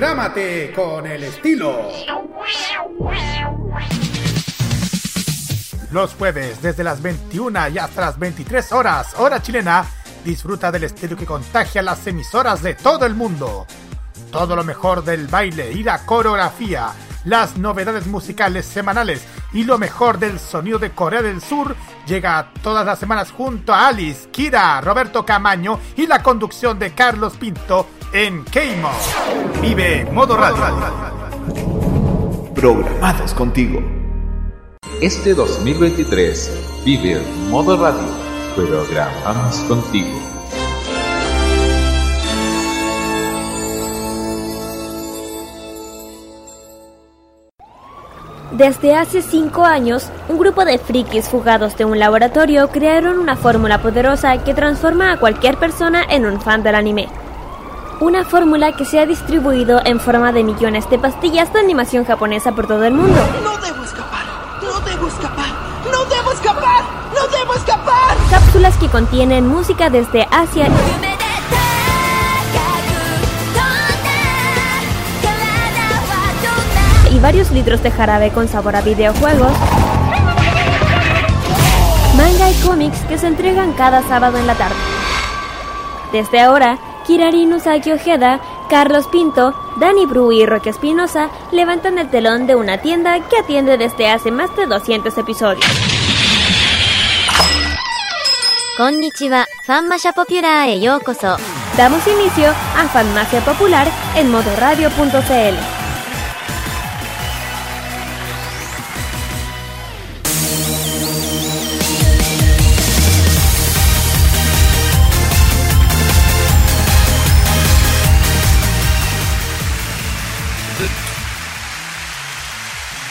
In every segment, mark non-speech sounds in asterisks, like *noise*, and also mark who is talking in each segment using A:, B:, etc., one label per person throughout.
A: Prográmate con el estilo. Los jueves desde las 21 y hasta las 23 horas, hora chilena, disfruta del estilo que contagia las emisoras de todo el mundo. Todo lo mejor del baile y la coreografía, las novedades musicales semanales y lo mejor del sonido de Corea del Sur llega todas las semanas junto a Alice, Kira, Roberto Camaño y la conducción de Carlos Pinto en Keimo. Vive Modo Radio.
B: Programados contigo.
C: Este 2023 vive Modo Radio. Programamos contigo.
D: Desde hace cinco años, un grupo de frikis fugados de un laboratorio crearon una fórmula poderosa que transforma a cualquier persona en un fan del anime. Una fórmula que se ha distribuido en forma de millones de pastillas de animación japonesa por todo el mundo.
E: ¡No debo escapar! ¡No debo escapar! ¡No debo escapar! ¡No debo escapar!
D: Cápsulas que contienen música desde Asia y varios litros de jarabe con sabor a videojuegos, manga y cómics que se entregan cada sábado en la tarde. Desde ahora, Kirari Usagi Ojeda, Carlos Pinto, Dani Bru y Roque Espinosa levantan el telón de una tienda que atiende desde hace más de 200 episodios.
F: Konnichiwa, Fanmasha Popular e yokoso.
D: Damos inicio a Fanmacia Popular en modoradio.cl.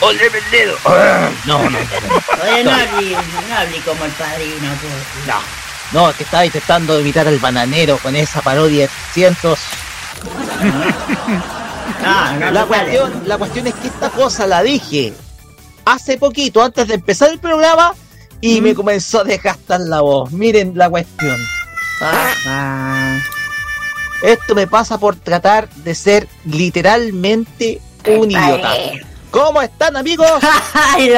G: ¡Ole el dedo! No, no, no.
H: Oye, no hablé, no hablé como el padrino, pues.
G: No, no, que estaba intentando imitar al bananero con esa parodia de cientos.
H: No, no,
G: La
H: no
G: cuestión, la cuestión es que esta cosa la dije hace poquito, antes de empezar el programa, y me comenzó a desgastar la voz. Miren la cuestión.
H: Ah,
G: Esto me pasa por tratar de ser literalmente un idiota. ¿Cómo están amigos? *laughs*
H: ¡Ay, lo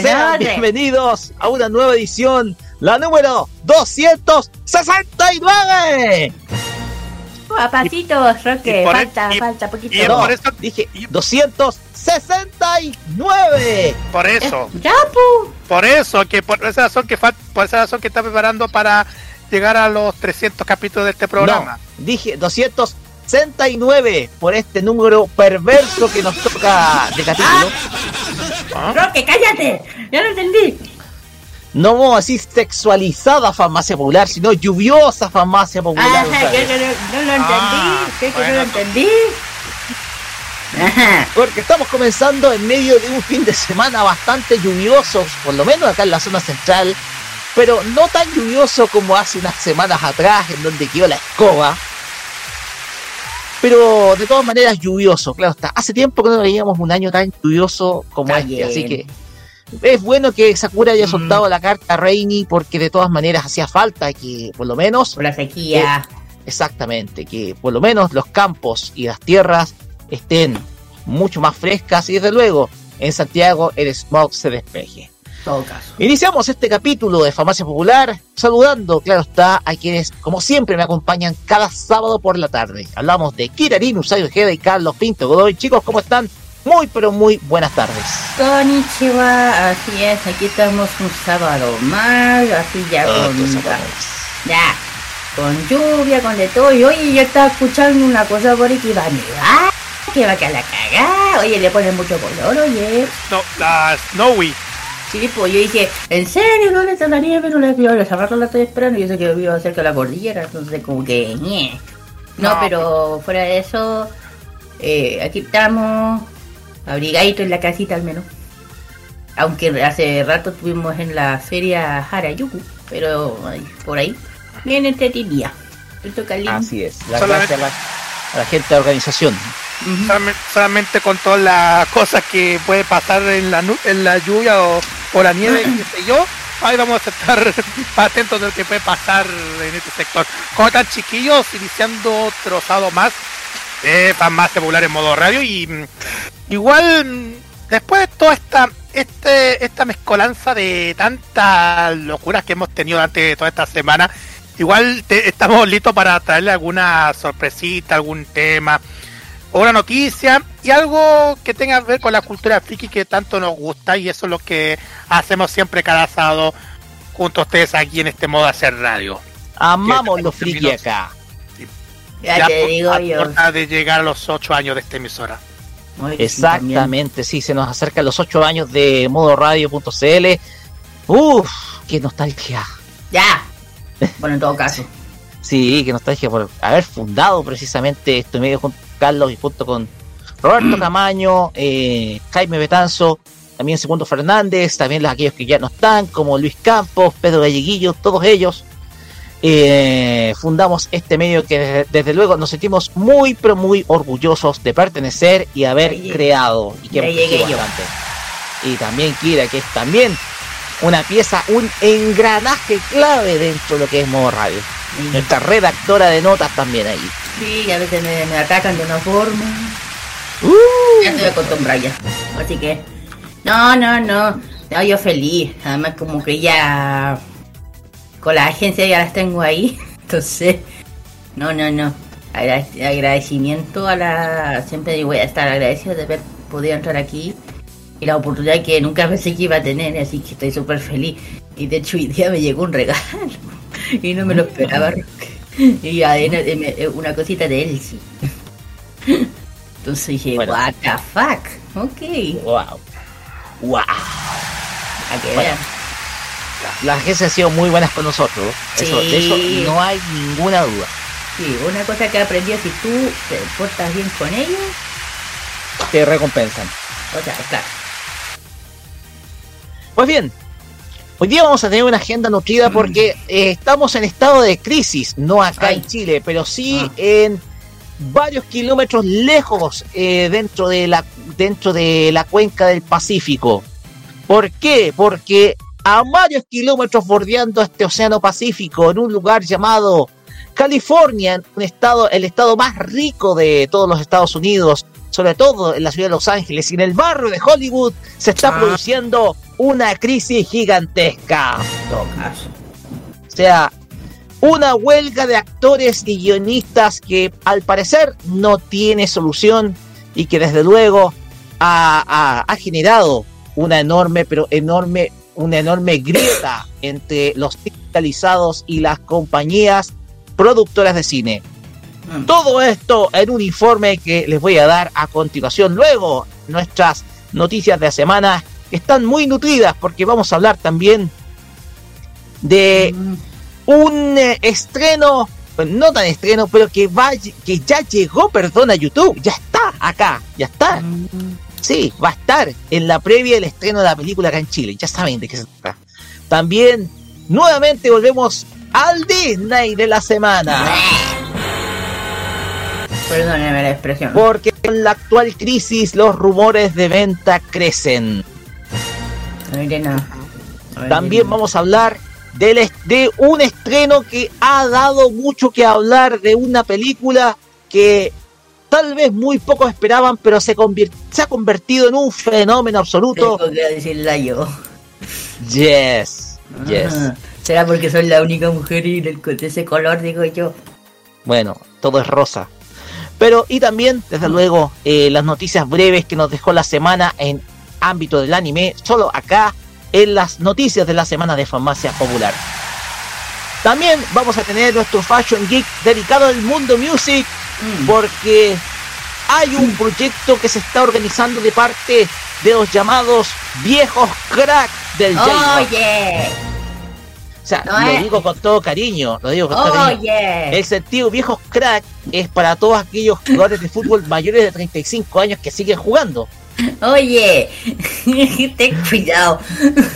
G: Sean bienvenidos a una nueva edición, la número 269.
H: Papacito, Roque,
I: y por
H: falta,
I: e- y-
H: falta poquito.
I: y es
G: No,
I: por eso-
G: dije 269.
I: Por eso,
H: Ya, pu.
I: por eso, que por esa razón que fal- por esa razón que está preparando para llegar a los 300 capítulos de este programa.
G: No, dije 269 por este número perverso que nos toca de capítulo.
I: ¿Ah?
H: Roque, cállate. Ya lo entendí.
G: No así sexualizada farmacia popular, sino lluviosa farmacia popular.
H: Ajá, yo no, lo entendí.
I: Ah,
H: ¿Qué que no lo entendí? Ajá.
G: Porque estamos comenzando en medio de un fin de semana bastante lluvioso, por lo menos acá en la zona central, pero no tan lluvioso como hace unas semanas atrás, en donde quedó la escoba. Pero de todas maneras lluvioso, claro está. Hace tiempo que no veíamos un año tan lluvioso como este, así que es bueno que Sakura haya
I: Mm.
G: soltado la carta a Rainy porque de todas maneras hacía falta que por lo menos
H: Por la sequía.
G: Exactamente, que por lo menos los campos y las tierras estén mucho más frescas y desde luego en Santiago el smog se despeje.
H: Todo caso.
G: Iniciamos este capítulo de Farmacia Popular saludando, claro está, a quienes como siempre me acompañan cada sábado por la tarde. Hablamos de Kirarin, Usayo Ojeda y Carlos Pinto Godoy. Chicos, ¿cómo están? Muy pero muy buenas tardes.
H: Konnichiwa, así es, aquí estamos un sábado más, así ya
G: Ah,
H: con, ya, con lluvia, con de todo, y oye, yo estaba escuchando una cosa por ahí que iba a nevar, que va a quedar la cagada, oye, le ponen mucho color, oye,
I: No, la Snowy.
H: Sí, pues yo dije, ¿en serio no le está la nieve? No la vio, hace rato la estoy esperando, y yo sé que vivo cerca de la cordillera, entonces como que, ñe. No, pero fuera de eso, eh, aquí estamos, abrigaditos en la casita al menos. Aunque hace rato estuvimos en la feria Harajuku, pero ay, por ahí. Bien entretenida. Esto caliente.
G: Así es, la
I: Solamente-
G: gracias a la, a la gente de la organización.
I: Solamente, con todas las cosas que puede pasar en la, en la lluvia o, o la nieve, qué sé yo. Ahí vamos a estar *laughs* atentos de lo que puede pasar en este sector. Como están chiquillos, iniciando trozado más de Farmacia Popular en modo radio y mm, igual mm, después de toda esta este, esta mezcolanza de tantas locuras que hemos tenido durante toda esta semana, igual te- estamos listos para traerle alguna sorpresita, algún tema, o una noticia y algo que tenga que ver con la cultura friki que tanto nos gusta y eso es lo que hacemos siempre cada sábado junto a ustedes aquí en este modo de hacer radio.
G: Amamos los friki acá.
H: Ya te
I: por-
H: digo yo.
I: puerta de llegar a los ocho años de esta emisora.
G: Exactamente, sí, se nos acercan los ocho años de modoradio.cl. Uf, qué nostalgia.
H: Ya. Bueno, en todo caso.
G: Sí, qué nostalgia por haber fundado precisamente este medio junto Carlos y junto con Roberto *clears throat* Camaño, eh, Jaime Betanzo, también Segundo Fernández, también los aquellos que ya no están, como Luis Campos, Pedro Galleguillo, todos ellos. eh, fundamos este medio que desde, desde luego nos sentimos muy pero muy orgullosos de pertenecer y haber creado y que y también Kira que es también una pieza un engranaje clave dentro de lo que es modo radio nuestra redactora de notas también ahí
H: Sí, a veces me, me atacan de una forma.
G: Uh.
H: Ya estoy acostumbrada ya. Así que. No, no, no. No, yo feliz. Además, como que ya. Con la agencia ya las tengo ahí. *laughs* Entonces. No, no, no. Agra- agradecimiento a la. Siempre digo, voy a estar agradecido de haber podido entrar aquí. Y la oportunidad que nunca pensé que iba a tener. Así que estoy súper feliz. Y de hecho, hoy día me llegó un regalo. *laughs* Y no me lo esperaba. *laughs* Y además, una cosita de él, sí. *laughs* Entonces dije,
G: Bueno.
H: what the fuck. Ok.
G: wow wow
H: A que
G: Bueno.
H: vean.
G: las agencias han sido muy buenas con nosotros eso, de eso
H: Sí.
G: no hay ninguna duda
H: Sí, una cosa que aprendí es si tú te portas bien con ellos,
G: te recompensan
H: o sea, claro.
G: Pues bien, hoy día vamos a tener una agenda nutrida porque eh, estamos en estado de crisis, no acá
H: Ay.
G: en Chile, pero sí
H: Ah.
G: en varios kilómetros lejos eh, dentro de la dentro de la cuenca del Pacífico. ¿Por qué? Porque a varios kilómetros bordeando este océano Pacífico, en un lugar llamado California, un estado, el estado más rico de todos los Estados Unidos, sobre todo en la ciudad de Los Ángeles y en el barrio de Hollywood, se está
H: Ah.
G: produciendo una crisis gigantesca. O sea, una huelga de actores y guionistas que al parecer no tiene solución y que desde luego ha, ha- ha generado una enorme, pero enorme, una enorme grieta entre los digitalizados y las compañías productoras de cine.
H: Mm.
G: Todo esto en un informe que les voy a dar a continuación. Luego, nuestras noticias de la semana están muy nutridas porque vamos a hablar también de
H: Mm.
G: un eh, estreno, no tan estreno, pero que va, que ya llegó, perdón, a YouTube, ya está acá, ya está.
H: Mm.
G: Sí, va a estar en la previa del estreno de la película acá en Chile, ya saben de qué se trata. También, nuevamente volvemos al Disney de la semana.
H: Perdóneme la expresión.
G: Porque con la actual crisis los rumores de venta crecen.
H: No diré nada. No diré
G: También
H: nada.
G: vamos a hablar del de un estreno que ha dado mucho que hablar, de una película que tal vez muy pocos esperaban, pero se, ha convertido en un fenómeno absoluto.
H: Tengo que decirla yo.
G: Yes, yes.
H: ¿Será porque soy la única mujer y de ese color, digo yo?
G: Bueno, todo es rosa. Pero, y también, desde luego, eh, las noticias breves que nos dejó la semana en ámbito del anime, solo acá en las noticias de la semana de Farmacia Popular. También vamos a tener nuestro Fashion Geek dedicado al mundo music,
H: Mm.
G: porque hay un proyecto que se está organizando de parte de los llamados viejos crack del.
H: Oye,
G: O sea,
H: no
G: lo
H: es-
G: digo con todo cariño, lo digo con todo cariño.
H: oye.
G: El sentido viejos crack es para todos aquellos jugadores de fútbol mayores de 35 años que siguen jugando.
H: Oye, *laughs* ten cuidado.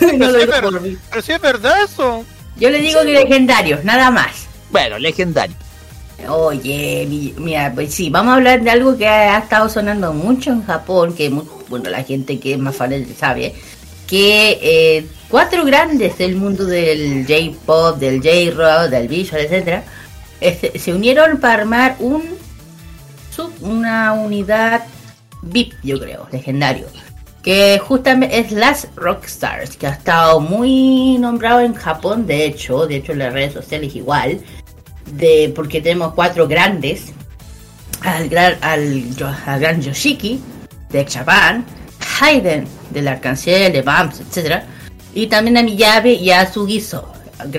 H: No
I: Pero,
H: lo
I: sí ver- pero sí es verdad eso.
H: Yo le digo que legendarios, nada más.
G: Bueno, legendario.
H: Oye, mi- mira, pues sí, vamos a hablar de algo que ha estado sonando mucho en Japón, que bueno, la gente que es más fan sabe, que eh, cuatro grandes del mundo del J-pop, del J-rock, del visual, etcétera, este, se unieron para armar un sub, una unidad VIP, yo creo, legendario. Que justamente es Last Rockstars, que ha estado muy nombrado en Japón, de hecho, de hecho en las redes sociales igual, de porque tenemos cuatro grandes, al gran, al, gran Yoshiki, de Japan, Hayden, del Arcancel, de Bumps, etc. Y también a Miyabe y a Sugiso,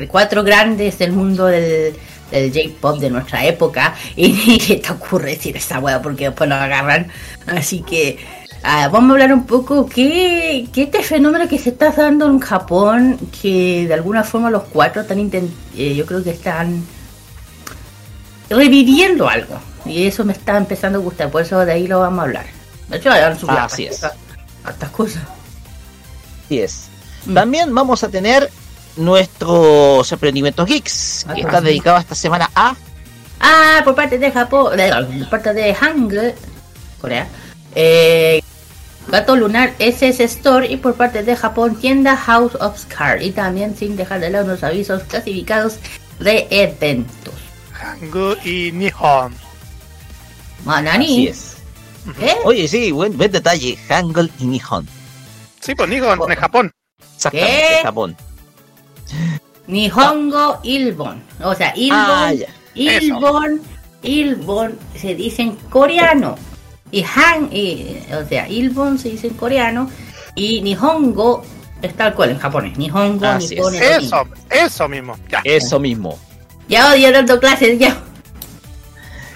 H: cuatro grandes del mundo del, del J-pop de nuestra época. *laughs* Y ni se te ocurre decir esa hueá porque después lo agarran. Así que ah, vamos a hablar un poco que, que este fenómeno que se está dando en Japón, que de alguna forma los cuatro están eh, yo creo que están reviviendo algo. Y eso me está empezando a gustar, por eso de ahí lo vamos a hablar. De hecho, subido
G: Así es.
H: cosas.
G: Así es.
H: Mm.
G: También vamos a tener nuestros emprendimientos geeks,
H: Ah,
G: que está dedicado esta semana a
H: Ah, por parte de Japón, de, por parte de Hangul, Corea, eh, Gato Lunar SS Store y por parte de Japón tienda House of Scar y también sin dejar de lado los avisos clasificados de eventos.
I: Hangu y Nihon.
G: Así
H: Manani,
G: es.
H: ¿eh?
G: Oye, sí, buen, buen detalle. Hangul y Nihon.
I: Sí, pues Nihon, en Japón.
G: Exactamente,
H: ¿Qué?
G: Japón.
H: Nihongo Ilbon, o sea, Ilbon,
G: Ah, ya.
H: Ilbon, Ilbon se dice en coreano y Han, y, o sea, Ilbon se dice en coreano y Nihongo es tal cual en japonés. Nihongo,
G: es.
H: lo
I: Eso,
H: mismo.
I: eso mismo. Ya.
G: Eso mismo.
H: Ya odio dando clases, ya.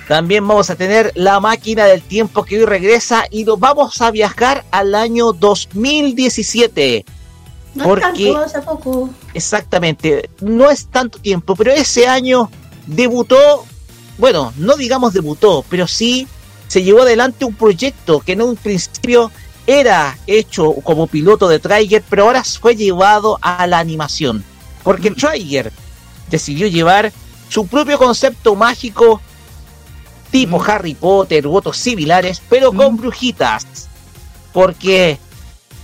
G: También vamos a tener la máquina del tiempo que hoy regresa y nos vamos a viajar al año 2017.
H: No
G: Porque-
H: tanto, hace poco.
G: Exactamente, no es tanto tiempo, pero ese año debutó, bueno, no digamos debutó, pero sí se llevó adelante un proyecto que en un principio era hecho como piloto de Trigger, pero ahora fue llevado a la animación, porque Trigger decidió llevar su propio concepto mágico tipo Harry Potter u otros similares, pero con brujitas, porque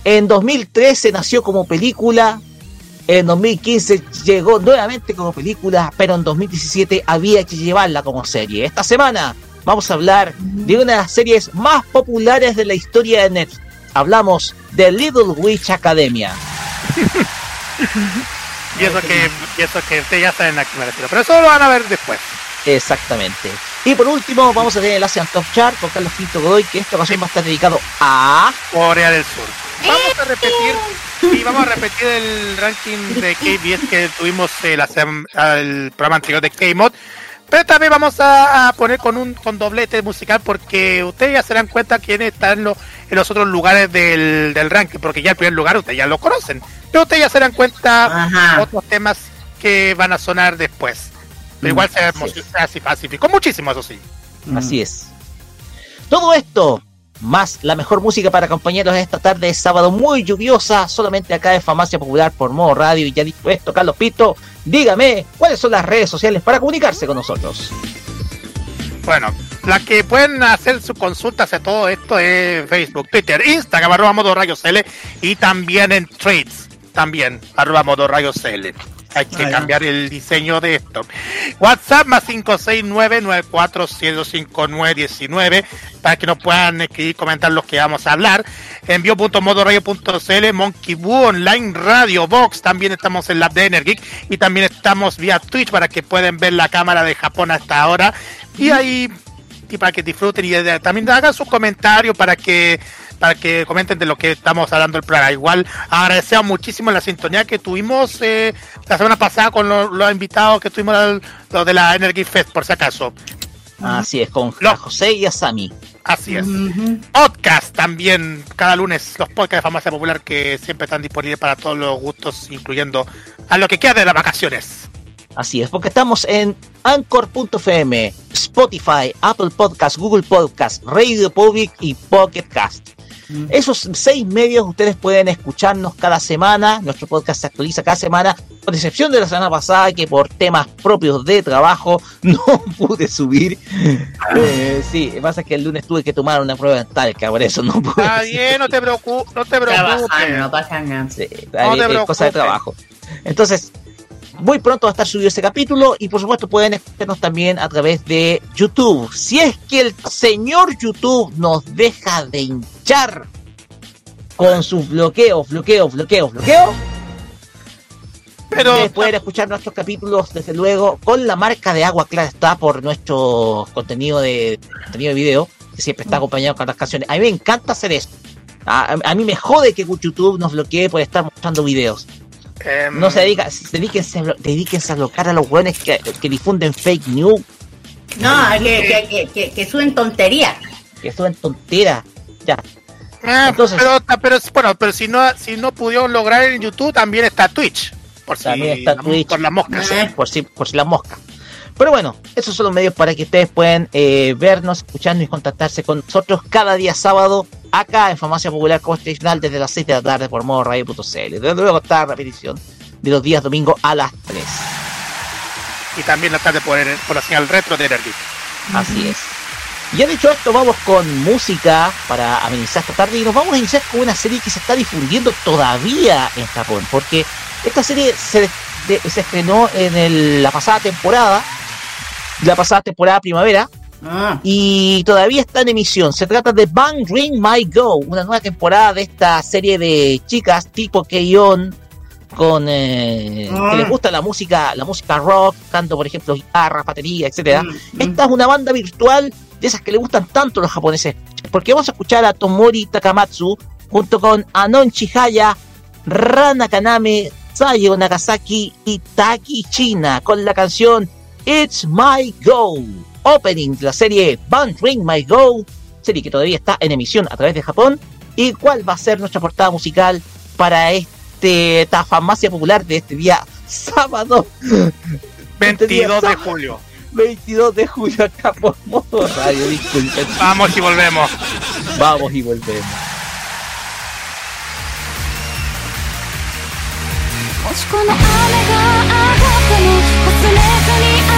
G: en 2013 nació como película, en 2015 llegó nuevamente como película, pero en 2017 había que llevarla como serie. Esta semana vamos a hablar de una de las series más populares de la historia de Netflix. Hablamos de Little Witch Academia. *laughs*
I: Y eso que, eso que ustedes ya saben a qué me. Pero eso lo van a ver después.
G: Exactamente. Y por último vamos a tener el Asian Top Chart con Carlos Pinto Godoy, que esta ocasión va a estar dedicado a...
I: Corea del Sur. Vamos a repetir, y vamos a repetir el ranking de KBS que tuvimos el, el programa anterior de K-Mod. Pero también vamos a, a poner con un con doblete musical porque ustedes ya se dan cuenta quiénes están en, los- en los otros lugares del, del ranking, porque ya el primer lugar ustedes ya lo conocen. Pero ustedes ya se dan cuenta
H: Ajá.
I: otros temas que van a sonar después. Pero igual se, se pacificó muchísimo, eso sí.
G: Así es. Todo esto, más la mejor música para acompañarlos esta tarde de sábado muy lluviosa, solamente acá en Farmacia Popular por modo radio. Y ya dicho esto, Carlos Pito, dígame cuáles son las redes sociales para comunicarse con nosotros.
I: Bueno, las que pueden hacer su consulta hacia todo esto es Facebook, Twitter, Instagram, arroba modo rayos L y también en Trades, también, arroba modo rayos L. Hay que cambiar el diseño de esto. WhatsApp más 569-94-159-19 para que nos puedan escribir, comentar los que vamos a hablar. Envío.modoradio.cl, Monkey Boo Online Radio Box, también estamos en la de Energic y también estamos vía Twitch para que puedan ver la cámara de Japón hasta ahora. Y ahí y para que disfruten y también hagan sus comentarios para que para que comenten de lo que estamos hablando del programa. Igual agradecemos muchísimo la sintonía que tuvimos eh, la semana pasada con los, los invitados que tuvimos al- los de la Energy Fest, por si acaso.
G: Así es, con
I: Lo-
G: a José y a Sami.
I: Así es. Podcast también, cada lunes, los podcasts de Farmacia Popular que siempre están disponibles para todos los gustos, incluyendo a lo que queda de las vacaciones.
G: Así es, porque estamos en Anchor.fm, Spotify, Apple Podcast, Google Podcast, Radio Public y Pocket Cast. Esos seis medios ustedes pueden escucharnos cada semana. Nuestro podcast se actualiza cada semana, con excepción de la semana pasada que por temas propios de trabajo *laughs* no pude subir. Eh, sí, pasa que el lunes tuve que tomar una prueba dental, que por eso no pude.
I: Está *laughs* bien, no te preocupes, no te preocupes.
H: no pasa nada.
G: Sí,
I: No te
G: es cosa de trabajo. Entonces, Muy pronto va a estar subido ese capítulo y por supuesto pueden escucharnos también a través de YouTube. Si es que el señor YouTube nos deja de hinchar con sus bloqueos, bloqueos, bloqueos, bloqueos. Pero Ustedes pueden escuchar nuestros capítulos, desde luego, con la marca de agua clara está por nuestro contenido de contenido de video, que siempre está acompañado con las canciones. A mí me encanta hacer esto. A, mí me jode que YouTube nos bloquee por estar mostrando videos. Em, no se dedica, dedíquense, dedíquense a bloquear a los buenos que, difunden fake news.
H: No, que, que, que, suben tonterías.
G: Que suben tonteras. Ya.
I: Ah, Entonces, pero, pero, bueno, pero si no, si no pudieron lograr en YouTube, también está Twitch.
G: Por también está Twitch. Por las moscas. Por si, por si las moscas. Pero bueno, esos son los medios para que ustedes puedan eh, vernos, escucharnos y contactarse con nosotros cada día sábado acá en Farmacia Popular Constitucional desde las 6 de la tarde por modo radio.cl. Desde luego está la repetición de los días domingo a las 3.
I: Y también la tarde por, por la señal retro de Energy.
G: Así es. Ya dicho esto, vamos con música para amenizar esta tarde y nos vamos a iniciar con una serie que se está difundiendo todavía en Japón, porque esta serie se, se estrenó en la pasada temporada, la pasada temporada primavera, ah. y todavía está en emisión. Se trata de Bang Ring My Go, una nueva temporada de esta serie de chicas tipo Keion con eh, que les ah. gusta la música, la música rock, canto por ejemplo guitarra, batería, etcétera. Mm, mm. Esta es una banda virtual de esas que le gustan tanto a los japoneses. Porque vamos a escuchar a Tomori Takamatsu junto con Anon Chihaya, Rana Kaname, Sayo Nagasaki y Taki China con la canción It's My Go, opening de la serie Band Ring My Go, serie que todavía está en emisión a través de Japón. ¿Y cuál va a ser nuestra portada musical para este, esta farmacia popular de este día sábado? *laughs*
I: 22 de julio.
G: 22 de julio acá por Modo Radio, disculpen.
I: Vamos y volvemos.
G: Vamos y volvemos. もしこの雨が上がっても忘れずに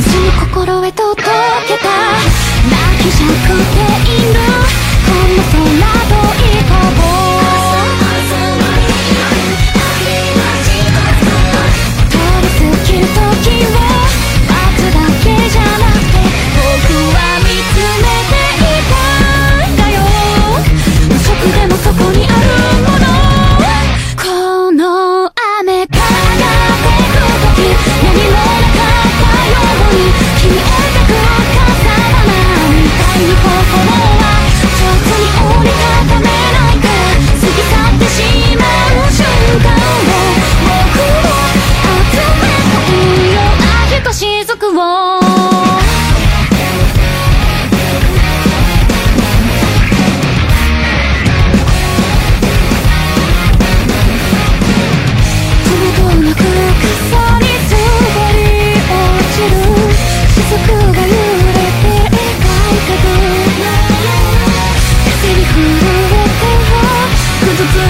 G: 心へと溶けた泣きじゃくているこの空と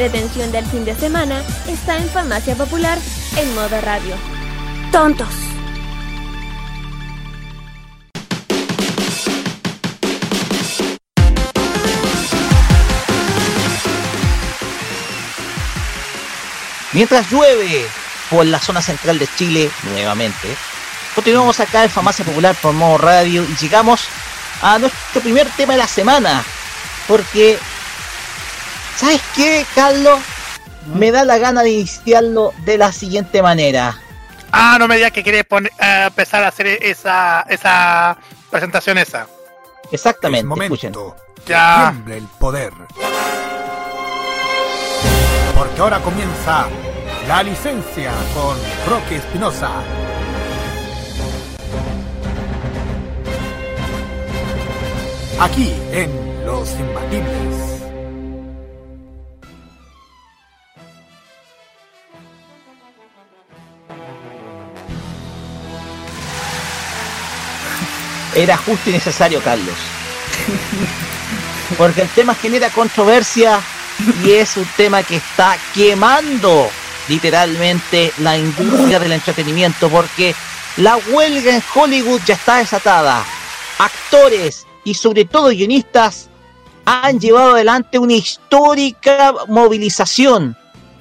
D: entretención del fin de semana está en Farmacia Popular en modo radio. ¡Tontos!
G: Mientras llueve por la zona central de Chile nuevamente, continuamos acá en Farmacia Popular por modo radio y llegamos a nuestro primer tema de la semana. Porque, ¿sabes qué, Carlos? Me da la gana de iniciarlo de la siguiente manera.
I: Ah, no me digas que quieres poner, eh, empezar a hacer esa, esa presentación esa.
G: Exactamente,
A: Es momento
G: escuchen.
A: que
I: Ya.
A: tiemble el poder. Porque ahora comienza la licencia con Roque Espinosa. Aquí en Los Imbatibles.
G: Era justo y necesario, Carlos. Porque el tema genera controversia y es un tema que está quemando literalmente la industria del entretenimiento porque la huelga en Hollywood ya está desatada. Actores y sobre todo guionistas han llevado adelante una histórica movilización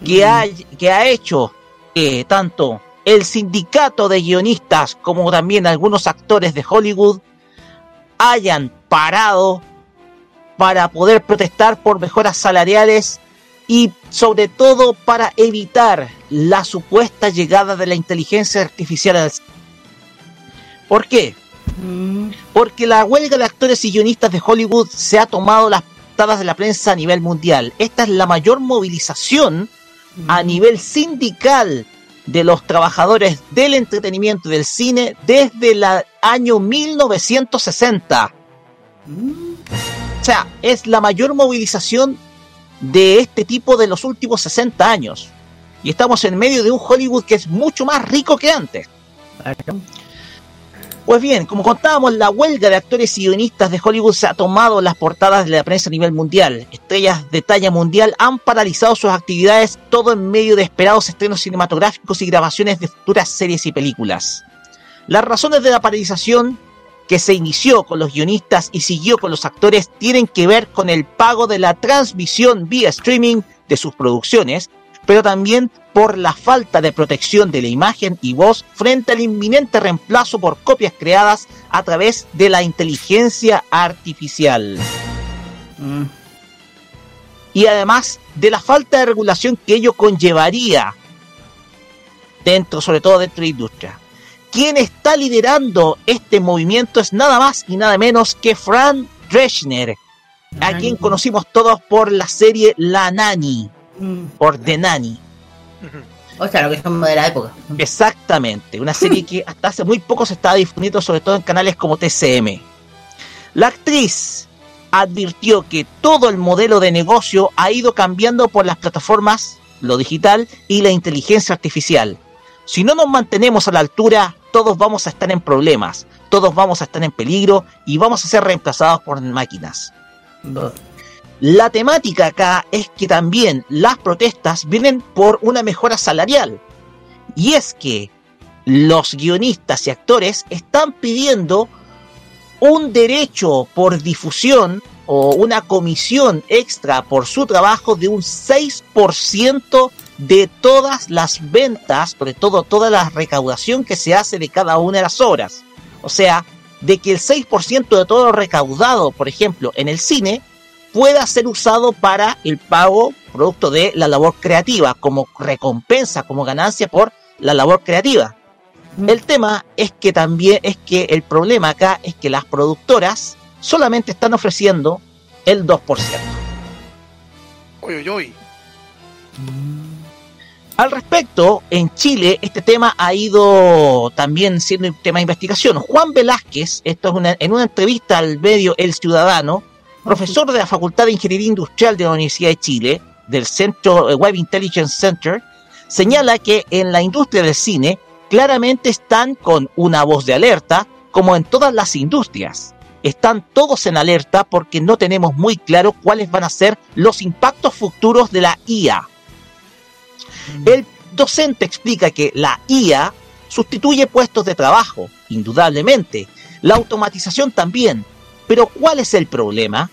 G: que ha, que ha hecho que tanto el sindicato de guionistas como también algunos actores de Hollywood hayan parado para poder protestar por mejoras salariales y sobre todo para evitar la supuesta llegada de la inteligencia artificial al. ¿Por qué?
H: Mm,
G: Porque la huelga de actores y guionistas de Hollywood se ha tomado las portadas de la prensa a nivel mundial. Esta es la mayor movilización a nivel sindical de los trabajadores del entretenimiento y del cine desde el año 1960. O sea, es la mayor movilización de este tipo de los últimos 60 años. Y estamos en medio de un Hollywood que es mucho más rico que antes. Pues bien, como contábamos, la huelga de actores y guionistas de Hollywood se ha tomado las portadas de la prensa a nivel mundial. Estrellas de talla mundial han paralizado sus actividades, todo en medio de esperados estrenos cinematográficos y grabaciones de futuras series y películas. Las razones de la paralización que se inició con los guionistas y siguió con los actores tienen que ver con el pago de la transmisión vía streaming de sus producciones, pero también por la falta de protección de la imagen y voz frente al inminente reemplazo por copias creadas a través de la inteligencia artificial.
H: Mm,
G: Y además de la falta de regulación que ello conllevaría dentro, sobre todo dentro de la industria. Quien está liderando este movimiento es nada más y nada menos que Fran Dreschner, a quien conocimos todos por la serie La Nani,
H: mm.
G: por The Nani.
H: O sea, lo que somos de la época.
G: Exactamente, una serie que hasta hace muy poco se estaba difundiendo, sobre todo en canales como TCM. La actriz advirtió que todo el modelo de negocio ha ido cambiando por las plataformas, lo digital y la inteligencia artificial. Si no nos mantenemos a la altura, todos vamos a estar en problemas, todos vamos a estar en peligro y vamos a ser reemplazados por máquinas.
H: Bo-
G: La temática acá es que también las protestas vienen por una mejora salarial. Y es que los guionistas y actores están pidiendo un derecho por difusión o una comisión extra por su trabajo de un 6% de todas las ventas, sobre todo toda la recaudación que se hace de cada una de las obras. O sea, de que el 6% de todo lo recaudado, por ejemplo, en el cine, pueda ser usado para el pago producto de la labor creativa, como recompensa, como ganancia por la labor creativa. El tema es que también es que el problema acá es que las productoras solamente están ofreciendo el 2%.
I: Uy, uy, uy.
G: Al respecto, en Chile este tema ha ido también siendo un tema de investigación. Juan Velázquez, esto es una- en una entrevista al medio El Ciudadano, profesor de la Facultad de Ingeniería Industrial de la Universidad de Chile, del Centro eh, Web Intelligence Center, señala que en la industria del cine claramente están con una voz de alerta, como en todas las industrias. están todos en alerta porque no tenemos muy claro cuáles van a ser los impactos futuros de la IA. El docente explica que la IA sustituye puestos de trabajo, indudablemente, la automatización también, pero ¿cuál es el problema?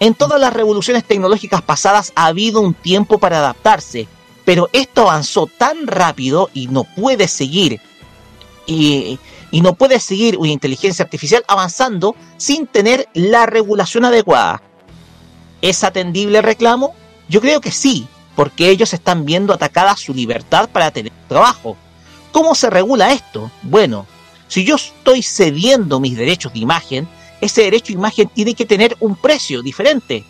G: En todas las revoluciones tecnológicas pasadas ha habido un tiempo para adaptarse, pero esto avanzó tan rápido y no puede seguir y, no puede seguir una inteligencia artificial avanzando sin tener la regulación adecuada. ¿Es atendible el reclamo? Yo creo que sí, porque ellos están viendo atacada su libertad para tener trabajo. ¿Cómo se regula esto? Bueno, si yo estoy cediendo mis derechos de imagen, ese derecho de imagen tiene que tener un precio diferente.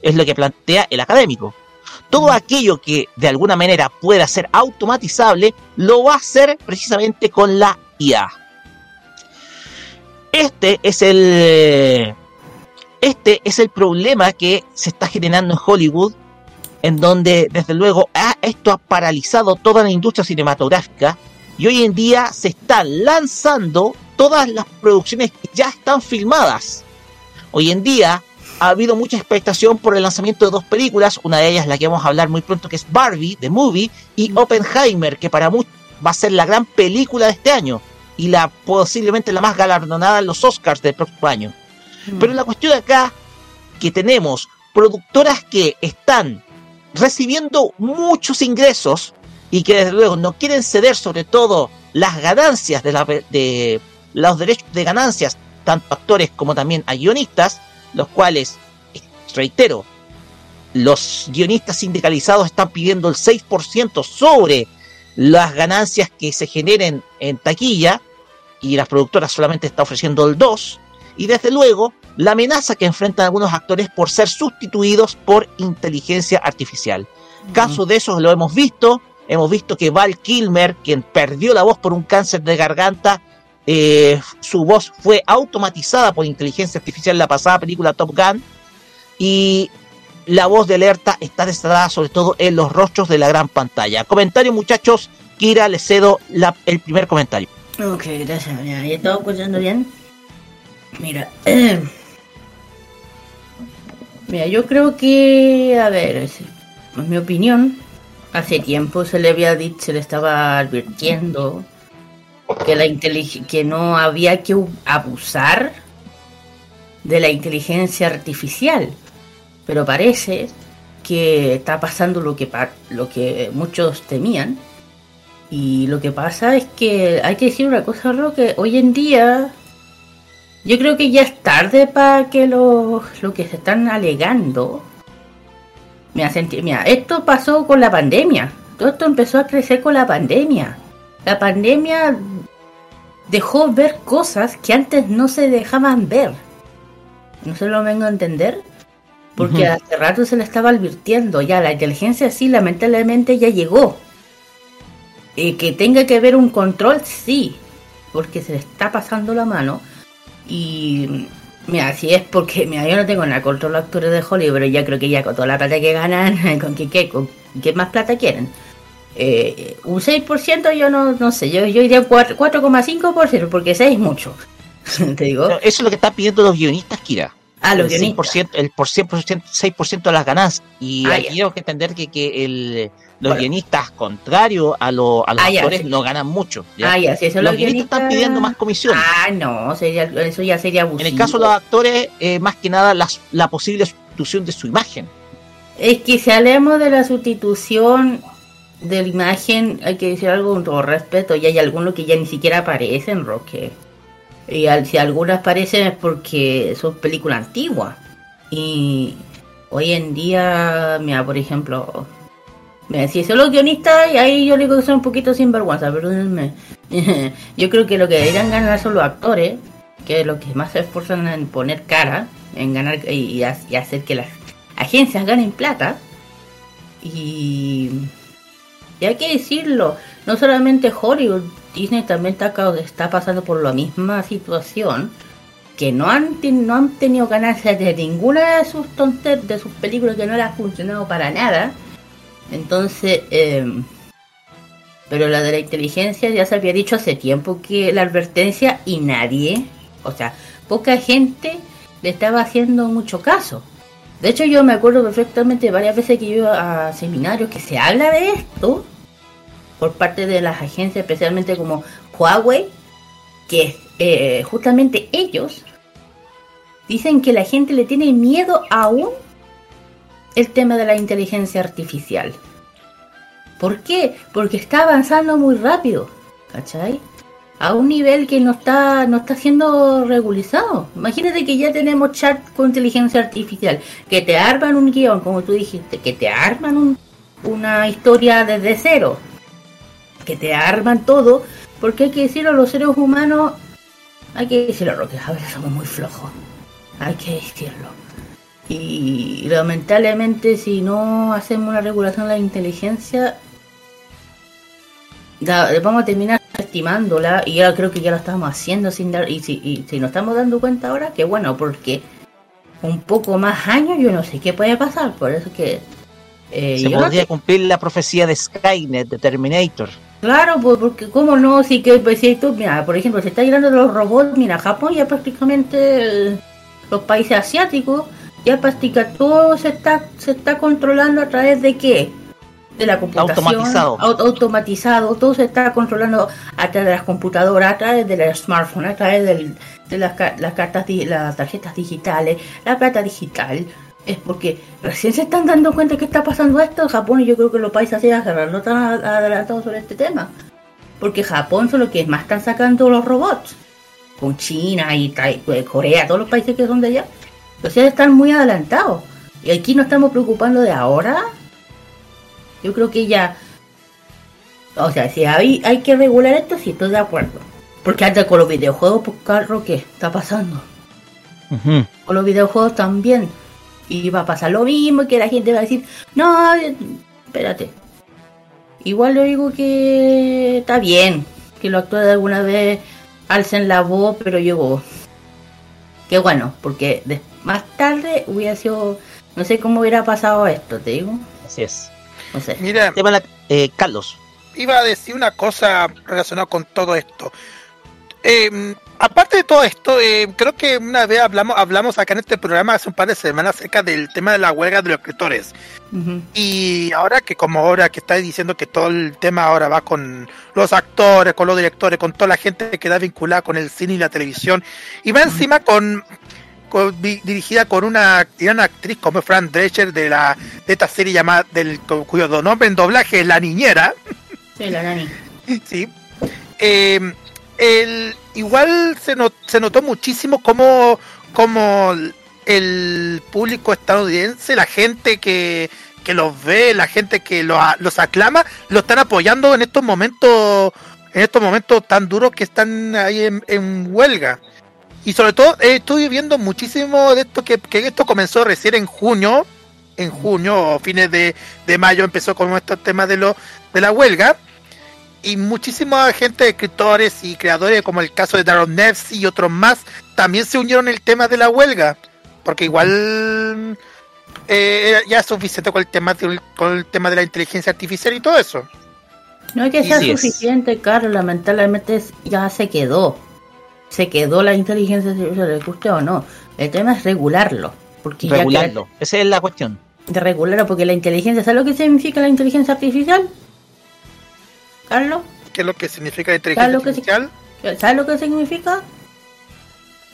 G: Es lo que plantea el académico. Todo aquello que de alguna manera pueda ser automatizable, lo va a hacer precisamente con la IA. Este es el. Este es el problema que se está generando en Hollywood, en donde desde luego esto ha paralizado toda la industria cinematográfica y hoy en día se están lanzando todas las producciones que ya están filmadas. Hoy en día ha habido mucha expectación por el lanzamiento de dos películas, una de ellas la que vamos a hablar muy pronto que es Barbie, The Movie, y Oppenheimer, que para muchos va a ser la gran película de este año y la posiblemente la más galardonada en los Oscars del próximo año. Pero la cuestión acá que tenemos productoras que están recibiendo muchos ingresos y que desde luego no quieren ceder sobre todo las ganancias de, la, de los derechos de ganancias, tanto a actores como también a guionistas, los cuales, reitero, los guionistas sindicalizados están pidiendo el 6% sobre las ganancias que se generen en taquilla y las productoras solamente están ofreciendo el 2%, y desde luego la amenaza que enfrentan algunos actores por ser sustituidos por inteligencia artificial. Caso de esos lo hemos visto, hemos visto que Val Kilmer, quien perdió la voz por un cáncer de garganta, eh, su voz fue automatizada por inteligencia artificial en la pasada película Top Gun. Y la voz de alerta está destacada sobre todo en los rostros de la gran pantalla. Comentario, muchachos. Kira, le cedo el primer comentario.
H: Ok, gracias. ¿ya estaba escuchando bien? Mira. *clears throat* Mira, yo creo que, a ver, en mi opinión, hace tiempo se le había dicho, se le estaba advirtiendo que la que no había que abusar de la inteligencia artificial. Pero parece que está pasando lo que lo que muchos temían. Y lo que pasa es que hay que decir una cosa, que hoy en día yo creo que ya es tarde para que lo, lo que se están alegando. Mira, mira, esto pasó con la pandemia. Todo esto empezó a crecer con la pandemia. La pandemia dejó ver cosas que antes no se dejaban ver. No se lo vengo a entender. Porque hace rato se le estaba advirtiendo. Ya la inteligencia sí, lamentablemente ya llegó. Y que tenga que haber un control, sí. Porque se le está pasando la mano. Y mira, si es porque, mira, yo no tengo nada contra los actores de Hollywood, pero ya creo que ya con toda la plata que ganan, *laughs* con qué, qué, con qué más plata quieren. Eh, un 6% yo no, no sé, yo, yo iría 4,5% porque 6 es mucho. *laughs* Te digo.
G: eso es lo que están pidiendo los guionistas, Kira.
H: Ah, los
G: el
H: guionistas.
G: el por 100%, 6% de las ganancias. Y
H: Ah,
G: aquí tengo que entender que, que el, los
H: Bueno.
G: guionistas, contrario a, lo- a los
H: Ah, ya,
G: actores,
H: sí.
G: no ganan mucho. ¿ya?
H: Ah, ya, si eso
G: los
H: los
G: guionistas están pidiendo más comisión.
H: Ah, no, sería, eso ya sería abusivo.
G: en el caso de los actores, eh, más que nada las- la posible sustitución de su imagen.
H: Es que si hablamos de la sustitución de la imagen, hay que decir algo con todo respeto, y hay algunos que ya ni siquiera aparecen, Roque. Y si algunas aparecen es porque son películas antiguas. Y hoy en día, mira, por ejemplo, mira, si son los guionistas, y ahí yo digo que son un poquito sinvergüenza, perdónenme. *laughs* yo creo que lo que deberían ganar son los actores, que es lo que más se esfuerzan en poner cara, en ganar y, y hacer que las agencias ganen plata. Y, y hay que decirlo, no solamente Hollywood, Disney también está, está pasando por la misma situación, que no han, no han tenido ganancias de ninguna de sus tonter de sus películas que no le ha funcionado para nada. Entonces, em, pero la de la inteligencia ya se había dicho hace tiempo que la advertencia y nadie, o sea, poca gente le estaba haciendo mucho caso. De hecho, yo me acuerdo perfectamente varias veces que yo iba a seminarios que se habla de esto por parte de las agencias, especialmente como Huawei, que eh, justamente ellos dicen que la gente le tiene miedo aún el tema de la inteligencia artificial. ¿Por qué? Porque está avanzando muy rápido, ¿cachai? A un nivel que no está, no está siendo regularizado. Imagínate que ya tenemos chat con inteligencia artificial, que te arman un guion, como tú dijiste, que te arman una historia desde cero, que te arman todo, porque hay que decirlo, los seres humanos, hay que decirlo, Roque, a veces somos muy flojos, hay que decirlo. Y lamentablemente si no hacemos una regulación de la inteligencia, vamos a terminar estimándola y ya creo que ya lo estamos haciendo sin dar y si, y si nos estamos dando cuenta ahora que bueno porque un poco más años yo no sé qué puede pasar por eso que
G: eh, se podría cumplir la profecía de Skynet de Terminator
H: claro pues porque cómo no si que pues, si mira por ejemplo se está llegando de los robots mira Japón ya prácticamente los países asiáticos ya prácticamente todo se está se está controlando a través de qué de la computación automatizado. automatizado, todo se está controlando a través de las computadoras, a través de los smartphones, a través de las, las cartas, las tarjetas digitales, la plata digital. Es porque recién se están dando cuenta que está pasando esto en Japón y yo creo que los países asiáticos no están adelantados sobre este tema. Porque Japón son los que más están sacando los robots. Con China y pues, Corea, todos los países que son de allá. Entonces están muy adelantados. Y aquí nos estamos preocupando de ahora yo creo que ya. O sea, si hay, hay que regular esto, sí estoy de acuerdo. Porque antes con los videojuegos, pues, carro, ¿qué está pasando? Con los videojuegos también. Y va a pasar lo mismo, que la gente va a decir, no, espérate. Igual le digo que está bien que lo actúe de alguna vez, alcen la voz, pero yo. Qué bueno, porque más tarde hubiera sido. No sé cómo hubiera pasado esto, te digo.
G: Así es.
I: Mira,
G: eh, Carlos.
I: Iba a decir una cosa relacionada con todo esto. Eh, aparte de todo esto, eh, creo que una vez hablamos, hablamos acá en este programa hace un par de semanas acerca del tema de la huelga de los escritores. Y ahora que como ahora que está diciendo que todo el tema ahora va con los actores, con los directores, con toda la gente que está vinculada con el cine y la televisión, y va encima con dirigida con una gran actriz como Fran Drescher de la de esta serie llamada del cuyo nombre en doblaje es La Niñera.
H: Sí, la nani. *laughs*
I: sí. Em, el, igual se, se notó muchísimo como, como el público estadounidense, la gente que, que los ve, la gente que los, aclama, lo están apoyando en estos momentos en estos momentos tan duros que están ahí en, en huelga. Y sobre todo eh, estoy viendo muchísimo de esto que, esto comenzó recién en junio, en junio o fines de, mayo empezó con estos temas de, lo, de la huelga. Y muchísima gente, escritores y creadores, como el caso de Daron Neves y otros más, también se unieron el tema de la huelga. Porque igual eh, ya es suficiente con el tema de, con el tema de la inteligencia artificial y todo eso.
H: No hay que ser suficiente, Carlos, lamentablemente ya se quedó se quedó la inteligencia artificial, le guste o no. El tema es regularlo. Porque
G: regularlo, esa es la cuestión.
H: De regularlo, porque la inteligencia, ¿sabes lo que significa la inteligencia artificial? Carlos.
I: ¿Qué es lo que significa inteligencia artificial?
H: ¿Sabes lo que significa?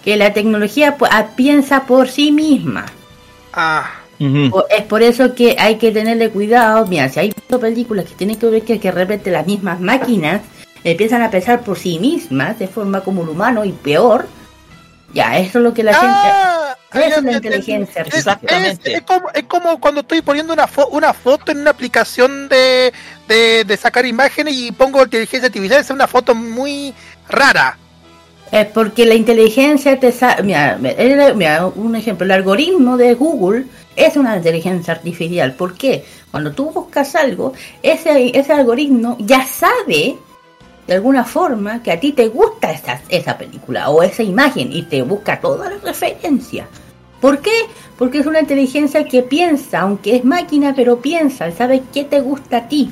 H: Que la tecnología ah, piensa por sí misma.
I: Ah.
H: Es por eso que hay que tenerle cuidado. Mira, si hay películas que tienen que ver que, que repente las mismas máquinas empiezan a pensar por sí mismas de forma como un humano y peor, ya, eso es lo que la
I: ah,
H: gente... es la inteligencia
I: Exactamente. Es, como, es, como, cuando estoy poniendo una, una foto en una aplicación de, de, sacar imágenes y pongo inteligencia artificial, es una foto muy rara.
H: Es porque la inteligencia te sabe... Mira, mira, un ejemplo, el algoritmo de Google es una inteligencia artificial. ¿Por qué? Cuando tú buscas algo, ese, ese algoritmo ya sabe de alguna forma que a ti te gusta esa, esa película o esa imagen y te busca toda la referencia. ¿Por qué? Porque es una inteligencia que piensa, aunque es máquina, pero piensa, sabe qué te gusta a ti.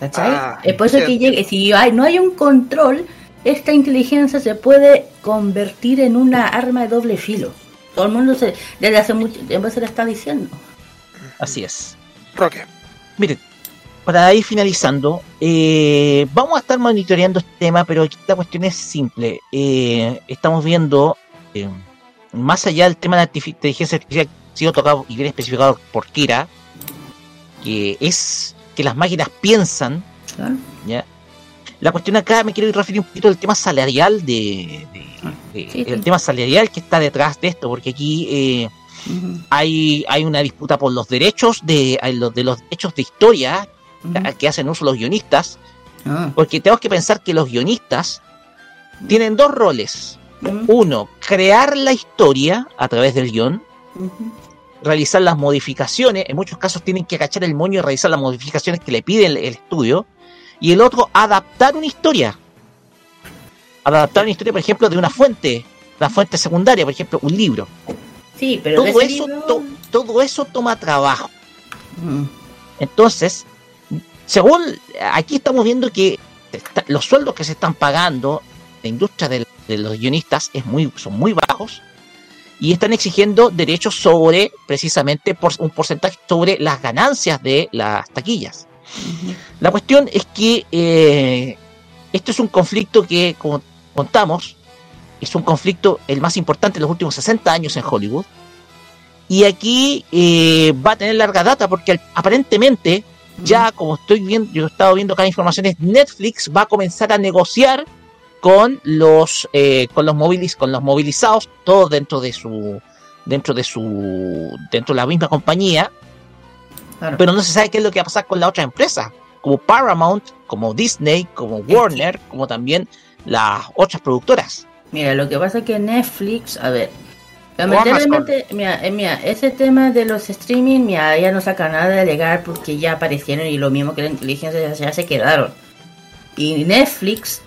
H: ¿Cachai? Ah, es por eso que llegue, si hay, no hay un control, esta inteligencia se puede convertir en una arma de doble filo. Todo el mundo se, desde hace mucho tiempo se le está diciendo.
G: Así es.
I: Roque.
G: Miren, para ir finalizando, eh, vamos a estar monitoreando este tema, pero aquí la cuestión es simple. Eh, estamos viendo, eh, más allá del tema de la inteligencia artificial que ha sido tocado y bien especificado por Kira, que es que las máquinas piensan. La cuestión acá me quiero ir referir un poquito al tema salarial de, de- de-
H: Sí,
G: el tema salarial que está detrás de esto, porque aquí eh,
H: Ujú,
G: hay, hay una disputa por los derechos de, los- de los derechos de historia que hacen uso los guionistas,
H: Ah,
G: porque tenemos que pensar que los guionistas tienen dos roles. Uno, crear la historia a través del
H: guion,
G: realizar las modificaciones, en muchos casos tienen que agachar el moño y realizar las modificaciones que le pide el, el estudio, y el otro, adaptar una historia. Adaptar una historia, por ejemplo, de una fuente, una fuente secundaria, por ejemplo, un libro.
H: Sí, pero
G: Todo eso,
H: libro-
G: to- todo eso toma trabajo.
H: Mm,
G: Entonces, según aquí estamos viendo que está- los sueldos que se están pagando, la industria de, los guionistas es muy, son muy bajos y están exigiendo derechos sobre, precisamente, por, un porcentaje sobre las ganancias de las taquillas. La cuestión es que eh, esto es un conflicto que, como contamos, es un conflicto el más importante en los últimos 60 años en Hollywood. Y aquí eh, va a tener larga data porque aparentemente, ya como estoy viendo, yo he estado viendo cada información, es Netflix va a comenzar a negociar con los eh, con los movilis, con los movilizados, todos dentro de su dentro de su dentro de la misma compañía
H: Claro.
G: pero no se sabe qué es lo que va a pasar con las otras empresas, como Paramount, como Disney, como Warner, como también las otras productoras.
H: Mira, lo que pasa es que Netflix, a ver. Lamentablemente, mira, eh, mira, ese tema de los streaming, mira, ya no saca nada de legal porque ya aparecieron y lo mismo que la inteligencia ya, ya se quedaron. Y Netflix,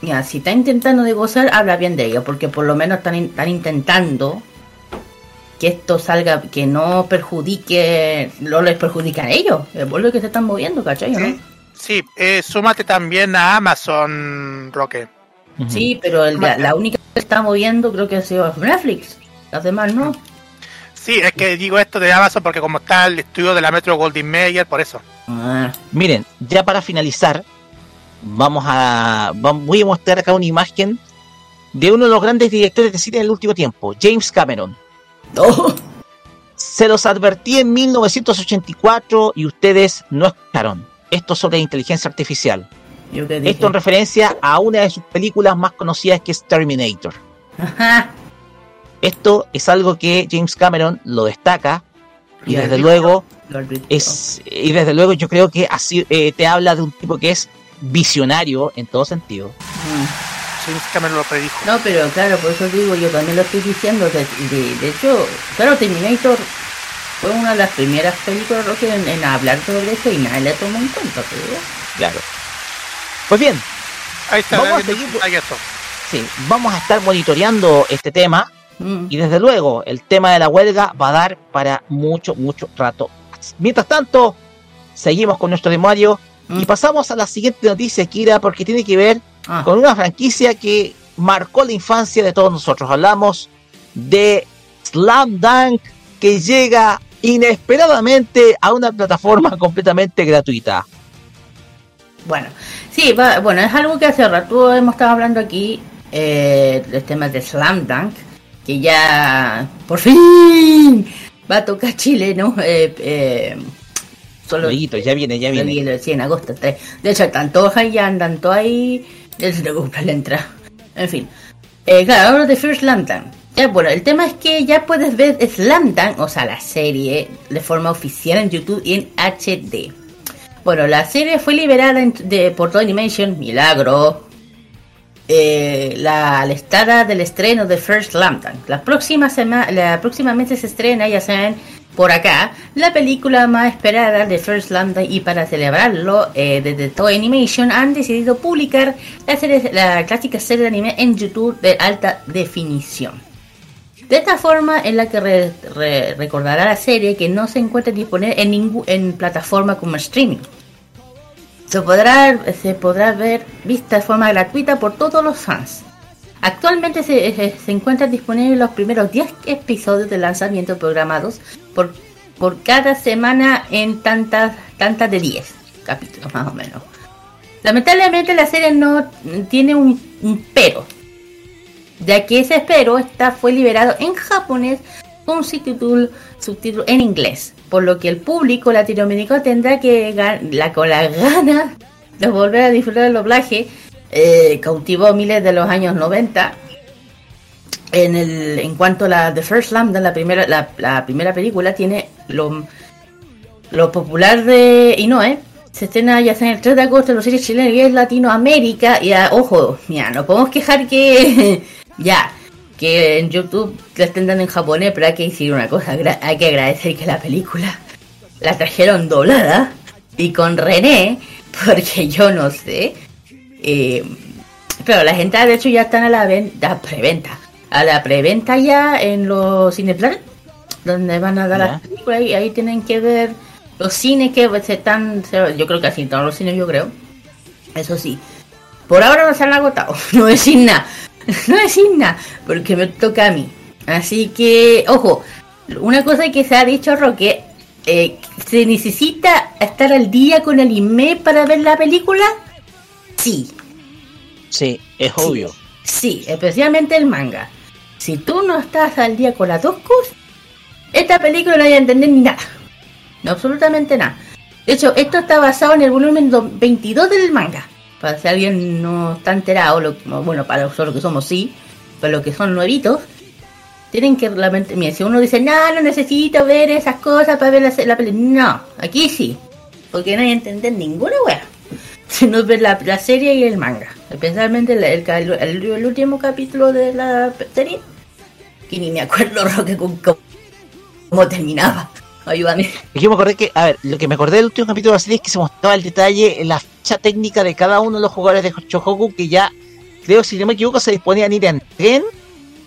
H: mira, si está intentando negociar, habla bien de ello, porque por lo menos están, in- están intentando que esto salga, que no perjudique, no les perjudica a ellos, es por lo que se están moviendo, ¿cachai? no?
I: Sí, sí eh, súmate también a Amazon, Roque.
H: Sí, pero el- la, la única que está moviendo creo que ha sido Netflix. Las demás no.
I: Sí, es que digo esto de Amazon porque como está el estudio de la Metro Goldwyn Mayer, por eso.
H: Ah,
G: Miren, ya para finalizar, vamos a voy a mostrar acá una imagen de uno de los grandes directores de cine del último tiempo, James Cameron.
H: no.
G: Se los advertí en 1984 y ustedes no escucharon. Esto sobre inteligencia artificial.
H: Yo que dije.
G: Esto en referencia a una de sus películas más conocidas que es Terminator.
H: Ajá.
G: Esto es algo que James Cameron lo destaca y desde luego es y desde luego yo creo que así eh, te habla de un tipo que es visionario en todo sentido.
H: Mm.
I: James Cameron lo predijo.
H: No, pero claro, por eso digo, yo también lo estoy diciendo. De, de, de hecho, claro, Terminator fue una de las primeras películas Rocky, en, en hablar sobre esto y nadie le tomó en cuenta. Pero,
G: Claro. Pues bien,
I: Ahí está,
G: Vamos a seguir-
I: ahí eso.
G: sí, vamos a estar monitoreando este tema
H: mm,
G: y desde luego el tema de la huelga va a dar para mucho, mucho rato. más. Mientras tanto, seguimos con nuestro temario y
H: Mm.
G: pasamos a la siguiente noticia, Kira, porque tiene que ver
H: ah,
G: con una franquicia que marcó la infancia de todos nosotros. Hablamos de Slam Dunk que llega inesperadamente a una plataforma *laughs* completamente gratuita.
H: Bueno, sí, va, bueno, es algo que hace rato hemos estado hablando aquí, eh, del tema de Slam Dunk, que ya por fin va a tocar Chile, ¿no? Eh, eh, solo
G: Lueguito, ya viene, ya viene.
H: el, sí, en agosto 3. De hecho, están todos ahí, ya andan todos ahí, ya se te compra la entrada. En fin, eh, claro, hablo de First Dunk. Ya, bueno, el tema es que ya puedes ver Slam Dunk, o sea, la serie, de forma oficial en YouTube y en HD. Bueno, la serie fue liberada en- de, por Animation, milagro. Eh, la, estar del estreno de First Dunk. La próxima semana, la próximamente se estrena, ya saben, por acá, la película más esperada de First Dunk y para celebrarlo, eh, desde Toy Animation han decidido publicar la, serie, la clásica serie de anime en YouTube de alta definición. De esta forma en la que re- re- recordará la serie que no se encuentra disponible en en plataforma como streaming. Se podrá, se podrá ver vista de forma gratuita por todos los fans. Actualmente se, se, se encuentran disponibles los primeros 10 episodios de lanzamiento programados por, por cada semana en tantas, tantas de 10 capítulos más o menos. Lamentablemente la serie no tiene un, un pero, ya que ese pero está, fue liberado en japonés con subtítulo, subtítulo en inglés, por lo que el público latinoamericano tendrá que la, con la gana de volver a disfrutar del doblaje. Eh, cautivó miles de los años 90. En, el, en cuanto a la The First Slam, la primera, la, primera película, tiene lo, lo popular de Inoue. Se estrena ya en el 3 de agosto en los series chilenos y es Latinoamérica. Y ah, ojo, mira, no podemos quejar que *laughs* ya, que en YouTube la estén dando en japonés, pero hay que decir una cosa, hay que agradecer que la película la trajeron doblada y con René, porque yo no sé. Eh, pero las entradas de hecho ya están a la venta, preventa, a la preventa ya en los Cineplan, donde van a dar
G: Ya.
H: las películas y ahí tienen que ver los cines que se están, yo creo que así todos los cines yo creo. Eso sí, por ahora no se han agotado, *laughs* no decir nada, *laughs* no decir nada, porque me toca a mí. Así que, ojo, una cosa que se ha dicho, Roque, eh, ¿se necesita estar al día con el anime para ver la película? Sí,
G: Sí, es obvio.
H: sí, especialmente el manga. Si tú no estás al día con las dos cosas, esta película no hay a entender ni nada. No, absolutamente nada. De hecho, esto está basado en el volumen do- 22 del manga. Para si alguien no está enterado, bueno, para nosotros que somos sí, para los que son nuevitos, tienen que realmente, mira, si uno dice, no, no necesito ver esas cosas para ver la, la película, no, aquí sí, porque no hay a entender ninguna wea. *laughs* Si no ver la, la serie y el manga, especialmente el, el, último capítulo de la serie, que ni me acuerdo, *laughs* Roque, cómo terminaba. Ayúdame.
G: Me acordé que, a ver, lo que me acordé del último capítulo de la serie es que se mostraba el detalle, la ficha técnica de cada uno de los jugadores de Shohoku que ya, creo, si no me equivoco, se disponían a ir en tren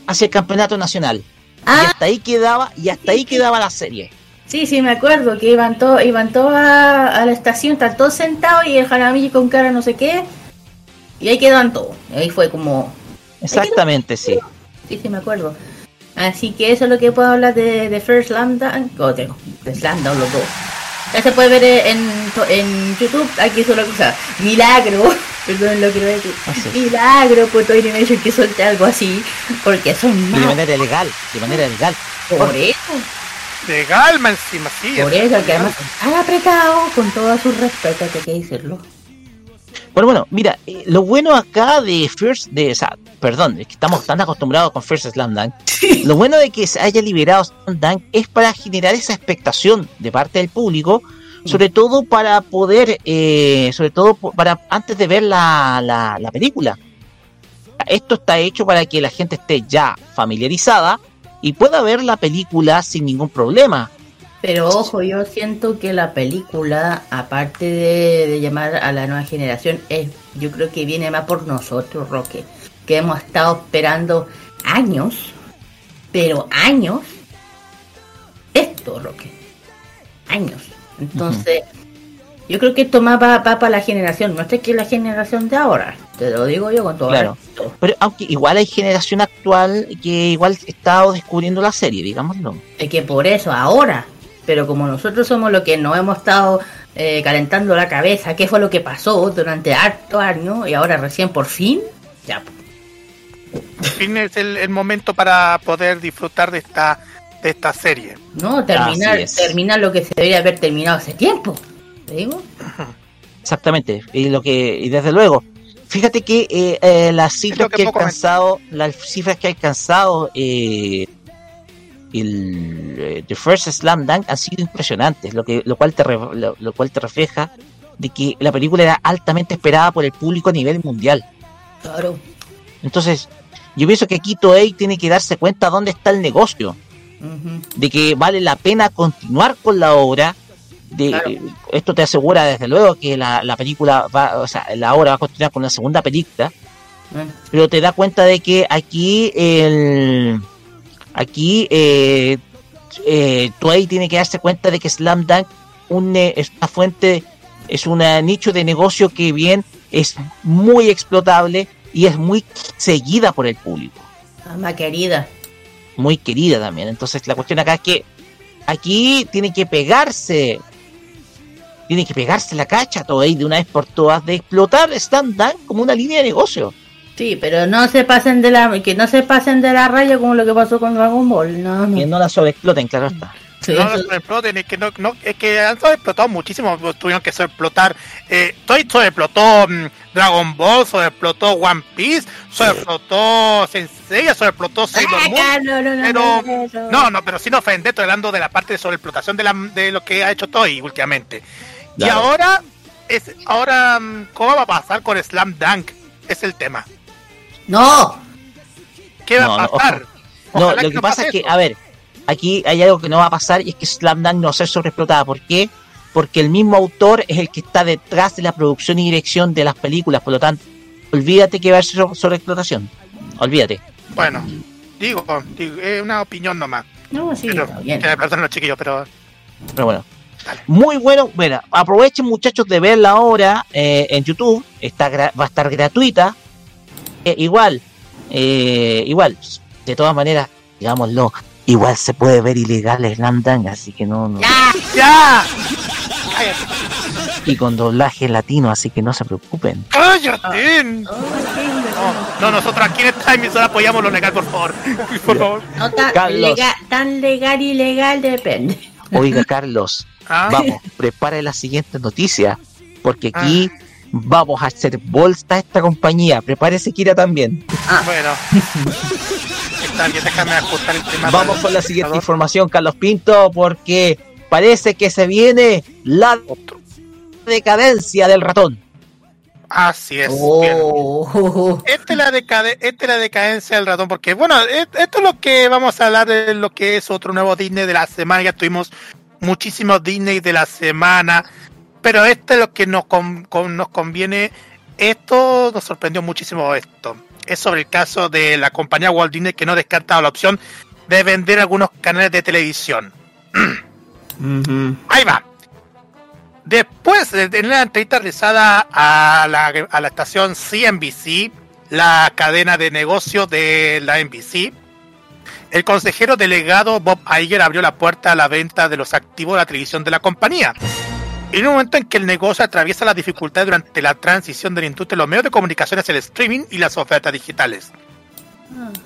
G: hacia el campeonato nacional. Y
H: Ah,
G: hasta ahí quedaba, y hasta ahí quedaba la serie.
H: sí, sí, me acuerdo que iban todos iban todos a, a la estación, están todos sentados y el Hanamichi con cara no sé qué. Y ahí quedaban todos. Y ahí fue como,
G: Exactamente, sí.
H: Sí, sí, me acuerdo. Así que eso es lo que puedo hablar de, de First Dunk, o de, de Slam Dunk, los dos. Ya se puede ver en, en YouTube, aquí solo cosa, milagro, *laughs* perdón lo que voy a decir,
G: es.
H: milagro, Puerto Animation que suelte algo así, porque son
G: de manera legal, de manera legal.
H: por eso,
I: calma encima, sí.
H: por
I: es-
H: eso, que además han apretado con todo su respeto, que hay que decirlo.
G: Bueno, bueno, mira, eh, lo bueno acá de First, de, o sea, perdón, es que estamos tan acostumbrados con First Slam Dunk. Lo bueno de que se haya liberado Slam Dunk es para generar esa expectación de parte del público, sobre todo para poder, eh, sobre todo para antes de ver la, la, la película. Esto está hecho para que la gente esté ya familiarizada y pueda ver la película sin ningún problema.
H: Pero ojo, yo siento que la película, aparte de, de llamar a la nueva generación, es, yo creo que viene más por nosotros, Roque, que hemos estado esperando años, pero años, esto, Roque, años. Entonces, yo creo que esto más va, va para la generación nuestra que la generación de ahora. Te lo digo yo con todo
G: Claro.
H: respeto.
G: Pero aunque igual hay generación actual que igual está descubriendo la serie, digámoslo.
H: Es que por eso, ahora. Pero como nosotros somos los que nos hemos estado eh, calentando la cabeza, qué fue lo que pasó durante harto años y ahora recién por fin, ya.
I: Por fin es el, el momento para poder disfrutar de esta de esta serie.
H: No, terminar, terminar lo que se debería haber terminado hace tiempo. ¿Te digo?
G: Exactamente, y lo que y desde luego, fíjate que eh, eh, las cifras
I: que
G: que ha
I: poco
G: alcanzado, las cifras que ha alcanzado eh, el eh, The First Slam Dunk han sido impresionantes, lo que lo cual te re- lo, lo cual te refleja de que la película era altamente esperada por el público a nivel mundial.
H: Claro.
G: Entonces, yo pienso que aquí Toei tiene que darse cuenta dónde está el negocio, de que vale la pena continuar con la obra. De,
H: Claro.
G: eh, Esto te asegura desde luego que la, la película va, o sea, la obra va a continuar con la segunda película,
H: Eh,
G: pero te da cuenta de que aquí el aquí eh, eh, Toei tiene que darse cuenta de que Slam Dunk une, es una fuente es un eh, nicho de negocio que bien es muy explotable y es muy seguida por el público.
H: Más querida.
G: Muy querida también. Entonces la cuestión acá es que aquí tiene que pegarse. Tiene que pegarse la cacha Toei de una vez por todas de explotar Stand Down como una línea de negocio.
H: Sí, pero no se pasen de la que no se pasen de la raya como lo que pasó con Dragon Ball. No, no.
G: Que no la sobreexploten, claro está.
H: Sí,
I: no lo sobreexploten, es que, no, no, es que han sobreexplotado muchísimo, pues, tuvieron que sobreexplotar. Eh, Toy sobreexplotó mm, Dragon Ball, sobreexplotó One Piece, sobreexplotó Sensei, sobreexplotó Sailor
H: Ah,
I: Moon.
H: no, no, no,
I: pero,
H: no, no.
I: no, no, pero sin ofender, estoy hablando de la parte de sobreexplotación de, la, de lo que ha hecho Toy últimamente. Y ahora, es, ahora, mm, ¿cómo va a pasar con Slam Dunk? Es el tema.
H: No,
I: ¿Qué va
G: No,
I: a pasar?
G: No,
I: Ojalá
G: lo que
I: no
G: pasa es que,
I: eso.
G: a ver, aquí hay algo que no va a pasar y es que Slam Dunk no va a ser sobreexplotada. ¿Por qué? Porque el mismo autor es el que está detrás de la producción y dirección de las películas, por lo tanto, olvídate que va a ser so- sobreexplotación. Olvídate.
I: Bueno, digo, digo, es una opinión nomás.
H: no, sí,
I: Pero,
H: bien.
I: que me perdonen los chiquillos, pero
G: Pero bueno. Muy bueno. Bueno, aprovechen muchachos de verla ahora eh, en YouTube. Está gra- va a estar gratuita. Eh, igual, eh, igual, de todas maneras, digámoslo, igual se puede ver ilegal Slam Dunk, así que no, no.
I: ¡Ya!
G: Y con doblaje latino, así que no se preocupen.
I: ¡Cállate! No, no, nosotros aquí en esta emisora apoyamos lo legal, por favor. Por favor.
H: No tan
G: Carlos.
H: legal, tan legal y legal depende.
G: Oiga, Carlos,
I: Ah,
G: vamos, prepare la siguiente noticia, porque aquí vamos a hacer bolsa a esta compañía. Prepárese, Kira, también.
I: Bueno. Está bien, déjame ajustar el tema.
G: Vamos con la siguiente información, Carlos Pinto, porque parece que se viene la decadencia del ratón.
I: Así es.
H: Oh,
I: Esta es, la decade- esta es la decadencia del ratón, porque bueno, e- esto es lo que vamos a hablar de lo que es otro nuevo Disney de la semana. Ya tuvimos muchísimos Disney de la semana, pero este es lo que nos, con- con- nos conviene. Esto nos sorprendió muchísimo esto. Es sobre el caso de la compañía Walt Disney que no descartaba la opción de vender algunos canales de televisión. *clears throat* Ahí va. Después de tener la entrevista realizada a la, a la estación CNBC, la cadena de negocios de la NBC, el consejero delegado Bob Iger abrió la puerta a la venta de los activos de la televisión de la compañía. En un momento en que el negocio atraviesa las dificultades durante la transición de la industria de los medios de comunicación hacia el streaming y las ofertas digitales.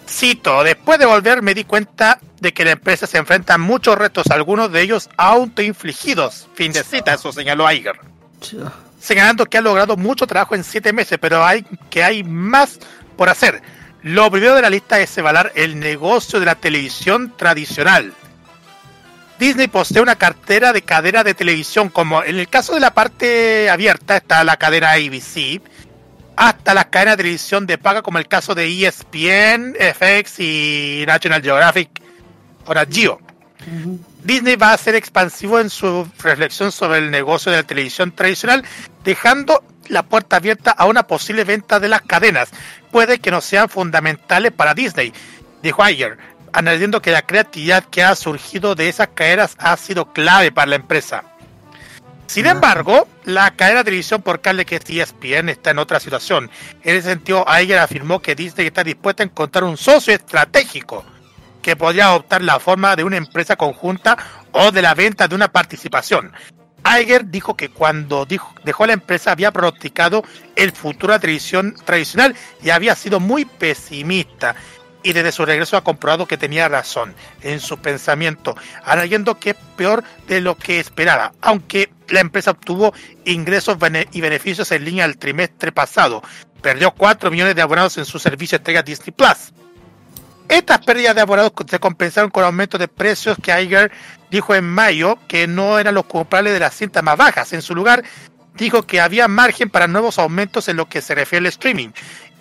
I: Cito, después de volver me di cuenta de que la empresa se enfrenta a muchos retos, algunos de ellos autoinfligidos. Fin de cita, eso señaló Iger. Señalando que ha logrado mucho trabajo en siete meses, pero hay que hay más por hacer. Lo primero de la lista es evaluar el negocio de la televisión tradicional. Disney posee una cartera de cadenas de televisión, como en el caso de la parte abierta está la cadena ABC, hasta las cadenas de televisión de paga, como el caso de ESPN, FX y National Geographic, ahora Geo. Disney va a ser expansivo en su reflexión sobre el negocio de la televisión tradicional, dejando la puerta abierta a una posible venta de las cadenas. Puede que no sean fundamentales para Disney, dijo Iger, añadiendo que la creatividad que ha surgido de esas cadenas ha sido clave para la empresa. Sin embargo, la cadena de televisión por cable que es ESPN está en otra situación. En ese sentido, Iger afirmó que Disney está dispuesta a encontrar un socio estratégico que podría adoptar la forma de una empresa conjunta o de la venta de una participación. Iger dijo que cuando dijo- dejó la empresa había pronosticado el futuro de la televisión tradicional y había sido muy pesimista. Y desde su regreso ha comprobado que tenía razón en su pensamiento, añadiendo que es peor de lo que esperaba, aunque la empresa obtuvo ingresos y beneficios en línea el trimestre pasado. Perdió 4 millones de abonados en su servicio de entrega Disney Plus. Estas pérdidas de abonados se compensaron con aumentos de precios que Iger dijo en mayo que no eran los culpables de las cintas más bajas. En su lugar, dijo que había margen para nuevos aumentos en lo que se refiere al streaming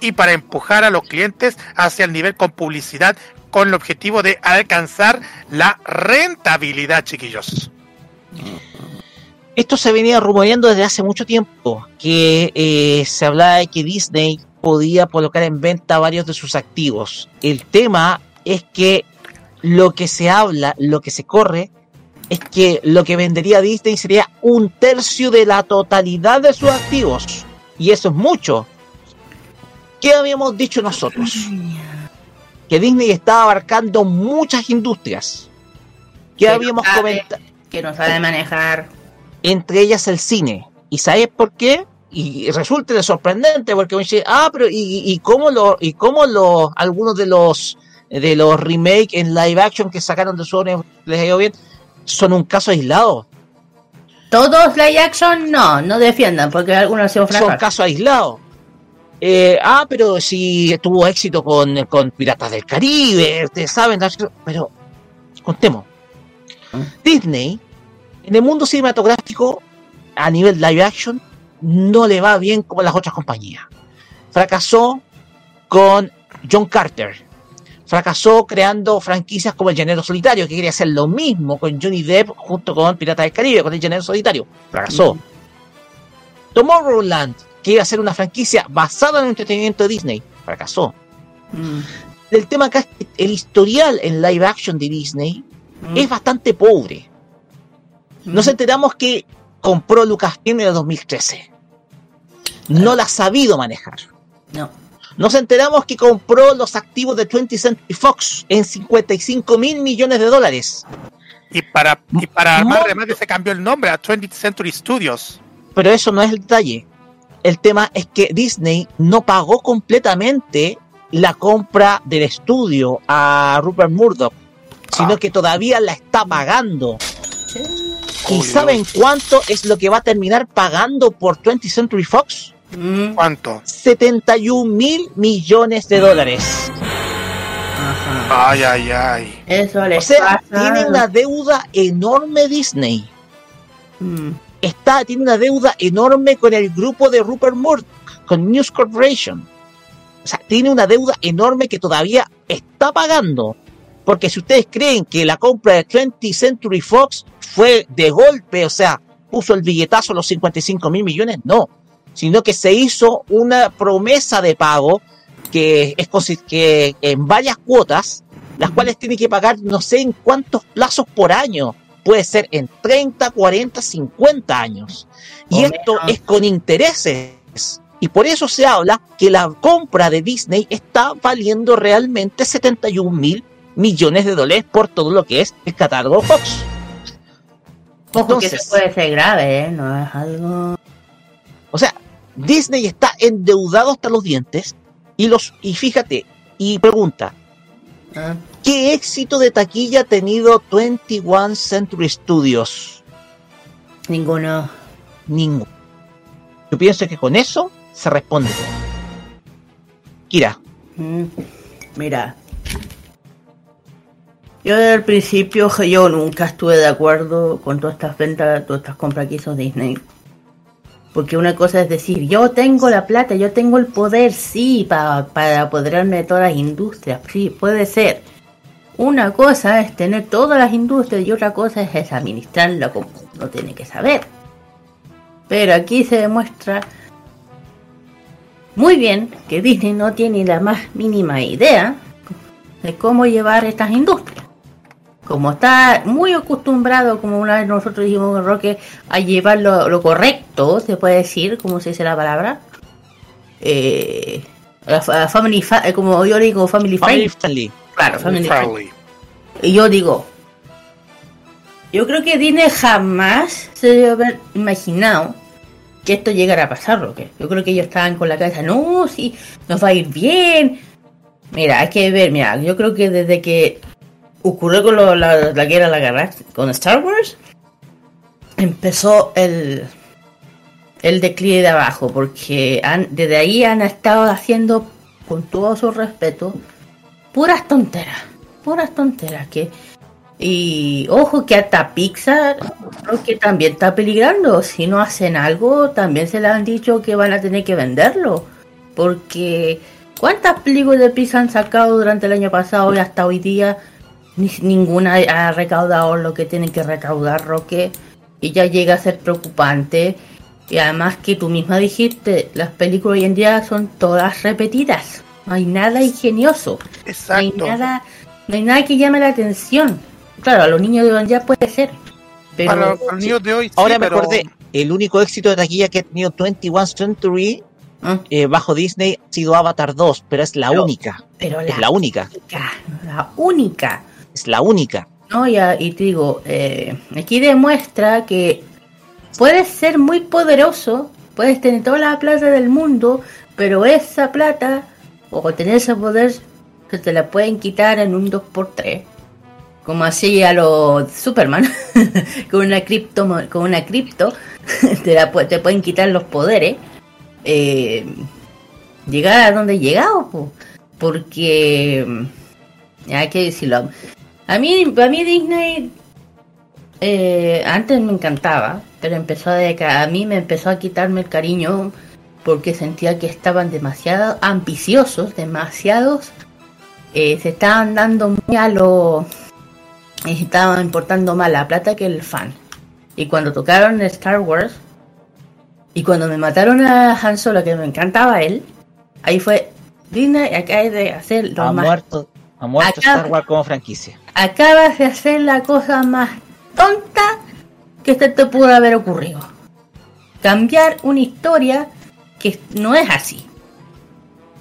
I: y para empujar a los clientes hacia el nivel con publicidad con el objetivo de alcanzar la rentabilidad, chiquillos.
G: Esto se venía rumoreando desde hace mucho tiempo, que eh, se hablaba de que Disney podía colocar en venta varios de sus activos. El tema es que lo que se habla, lo que se corre, es que lo que vendería Disney sería un tercio de la totalidad de sus activos. Y eso es mucho. ¿Qué habíamos dicho nosotros? Que Disney estaba abarcando muchas industrias. ¿Qué
H: Que
G: habíamos comentado?
H: Que no sabe manejar.
G: Entre ellas el cine. ¿Y sabes por qué? Y resulta de sorprendente porque uno dice, ah, pero ¿y, y cómo lo, y cómo lo, algunos de los de los remake en live action que sacaron de Sony les ha ido bien? Son un caso aislado.
H: Todos live action no, no defiendan, porque algunos se
G: son
H: fracasan.
G: casos aislados. Eh, ah, pero si tuvo éxito con, con Piratas del Caribe, ustedes saben, pero contemos. Disney, en el mundo cinematográfico, a nivel live action, no le va bien como las otras compañías. Fracasó con John Carter. Fracasó creando franquicias como el Llanero Solitario, que quería hacer lo mismo con Johnny Depp junto con Piratas del Caribe, con el Llanero Solitario. Fracasó. Tomorrowland, que iba a ser una franquicia basada en el entretenimiento de Disney, fracasó.
H: Mm,
G: El tema acá es que el historial en live action de Disney
H: mm,
G: es bastante pobre. Nos
H: mm.
G: enteramos que compró Lucasfilm en el 2013. No la ha sabido manejar.
H: No.
G: Nos enteramos que compró los activos de 20th Century Fox en 55 mil millones de dólares.
I: Y para, y para remate se cambió el nombre a 20th Century Studios.
G: Pero eso no es el detalle. El tema es que Disney no pagó completamente la compra del estudio a Rupert Murdoch, sino que todavía la está pagando. ¿Y saben cuánto es lo que va a terminar pagando por 20th Century Fox?
H: Mm,
I: ¿Cuánto?
G: 71 mil millones de dólares.
H: ajá.
I: Ay, ay, ay.
H: Eso
G: O sea,
H: pasa.
G: tiene una deuda enorme Disney.
H: Mm,
G: Está, tiene una deuda enorme con el grupo de Rupert Murdoch, con News Corporation. O sea, tiene una deuda enorme que todavía está pagando. Porque si ustedes creen que la compra de 20th Century Fox fue de golpe, o sea, puso el billetazo a los 55 mil millones, no. Sino que se hizo una promesa de pago que es que en varias cuotas, las cuales tiene que pagar no sé en cuántos plazos por año. Puede ser en 30, 40, 50 años. Y esto es con intereses. Y por eso se habla que la compra de Disney está valiendo realmente 71 mil millones de dólares por todo lo que es el catálogo Fox. Entonces-
H: puede ser grave, ¿eh? No es algo.
G: O sea, Disney está endeudado hasta los dientes y los y fíjate y pregunta,
H: ah,
G: ¿qué éxito de taquilla ha tenido 21 Century Studios?
H: Ninguno.
G: Ninguno. Yo pienso que con eso se responde. Kira,
H: Mm, Mira. Yo desde el principio yo nunca estuve de acuerdo con todas estas ventas, todas estas compras que hizo Disney. Porque una cosa es decir, yo tengo la plata, yo tengo el poder, sí, pa- para apoderarme de todas las industrias, sí, puede ser. Una cosa es tener todas las industrias y otra cosa es, administrarla como uno tiene que saber. Pero aquí se demuestra muy bien que Disney no tiene la más mínima idea de cómo llevar estas industrias. Como está muy acostumbrado, como una vez nosotros dijimos con Roque, a llevar lo, lo correcto, se puede decir, como se dice la palabra. Eh, family fa- como yo digo, family,
G: Family
H: friendly. Claro. Friendly. Y yo digo, yo creo que Disney jamás se debe haber imaginado que esto llegara a pasar, Roque. Yo creo que ellos estaban con la cabeza, no, sí, nos va a ir bien. Mira, hay que ver, mira, yo creo que desde que ocurrió con lo- la, la guerra la galaxia, con Star Wars, empezó el, el declive de abajo, porque han- desde ahí han estado haciendo, con todo su respeto, puras tonteras, puras tonteras que y ojo que hasta Pixar creo también está peligrando. Si no hacen algo, también se le han dicho que van a tener que venderlo. Porque ¿cuántas películas de Pixar han sacado durante el año pasado y hasta hoy día? Ni- ninguna ha recaudado lo que tienen que recaudar, Roque. Y ya llega a ser preocupante. Y además que tú misma dijiste, las películas hoy en día son todas repetidas. No hay nada ingenioso. No hay
I: Exacto.
H: nada, no hay nada que llame la atención. Claro, a los niños de hoy día puede ser, Pero
I: para, para los niños de hoy. sí,
G: Ahora me acordé, el único éxito de taquilla que ha tenido 21 Century
H: ¿Mm?
G: eh, bajo Disney ha sido Avatar 2, pero es la
H: Pero-
G: única.
H: pero
G: Es
H: la,
G: la única.
H: única, la única.
G: Es la única.
H: No, ya, y te digo, eh, aquí demuestra que puedes ser muy poderoso, puedes tener toda la plata del mundo, pero esa plata o tener ese poder que te la pueden quitar en un 2x3. Como así a los Superman, *laughs* con una cripto, con una cripto, *laughs* te, la, te pueden quitar los poderes. Eh, llegar a donde he llegado, po. porque mm, hay que decirlo. A mí, a mí Disney eh, antes me encantaba, pero empezó a a mí me empezó a quitarme el cariño porque sentía que estaban demasiado ambiciosos, demasiados, eh, se estaban dando muy a lo, eh, estaban importando más la plata que el fan. Y cuando tocaron Star Wars y cuando me mataron a Han Solo, que me encantaba él, ahí fue Disney acá hay de hacer lo
G: Ha
H: más
G: muerto, ha muerto Star Wars como franquicia.
H: acabas de hacer la cosa más tonta que se te pudo haber ocurrido. Cambiar una historia que no es así.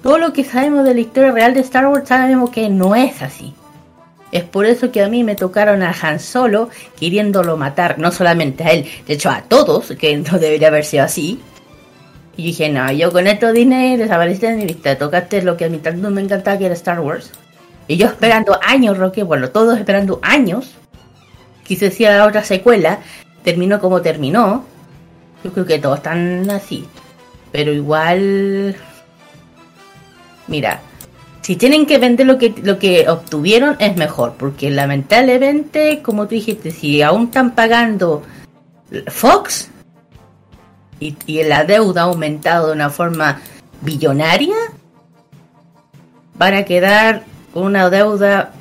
H: Todo lo que sabemos de la historia real de Star Wars sabemos que no es así. Es por eso que a mí me tocaron a Han Solo queriéndolo matar, no solamente a él, de hecho a todos, que no debería haber sido así. Y dije, no, yo con esto Disney desapareciste de mi vista, tocaste lo que a mí tanto me encantaba que era Star Wars. Y yo esperando años, Roque, bueno, todos esperando años, que se hiciera otra secuela, terminó como terminó. Yo creo que todos están así. Pero igual. Mira, si tienen que vender lo que, lo que obtuvieron, es mejor. Porque lamentablemente, como tú dijiste, si aún están pagando Fox y, la deuda ha aumentado de una forma billonaria, van a quedar con una deuda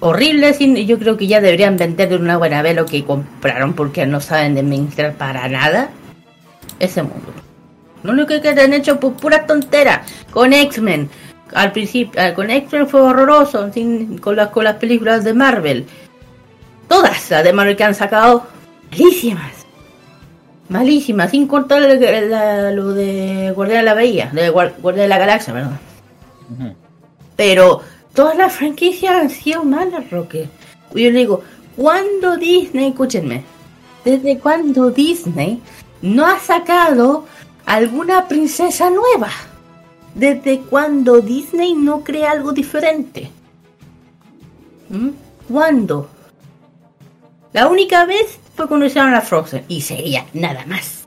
H: horrible. Sin, yo creo que ya deberían vender de una buena vez lo que compraron porque no saben administrar para nada ese mundo. Lo único que han hecho pues pura tontera con X-Men. Al principio, ah, con X-Men fue horroroso sin, con, las, con las películas de Marvel. Todas las de Marvel que han sacado, malísimas. Malísimas, sin contar la- la- lo de Guardián de la Bahía, de Guar- Guardián de la Galaxia, perdón. Pero todas las franquicias han sido malas, Roque. Yo le digo, ¿cuándo Disney, escúchenme, desde cuándo Disney no ha sacado alguna princesa nueva? ¿Desde cuándo Disney no crea algo diferente? ¿Mm? ¿Cuándo? La única vez fue cuando hicieron a Frozen y seguía nada más.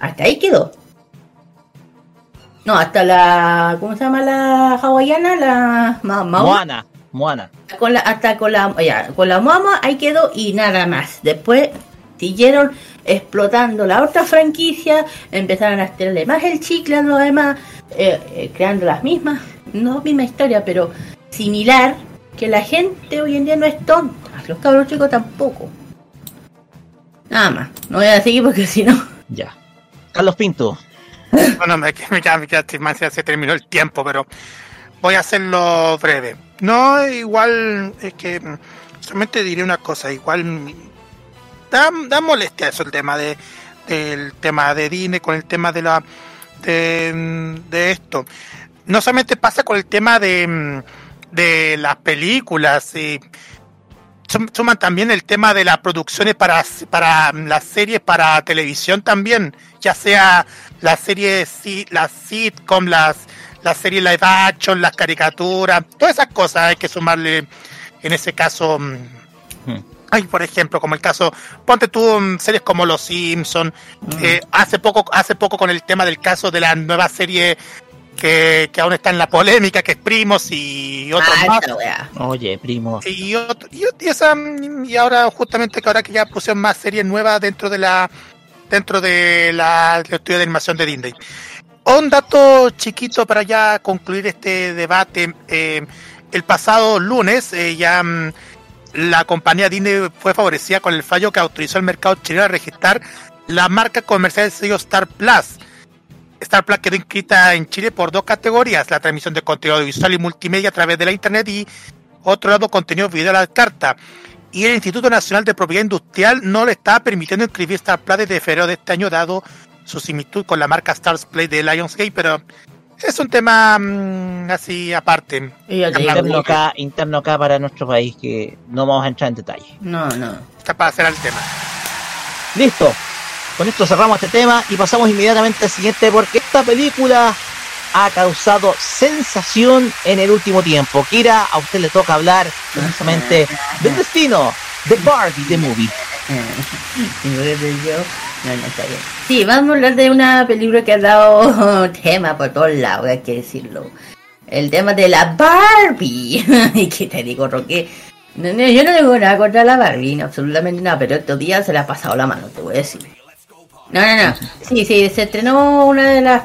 H: Hasta ahí quedó. No, hasta la. ¿Cómo se llama la hawaiana? La. Ma- Maui.
G: Moana, Moana.
H: Con la, hasta con la. Ya, con la Mama ahí quedó y nada más. Después siguieron explotando la otra franquicia. Empezaron a estirarle más el chicle a los demás. eh, eh, creando las mismas. No misma historia, pero similar. Que la gente hoy en día no es tonta. Los cabros chicos tampoco. Nada más. No voy a seguir porque si no.
G: Ya. Carlos Pinto. *laughs*
I: Bueno, me, me, queda- me queda- más ya se terminó el tiempo, pero voy a hacerlo breve. No, igual es que mm, solamente diré una cosa, igual da, da molestia eso el tema de del tema de Disney con el tema de la de, esto. No solamente pasa con el tema de, de las películas y sum- suman también el tema de las producciones para, para las series para televisión también, ya sea las series, las sitcom, las, las series live action, las caricaturas, todas esas cosas hay que sumarle en ese caso. mm,
G: Hmm.
I: Hay, por ejemplo, como el caso, ponte tú mm, series como Los Simpson, eh, hace poco, hace poco con el tema del caso de la nueva serie que, que aún está en la polémica, que es Primos y otros
H: Ah,
I: más.
G: Oye, primo.
I: Y, otro- y, y esa, y ahora justamente que ahora que ya pusieron más series nuevas dentro de la dentro de la estudio de animación de Disney. Un dato chiquito para ya concluir este debate. eh, el pasado lunes eh, ya mm, la compañía Disney fue favorecida con el fallo que autorizó al mercado chileno a registrar la marca comercial del sello Star Plus. Star Plus quedó inscrita en Chile por dos categorías, la transmisión de contenido audiovisual y multimedia a través de la internet y otro lado contenido video a la carta. y el Instituto Nacional de Propiedad Industrial no le está permitiendo inscribir Star Play desde febrero de este año, dado su similitud con la marca Stars Play de Lionsgate, pero es un tema mm, así aparte.
H: Y
G: Interno acá, interno acá para nuestro país, que no vamos a entrar en detalle.
H: No, no.
I: Está para hacer el tema.
G: Listo. Con esto cerramos este tema y pasamos inmediatamente al siguiente porque esta película ha causado sensación en el último tiempo. Kira, a usted le toca hablar precisamente del destino de Barbie the Movie. *laughs*
H: Y luego yo, no, no está bien. Sí, vamos a hablar de una película que ha dado *laughs* tema por todos lados, hay que decirlo. El tema de la Barbie. *laughs* ¿Y qué te digo, Roque? No, no, yo no tengo nada contra la Barbie, no, absolutamente nada, pero estos días se le ha pasado la mano, te voy a decir. No, no, no. Sí, sí, se estrenó una de las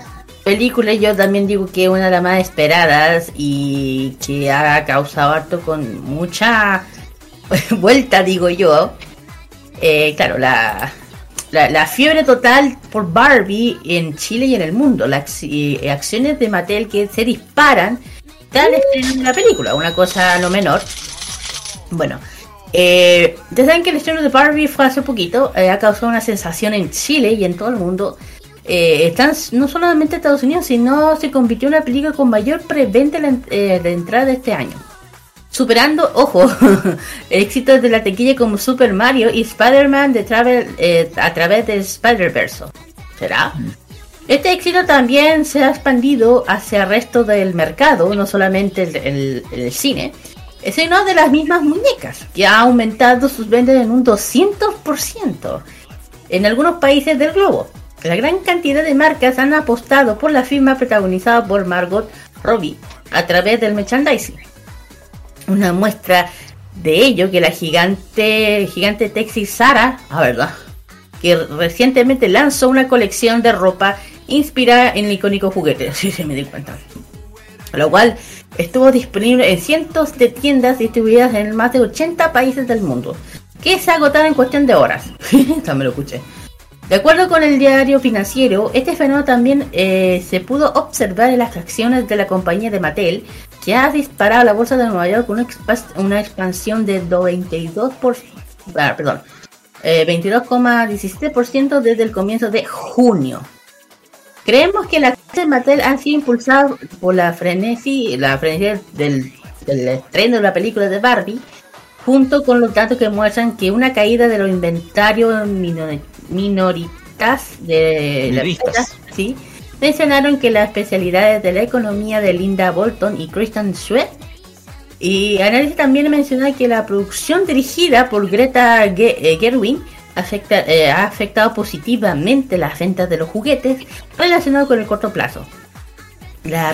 H: películas, yo también digo que una de las más esperadas y que ha causado harto con mucha *laughs* vuelta, digo yo. Eh, claro, la, la, la fiebre total por Barbie en Chile y en el mundo. Las eh, acciones de Mattel que se disparan el estreno de la película, una cosa no menor. Bueno, eh, ya saben que el estreno de Barbie fue hace poquito, eh, ha causado una sensación en Chile y en todo el mundo. Eh, están no solamente en Estados Unidos, sino se convirtió en la película con mayor preventa de, eh, de entrada de este año. Superando, ojo, *laughs* éxitos de la tequilla como Super Mario y Spider-Man de Travel, eh, a través de Spider-Verse. ¿Será? Este éxito también se ha expandido hacia el resto del mercado, no solamente el, el- el cine, sino de las mismas muñecas, que ha aumentado sus ventas en un 200% en algunos países del globo. La gran cantidad de marcas han apostado por la firma protagonizada por Margot Robbie a través del merchandising. Una muestra de ello que la gigante gigante Texas Sara, a verdad, que recientemente lanzó una colección de ropa inspirada en el icónico juguete. *laughs* Sí, sí, me di cuenta. Lo cual estuvo disponible en cientos de tiendas distribuidas en más de 80 países del mundo, que se agotaron en cuestión de horas. *laughs* También lo escuché. De acuerdo con el diario financiero, este fenómeno también eh, se pudo observar en las acciones de la compañía de Mattel, que ha disparado la bolsa de Nueva York con una, expansión de 92%, ah, perdón, eh, 22,17% desde el comienzo de junio. Creemos que las acciones de Mattel han sido impulsadas por la frenesi, la frenesi del, del estreno de la película de Barbie, junto con los datos que muestran que una caída de los inventarios minor- minoritas de la
G: Minoristas.
H: empresa, sí, mencionaron que las especialidades de la economía de Linda Bolton y Kristen Stewart y análisis también menciona que la producción dirigida por Greta eh, Gerwig afecta- eh, ha afectado positivamente las ventas de los juguetes relacionados con el corto plazo. La,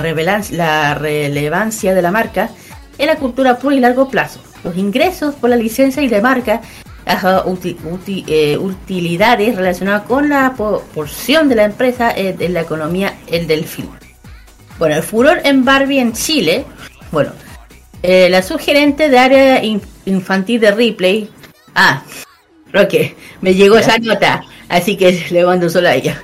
H: la relevancia de la marca en la cultura pura y largo plazo. Los ingresos por la licencia y de marca, las uti- eh, utilidades relacionadas con la po- porción de la empresa eh, de la economía el del film. Bueno, el furor en Barbie en Chile. Bueno, eh, la sugerente de área in- infantil de Ripley. Ah, Roque, me llegó esa nota, así que le mando solo a ella.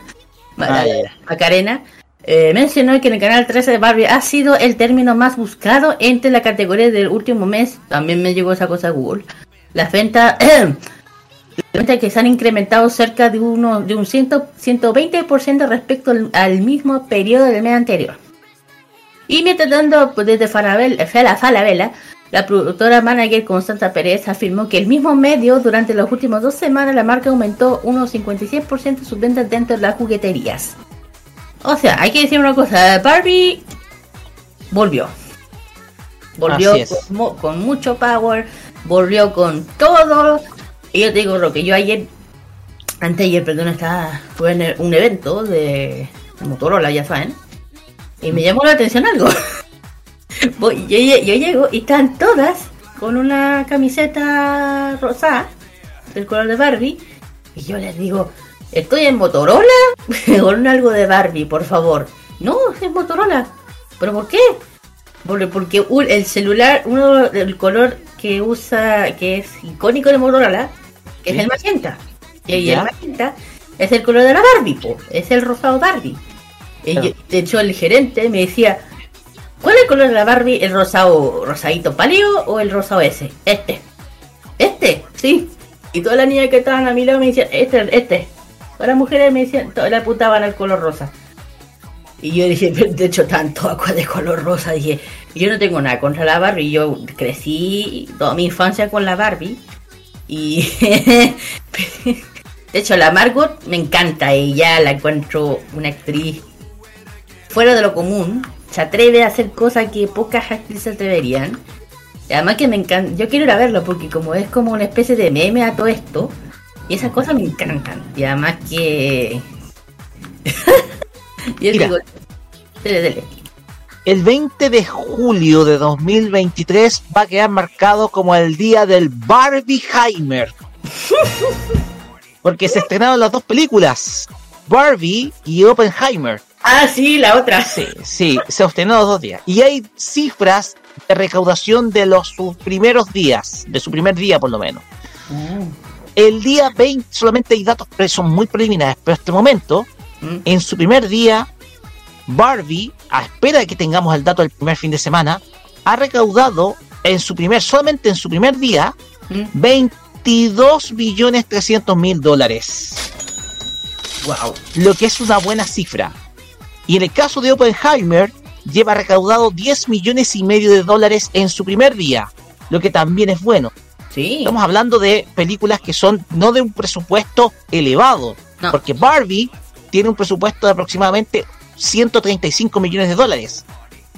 G: Ah.
H: Macarena. Eh, mencionó que en el canal 13 de Barbie ha sido el término más buscado entre la categoría del último mes. También me llegó esa cosa a Google. Las ventas, *clears throat* que se han incrementado cerca de, uno, de un 100, 120% respecto al, mismo periodo del mes anterior. Y mientras tanto, pues, desde Falabella, Fala- Falabella, la productora manager Constanza Pérez afirmó que el mismo medio, durante las últimas dos semanas, la marca aumentó unos 56% sus ventas dentro de las jugueterías. O sea, hay que decir una cosa, Barbie volvió. Volvió con, mu- con mucho power, volvió con todo. Y yo te digo, lo que yo ayer, antes ayer, perdón, estaba, fue en el- un evento de Motorola, ya saben. Y me llamó la atención algo. *laughs* Yo, yo llego y están todas con una camiseta rosada del color de Barbie. Y yo les digo, ¿estoy en Motorola? *laughs* con algo de Barbie, por favor. No, es Motorola. ¿Pero por qué? Porque, el celular, uno del color que usa, que es icónico de Motorola, que es el magenta. Y el magenta es el color de la Barbie, po, es el rosado Barbie. Y
G: Claro.
H: yo- de hecho, el gerente me decía, ¿cuál es el color de la Barbie? ¿El rosado rosadito pálido o el rosado ese? Este. Este. Y todas las niñas que estaban a mi lado me decían, este, este. Las mujeres me decían, todas las apuntaban al color rosa. Y yo dije, de hecho, tanto agua de color rosa. Dije, yo no tengo nada contra la Barbie. Yo crecí toda mi infancia con la Barbie. Y *laughs* de hecho, la Margot me encanta. Ella la encuentro una actriz fuera de lo común. Se atreve a hacer cosas que pocas actrices deberían. Y además que me encanta. Yo quiero ir a verlo porque, como es como una especie de meme a todo esto. Y esas cosas me encantan. Y además que. *laughs* yo
G: Mira.
H: digo. Dele, dele.
G: El 20 de julio de 2023 va a quedar marcado como el día del Barbieheimer. *laughs* Porque se estrenaron las dos películas, Barbie y Oppenheimer.
H: Ah, sí, la otra.
G: Sí, sí, se estrenaron los dos días. Y hay cifras de recaudación de los sus primeros días, de su primer día por lo menos. El día 20, solamente hay datos que son muy preliminares, pero hasta el momento,
H: Mm.
G: en su primer día, Barbie, a espera de que tengamos el dato del primer fin de semana, ha recaudado en su primer, solamente en su primer día,
H: Mm.
G: 22 millones 300 mil dólares.
H: Wow.
G: Lo que es una buena cifra. Y en el caso de Oppenheimer, lleva recaudado 10 millones y medio de dólares en su primer día, lo que también es bueno.
H: Sí.
G: Estamos hablando de películas que son no de un presupuesto elevado,
H: No.
G: porque Barbie tiene un presupuesto de aproximadamente 135 millones de dólares.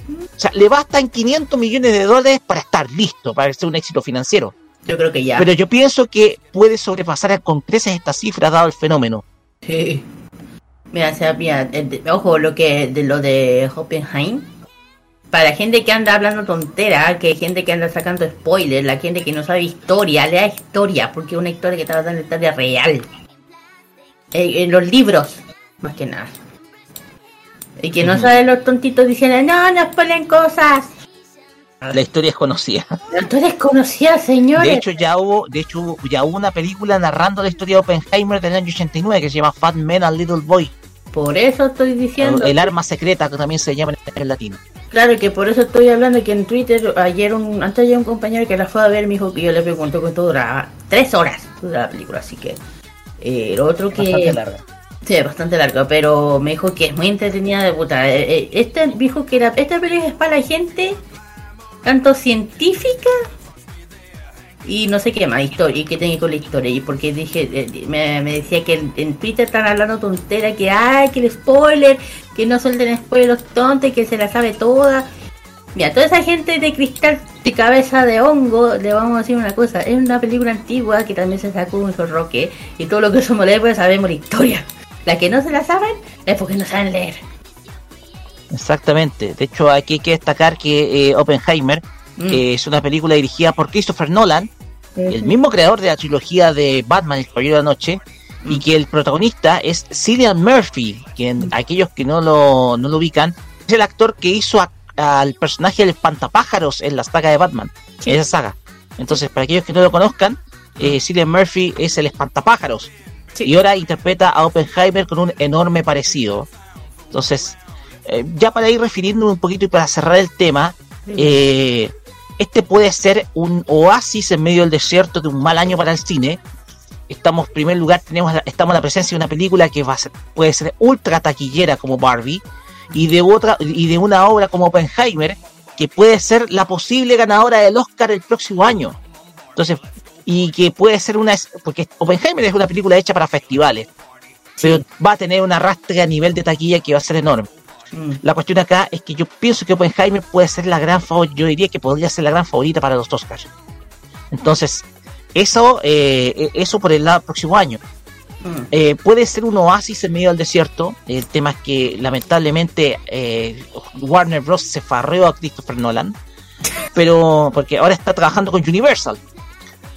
G: O sea, le bastan 500 millones de dólares para estar listo, para ser un éxito financiero.
H: Yo creo que ya.
G: Pero yo pienso que puede sobrepasar con creces esta cifra dado el fenómeno.
H: Sí. Mira, o sea, mira, ojo, lo que de lo de Hoppenheim. Para la gente que anda hablando tontera, que hay gente que anda sacando spoilers, la gente que no sabe historia, lea historia, porque es una historia que está basada en la historia real. Eh, en los libros, más que nada. Y que no saben los tontitos diciendo, no, no spoilen cosas.
G: La historia es conocida.
H: Pero tú desconocida, señores.
G: De hecho, ya hubo, de hecho, ya hubo una película narrando la historia de Oppenheimer del año 89 que se llama Fat Man and Little Boy.
H: Por eso estoy diciendo.
G: El arma secreta, que también se llama en latino.
H: Claro que por eso estoy hablando que en Twitter ayer un antes ayer un compañero que la fue a ver me dijo que yo le pregunté cuánto duraba tres horas dura la película así que eh, lo otro que
G: Bastante larga.
H: sí es bastante larga pero me dijo que es muy entretenida de puta Eh, eh, este dijo que la, esta película es para la gente tanto científica y no sé qué más historia y qué tenía con la historia y porque dije eh, me, decía que en, Twitter están hablando tontera que ay que el spoiler que no suelten spoilers tontos que se la sabe toda. Mira toda esa gente de cristal de cabeza de hongo le vamos a decir una cosa es una película antigua que también se sacó un roque y todo lo que somos pues sabemos la historia. La que no se la saben es porque no saben leer.
G: Exactamente. De hecho, aquí hay que destacar que eh, Oppenheimer
H: Mm.
G: es una película dirigida por Christopher Nolan, el mismo creador de la trilogía de Batman, El Caballero de la Noche, y que el protagonista es Cillian Murphy, quien aquellos que no lo, no lo ubican, es el actor que hizo a- al personaje del Pantapájaros en la saga de Batman, en esa saga. Entonces, para aquellos que no lo conozcan, eh, Cillian Murphy es el Espantapájaros.
H: Sí.
G: Y ahora interpreta a Oppenheimer con un enorme parecido. Entonces, eh, ya para ir refiriéndome un poquito y para cerrar el tema, eh, este puede ser un oasis en medio del desierto de un mal año para el cine. Estamos, en primer lugar, tenemos la- estamos en la presencia de una película que va a ser, puede ser ultra taquillera como Barbie y de otra y de una obra como Oppenheimer que puede ser la posible ganadora del Oscar el próximo año. Entonces, y que puede ser una porque Oppenheimer es una película hecha para festivales, pero va a tener un arrastre a nivel de taquilla que va a ser enorme.
H: Mm.
G: La cuestión acá es que yo pienso que Oppenheimer puede ser la gran favorita, yo diría que podría ser la gran favorita para los Oscars. Entonces, eso, eh, eso por el lado próximo año.
H: Mm.
G: Eh, puede ser un oasis en medio del desierto. El tema es que lamentablemente eh, Warner Bros. se farreó a Christopher Nolan. Pero porque ahora está trabajando con Universal.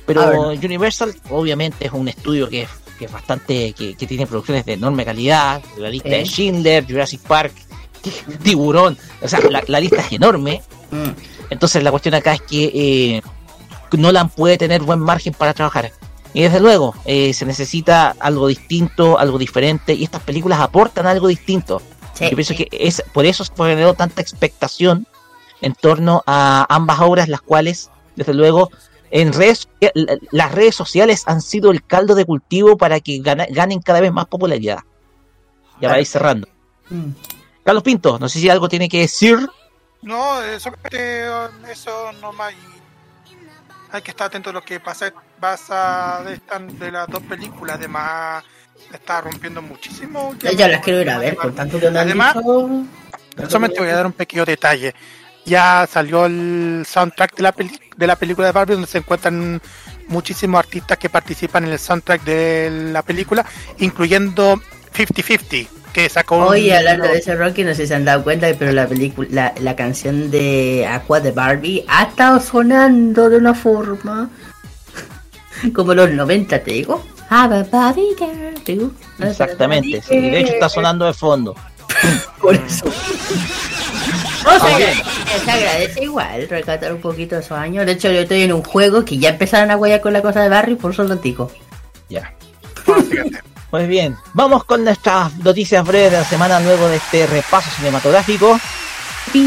G: Pero. Universal obviamente es un estudio que, que es bastante, que, que tiene producciones de enorme calidad. La lista de Schindler, Jurassic Park, *laughs* Tiburón. O sea, la, la lista es enorme.
H: Mm.
G: Entonces la cuestión acá es que eh, Nolan puede tener buen margen para trabajar. Y desde luego, eh, se necesita algo distinto, algo diferente, y estas películas aportan algo distinto.
H: Sí.
G: Yo pienso que es por eso se generó tanta expectación en torno a ambas obras, las cuales, desde luego, en redes, las redes sociales han sido el caldo de cultivo para que ganen cada vez más popularidad. Ya va a ir cerrando. Mm. Carlos Pinto, no sé si algo tiene que decir.
I: No, eso, eso nomás. Hay que estar atento a lo que pasa, pasa de, de las dos películas. Además, está rompiendo muchísimo.
H: Ya, las quiero ir a ver, por tanto que
I: Además, solamente voy a dar un pequeño detalle. Ya salió el soundtrack de la, de la película de Barbie, donde se encuentran muchísimos artistas que participan en el soundtrack de la película, incluyendo 50-50 que sacó
H: Oye, hablando de ese Rocky, no sé si se han dado cuenta, pero la película, la, la canción de Aqua de Barbie ha estado sonando de una forma *laughs* como los 90, te digo.
G: Exactamente, sí, de hecho está sonando de fondo. *laughs*
H: Por eso. *laughs* O sea, se agradece igual rescatar un poquito esos años. De hecho, yo estoy en un juego que ya empezaron a guayar con la cosa de Barry por solo tico.
G: Ya. Pues bien, vamos con nuestras noticias breves de la semana luego de este repaso cinematográfico.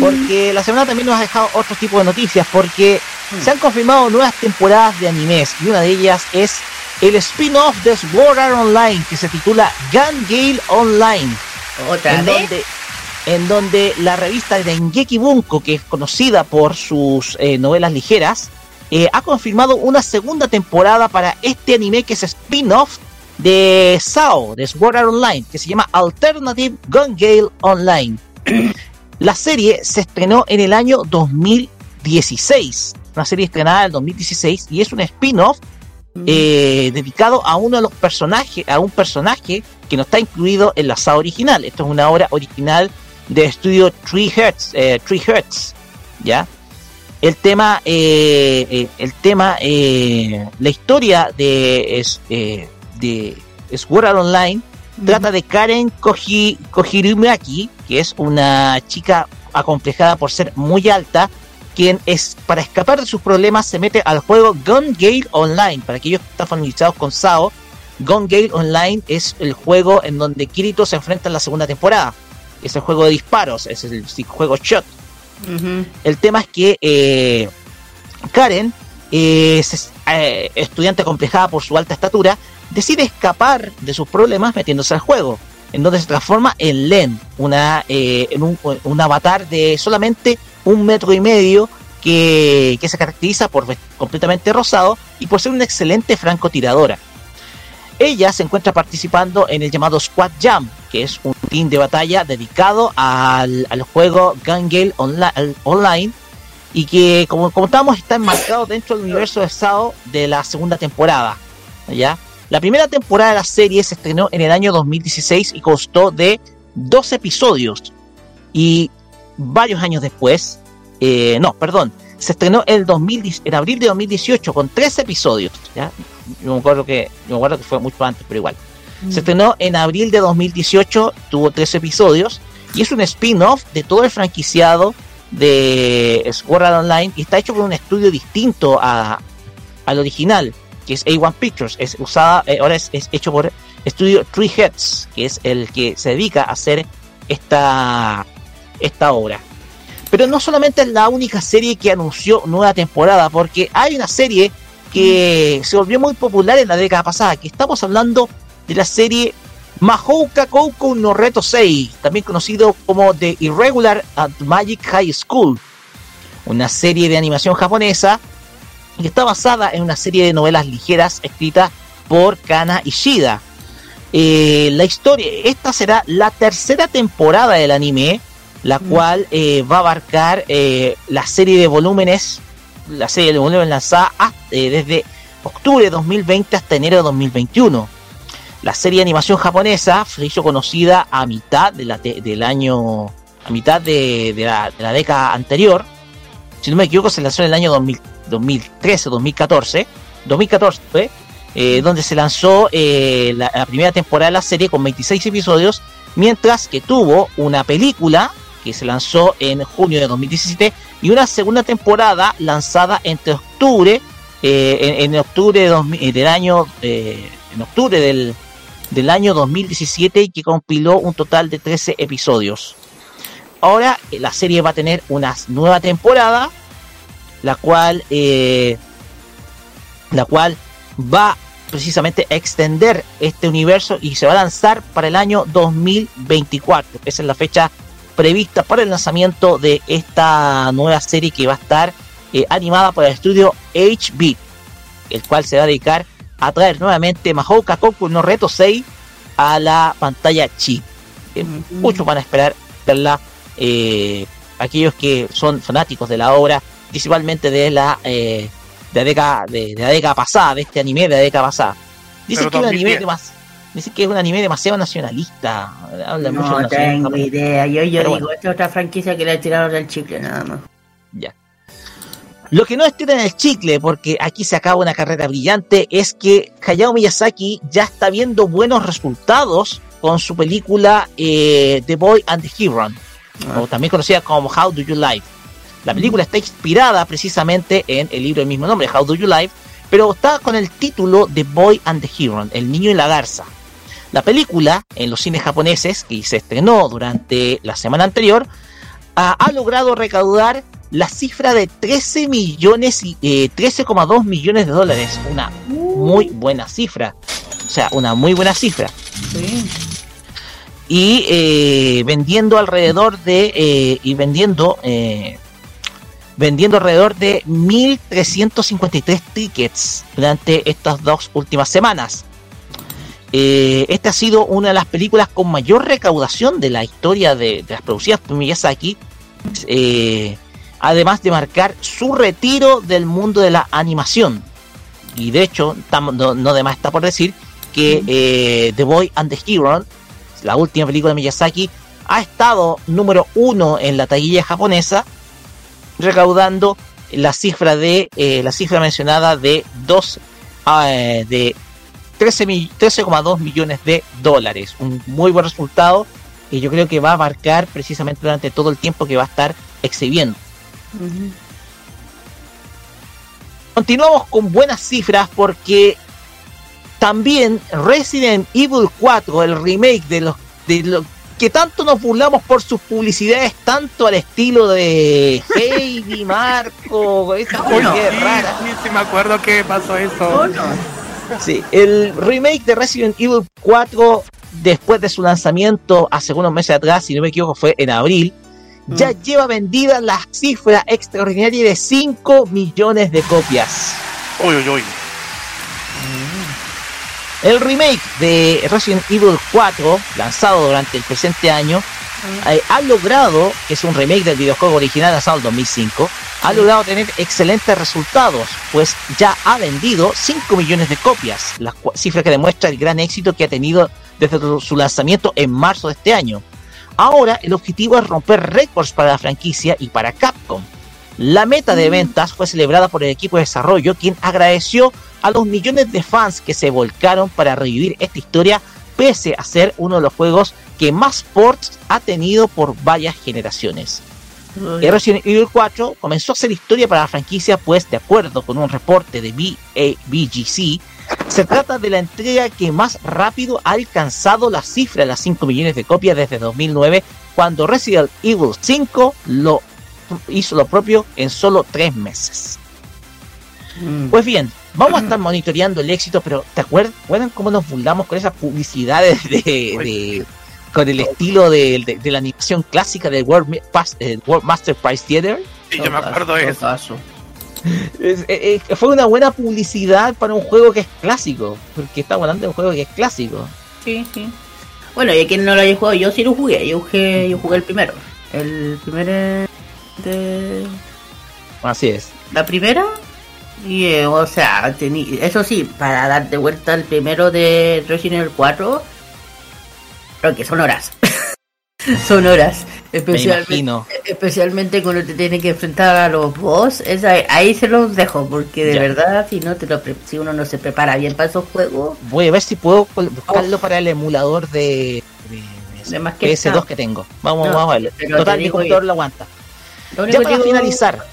G: Porque la semana también nos ha dejado otro tipo de noticias, porque hmm. se han confirmado nuevas temporadas de animes y una de ellas es el spin-off de Sword Art Online que se titula Gun Gale Online.
H: ¿Otra
G: en Donde, en donde la revista Dengeki Bunko, que es conocida por sus eh, novelas ligeras, eh, ha confirmado una segunda temporada para este anime que es spin-off de SAO, de Sword Art Online, que se llama Alternative Gun Gale Online. *clears throat* La serie se estrenó en el año 2016, una serie estrenada en el 2016 y es un spin-off mm. eh, dedicado a uno de los personajes, a un personaje que no está incluido en la SAO original. Esto es una obra original de estudio Tree Hertz, eh, Hertz, ¿ya? El tema, eh, el tema, la historia de de Sword Art Online trata de Karen Koji, que es una chica acomplejada por ser muy alta, quien es para escapar de sus problemas se mete al juego Gun Gale Online. Para aquellos que están familiarizados con SAO, Gun Gale Online es el juego en donde Kirito se enfrenta en la segunda temporada. Es el juego de disparos, es el, juego shot. El tema es que eh, Karen es eh, estudiante acomplejada por su alta estatura decide escapar de sus problemas metiéndose al juego, en donde se transforma en Len, una, eh, en un, avatar de solamente un metro y medio que, se caracteriza por completamente rosado y por ser una excelente francotiradora. Ella se encuentra participando en el llamado Squad Jam, que es un team de batalla dedicado al, juego Gun Online, y que, como contamos, está enmarcado dentro del universo de SAO de la segunda temporada. ¿ya? La primera temporada de la serie se estrenó en el año 2016 y costó de dos episodios. Y varios años después, eh, no, perdón, se estrenó en, en abril de 2018 con tres episodios. ¿ya? Yo, me acuerdo que, me acuerdo que fue mucho antes, pero igual. Se mm. estrenó en abril de 2018, tuvo tres episodios y es un spin-off de todo el franquiciado de Sword Online y está hecho por un estudio distinto a, al original que es A1 Pictures, es usada, eh, ahora es, hecho por estudio Three Heads, que es el que se dedica a hacer esta, esta obra. Pero no solamente es la única serie que anunció nueva temporada, porque hay una serie que se volvió muy popular en la década pasada, que estamos hablando de la serie Mahouka Koukou no Reto 6, también conocido como The Irregular at Magic High School, una serie de animación japonesa y está basada en una serie de novelas ligeras escritas por Kana Ishida. Eh, la historia, esta será la tercera temporada del anime, la mm. cual eh, va a abarcar eh, la serie de volúmenes, la serie de volúmenes lanzada desde octubre de 2020 hasta enero de 2021. La serie de animación japonesa se hizo conocida a mitad de la del año, a mitad de, la, de la década anterior. Si no me equivoco, se lanzó en el año 2000 2013 2014, 2014 donde se lanzó eh, la, primera temporada de la serie con 26 episodios, mientras que tuvo una película que se lanzó en junio de 2017 y una segunda temporada lanzada entre octubre, eh, en, octubre eh, del año, en octubre del, del año 2017 y que compiló un total de 13 episodios. Ahora la serie va a tener una nueva temporada la cual eh, la cual va precisamente a extender este universo y se va a lanzar para el año 2024. Esa es la fecha prevista para el lanzamiento de esta nueva serie que va a estar eh, animada por el estudio HB, el cual se va a dedicar a traer nuevamente Mahouka Koku no Reto 6 a la pantalla chip. Eh, muchos van a esperar verla. Eh, aquellos que son fanáticos de la obra, principalmente de la eh, de la década de, la década pasada, de este anime de la década pasada. Dicen que, es un anime dicen que es un anime demasiado nacionalista.
H: Habla no mucho tengo idea. Yo, yo digo, esta es otra franquicia que le tiraron del chicle nada más.
G: Ya. Lo que no estira en el chicle, porque aquí se acaba una carrera brillante, es que Hayao Miyazaki ya está viendo buenos resultados con su película eh, The Boy and the Hero, ah. o también conocida como How Do You Live. La película está inspirada precisamente en el libro del mismo nombre, How Do You Live, pero está con el título The Boy and the Hero, El Niño y la Garza. La película, en los cines japoneses, que se estrenó durante la semana anterior, ha logrado recaudar la cifra de 13 millones y 13,2 eh, millones de dólares. Una muy buena cifra. O sea, una muy buena cifra. Y eh, vendiendo alrededor de. Eh, y vendiendo. Vendiendo alrededor de 1.353 tickets durante estas dos últimas semanas. esta ha sido una de las películas con mayor recaudación de la historia de, de las producidas por Miyazaki. Eh, además de marcar su retiro del mundo de la animación. Y de hecho, no, no de más está por decir que eh, The Boy and the Hero, la última película de Miyazaki, ha estado número uno en la taquilla japonesa, recaudando la cifra de eh, la cifra mencionada de dos ah, de 13,2 millones de dólares. Un muy buen resultado y yo creo que va a marcar precisamente durante todo el tiempo que va a estar exhibiendo. Continuamos con buenas cifras porque también Resident Evil 4, el remake de los de lo que tanto nos burlamos por sus publicidades, tanto al estilo de Heidi, *laughs* Marco, esa
I: cosa rara. Sí, me acuerdo que pasó eso.
G: Sí, el remake de Resident Evil 4, después de su lanzamiento hace unos meses atrás, si no me equivoco, fue en abril, ya mm. lleva vendida la cifra extraordinaria de 5 millones de copias.
I: Uy, uy, uy.
G: El remake de Resident Evil 4, lanzado durante el presente año, mm. eh, ha logrado, que es un remake del videojuego original lanzado en 2005, ha logrado tener excelentes resultados, pues ya ha vendido 5 millones de copias, la cifra que demuestra el gran éxito que ha tenido desde su lanzamiento en marzo de este año. Ahora el objetivo es romper récords para la franquicia y para Capcom. La meta de mm. ventas fue celebrada por el equipo de desarrollo, quien agradeció a los millones de fans que se volcaron para revivir esta historia, pese a ser uno de los juegos que más ports ha tenido por varias generaciones. Resident Evil 4 comenzó a hacer historia para la franquicia, pues de acuerdo con un reporte de BGC, se trata de la entrega que más rápido ha alcanzado la cifra de las 5 millones de copias desde 2009, cuando Resident Evil 5 lo hizo lo propio en solo 3 meses. Mm. Pues bien, vamos a estar monitoreando el éxito, pero ¿te acuerdas, cómo nos burlamos con esas publicidades de, con el estilo de, la animación clásica del World, World Master Prize Theater?
I: Sí, yo me acuerdo de eso.
G: Eh, eh, fue una buena publicidad para un juego que es clásico, porque estamos hablando de un juego que es clásico.
H: Sí, sí. Bueno, y quien no lo haya jugado, yo sí lo jugué, yo jugué, yo jugué el primero. El primero de...
G: Así es.
H: La primera, y eh, o sea, eso sí, para dar de vuelta al primero de Resident Evil 4, creo que son horas. *laughs* son horas. Especialmente, especialmente cuando te tienes que enfrentar a los boss, ahí, se los dejo, porque de verdad, si no te lo si uno no se prepara bien para esos juegos.
G: Voy a ver si puedo buscarlo para el emulador de, de, PS2 que tengo. Vamos, vamos a ver. Total, mi computador lo aguanta. ya para finalizar,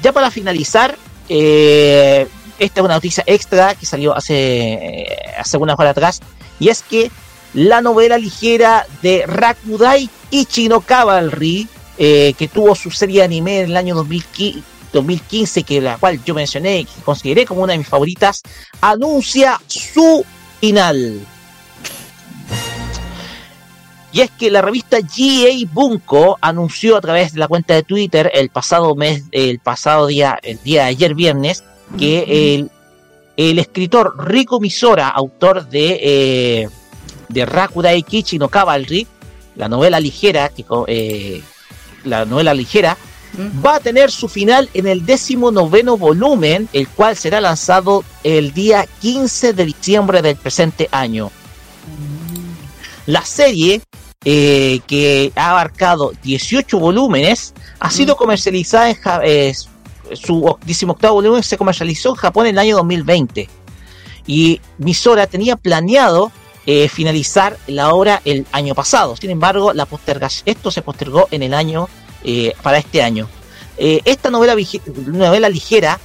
G: ya para finalizar, eh, esta es una noticia extra que salió hace, eh, hace unas horas atrás, y es que la novela ligera de Rakudai Ichino Cavalry, eh, que tuvo su serie de anime en el año 2015, 2015, que la cual yo mencioné y consideré como una de mis favoritas, anuncia su final. Y es que la revista GA Bunko anunció a través de la cuenta de Twitter el pasado mes, el pasado día, el día de ayer viernes, que el, el escritor Rico Misora, autor de, eh, de Rakudai Kichi no Cavalry, la novela ligera, que, eh, la novela ligera, va a tener su final en el décimo noveno volumen, el cual será lanzado el día 15 de diciembre del presente año. La serie, eh, que ha abarcado 18 volúmenes, ha sido comercializada en Ja- eh, su 18 volumen se comercializó en Japón en el año 2020. Y Misora tenía planeado eh, finalizar la obra el año pasado. Sin embargo, la postergación, esto se postergó en el año eh, para este año. Esta novela, novela ligera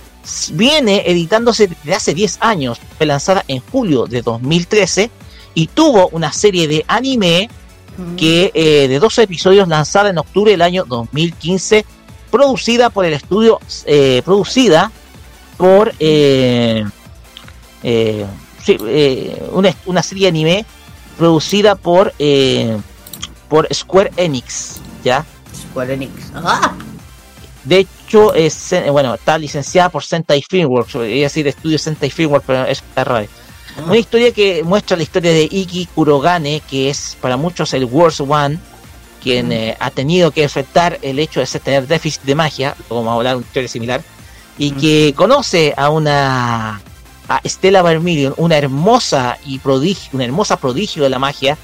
G: viene editándose desde hace 10 años. Fue lanzada en julio de 2013 y tuvo una serie de anime que eh, de 12 episodios lanzada en octubre del año 2015, producida por el estudio, eh, producida por eh, eh, sí, eh, una, una serie de anime producida por eh, por Square Enix, ¿ya?
H: Square Enix. ¡Ah!
G: De hecho, es, bueno, está licenciada por Sentai Filmworks, a decir estudio Sentai Filmworks, pero es raro. Una historia que muestra la historia de Iki Kurogane, que es para muchos el Worst One, quien eh, ha tenido que enfrentar el hecho de tener déficit de magia, vamos a hablar de una historia similar, y que conoce a una a Stella Vermilion, una hermosa y prodigio, una hermosa prodigio de la magia,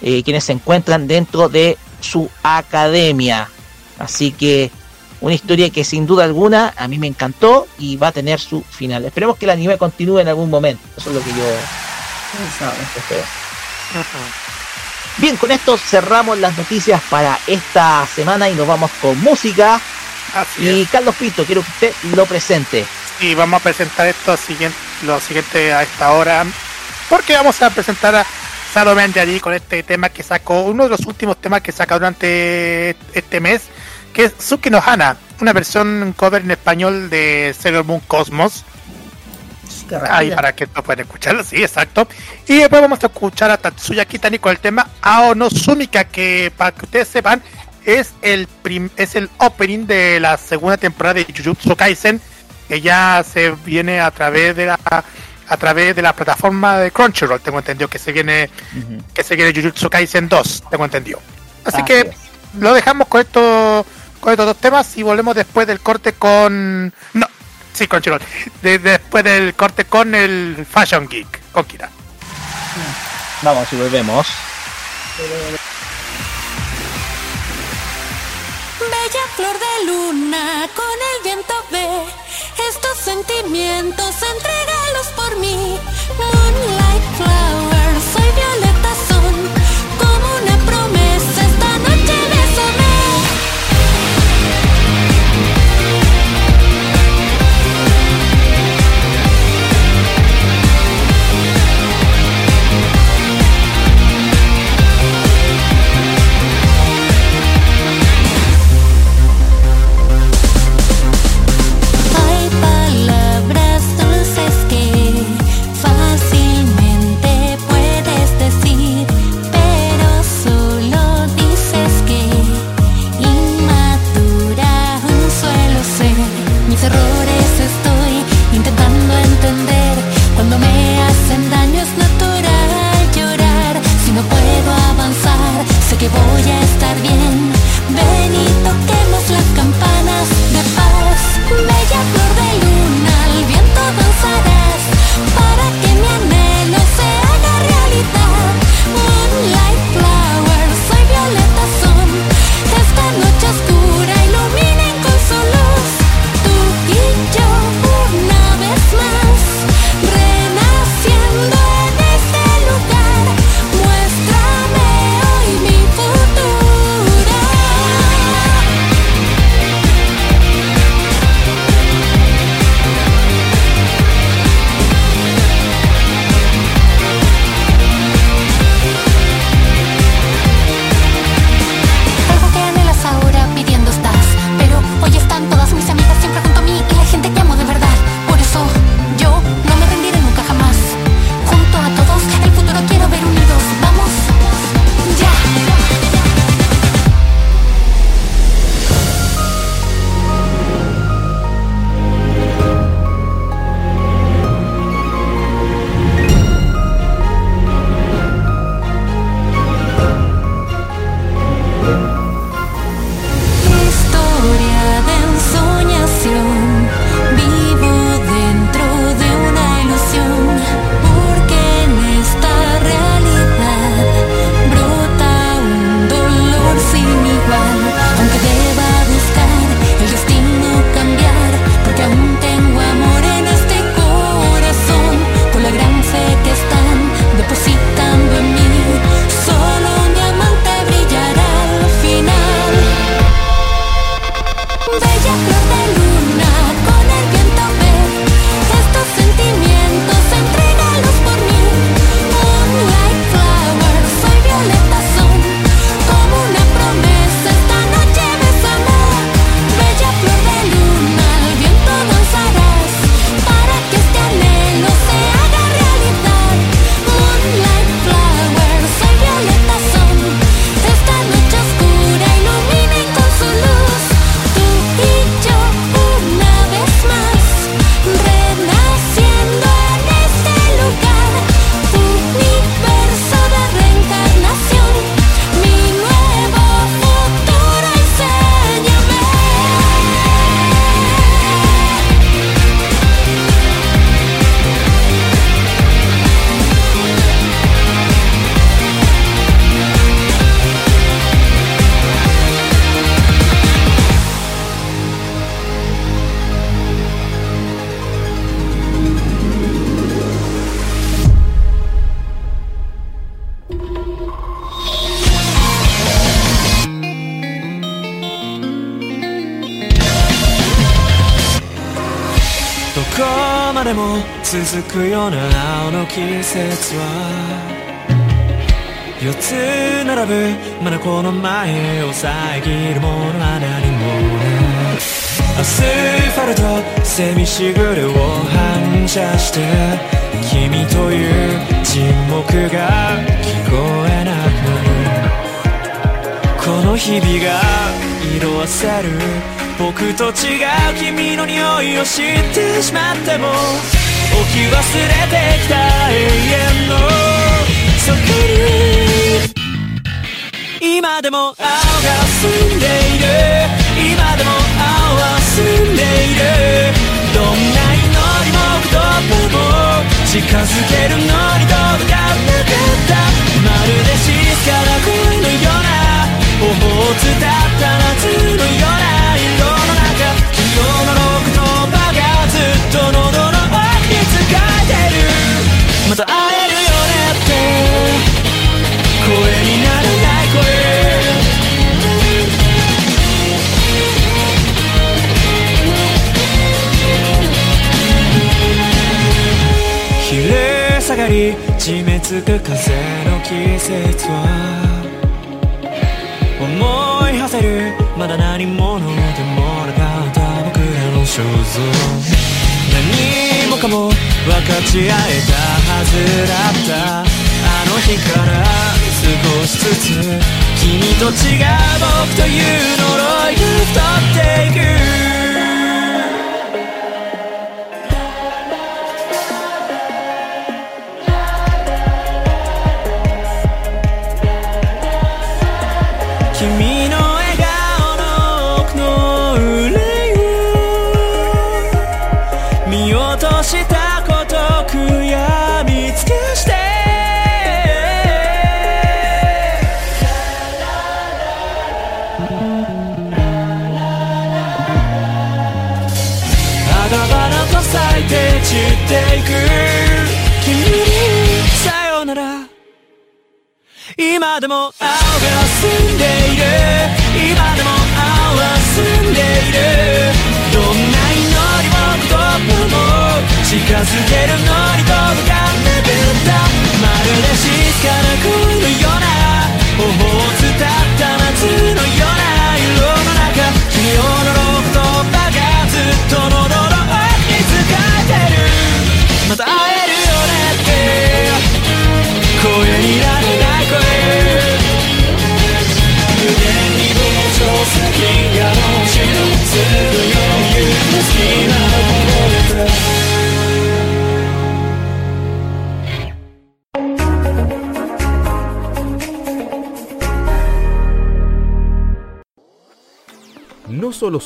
G: eh, quienes se encuentran dentro de su academia. Así que una historia que sin duda alguna a mí me encantó y va a tener su final. Esperemos que el anime continúe en algún momento. Eso es lo que yo espero. Bien, con esto cerramos las noticias para esta semana y nos vamos con música.
I: Así
G: Y
I: es.
G: Carlos Pinto, quiero que usted lo presente.
I: Y vamos a presentar esto siguiente, lo siguiente a esta hora. Porque vamos a presentar a allí con este tema que sacó, uno de los últimos temas que sacó durante este mes, que es Suki no Hana, una versión cover en español de Sailor Moon Cosmos. Ahí para que no puedan escucharlo, sí, exacto. Y después vamos a escuchar a Tatsuya Kitani con el tema Ao no Sumika, que para que ustedes sepan, es el prim- es el opening de la segunda temporada de Jujutsu Kaisen, que ya se viene a través de la a través de la plataforma de Crunchyroll, tengo entendido que se viene que se viene Jujutsu Kaisen 2, tengo entendido. Así
G: Así
I: que
G: es.
I: lo dejamos con esto con estos dos temas y volvemos después del corte con no. Sí Crunchyroll de- después del corte con el Fashion Geek con Kira.
G: Vamos y volvemos.
B: Bella flor de luna, con el viento ve. Estos sentimientos, entrégalos por mí. Moonlight flower,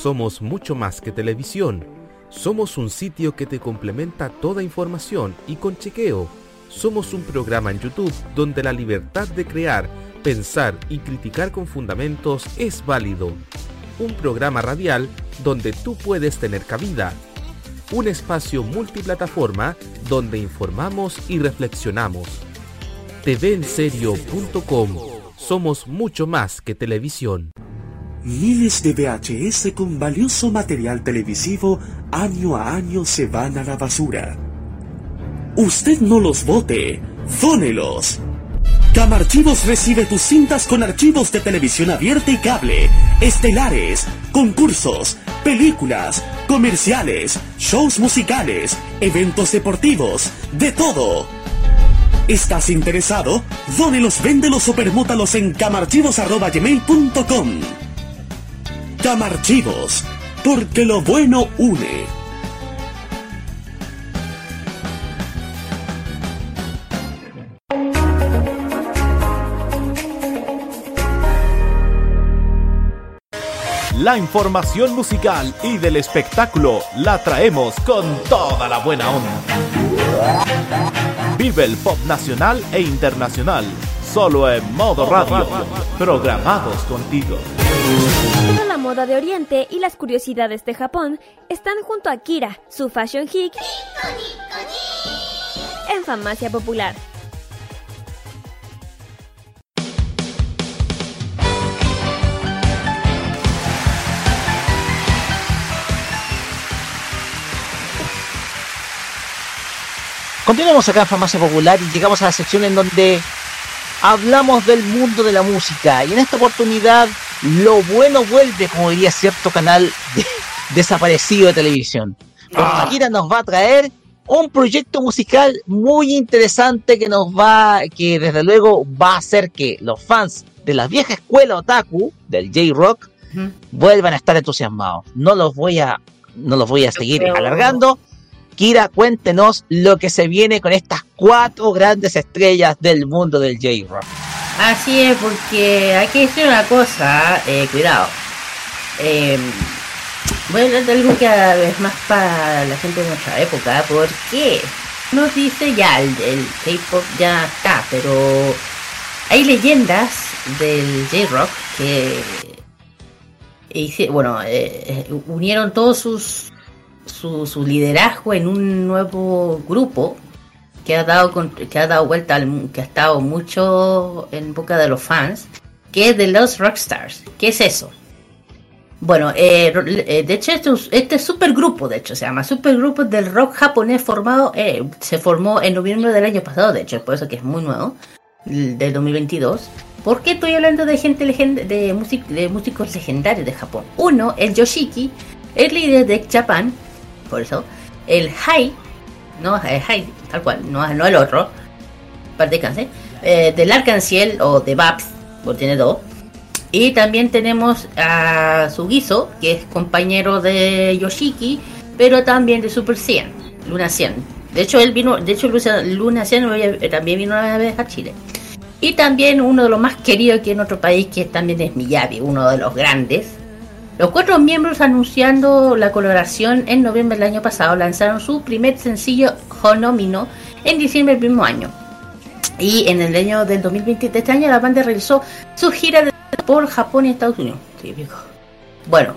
J: Somos mucho más que televisión. Somos un sitio que te complementa toda información y con chequeo. Somos un programa en YouTube donde la libertad de crear, pensar y criticar con fundamentos es válido. Un programa radial donde tú puedes tener cabida. Un espacio multiplataforma donde informamos y reflexionamos. TVenserio.com Somos mucho más que televisión.
K: Miles de VHS con valioso material televisivo año a año se van a la basura. Usted no los vote, dónelos. Camarchivos recibe tus cintas con archivos de televisión abierta y cable, estelares, concursos, películas, comerciales, shows musicales, eventos deportivos, de todo. ¿Estás interesado? Dónelos, véndelos o permútalos en camarchivos.com. Archivos, porque lo bueno une.
L: La información musical y del espectáculo la traemos con toda la buena onda. Vive el pop nacional e internacional, solo en modo radio, programados contigo
D: moda de Oriente y las curiosidades de Japón están junto a Kira, su fashion geek, en Farmacia Popular.
G: Continuamos acá en Farmacia Popular y llegamos a la sección en donde hablamos del mundo de la música. Y en esta oportunidad lo bueno vuelve, como diría cierto canal de- desaparecido de televisión. Porque
M: Ah.
G: Akira nos va a traer un proyecto musical muy interesante que nos va, que desde luego va a hacer que los fans de la vieja escuela otaku, del J-Rock, vuelvan a estar entusiasmados. No los voy a, no los voy a seguir
H: creo-
G: alargando. Kira, cuéntenos lo que se viene con estas cuatro grandes estrellas del mundo del J-Rock.
H: Así es, porque hay que decir una cosa, eh, cuidado. Eh, voy a hablar de algo que a es más para la gente de nuestra época, porque nos dice ya el, el K-pop ya está, pero hay leyendas del J-Rock que hice- bueno, eh, unieron todos sus su, su liderazgo en un nuevo grupo que ha dado que ha dado vuelta al que ha estado mucho en boca de los fans que es de los Rockstars ¿qué es eso? bueno eh, eh, de hecho este, este supergrupo de hecho se llama supergrupo del rock japonés formado eh, se formó en noviembre del año pasado de hecho por eso que es muy nuevo del 2022 ¿Por qué estoy hablando de gente legend de músicos legendarios de Japón? Uno, el Yoshiki, el líder de Japan, por eso, el Hai, no, el Hai, tal cual, no, no el otro, parte descanse, eh, del Arcanciel o de Babs, porque tiene dos. Y también tenemos a Sugiso, que es compañero de Yoshiki, pero también de Super Saiyan, Luna Saiyan. De hecho, él vino, de hecho, Luna Luna Saiyan eh, también vino una vez a Chile. Y también uno de los más queridos aquí en otro país, que también es Miyabi, uno de los grandes. Los cuatro miembros anunciando la colaboración en noviembre del año pasado lanzaron su primer sencillo Honomino en diciembre del mismo año. Y en el año del 2020 de este año la banda realizó su gira de- por Japón y Estados Unidos. Típico. Bueno,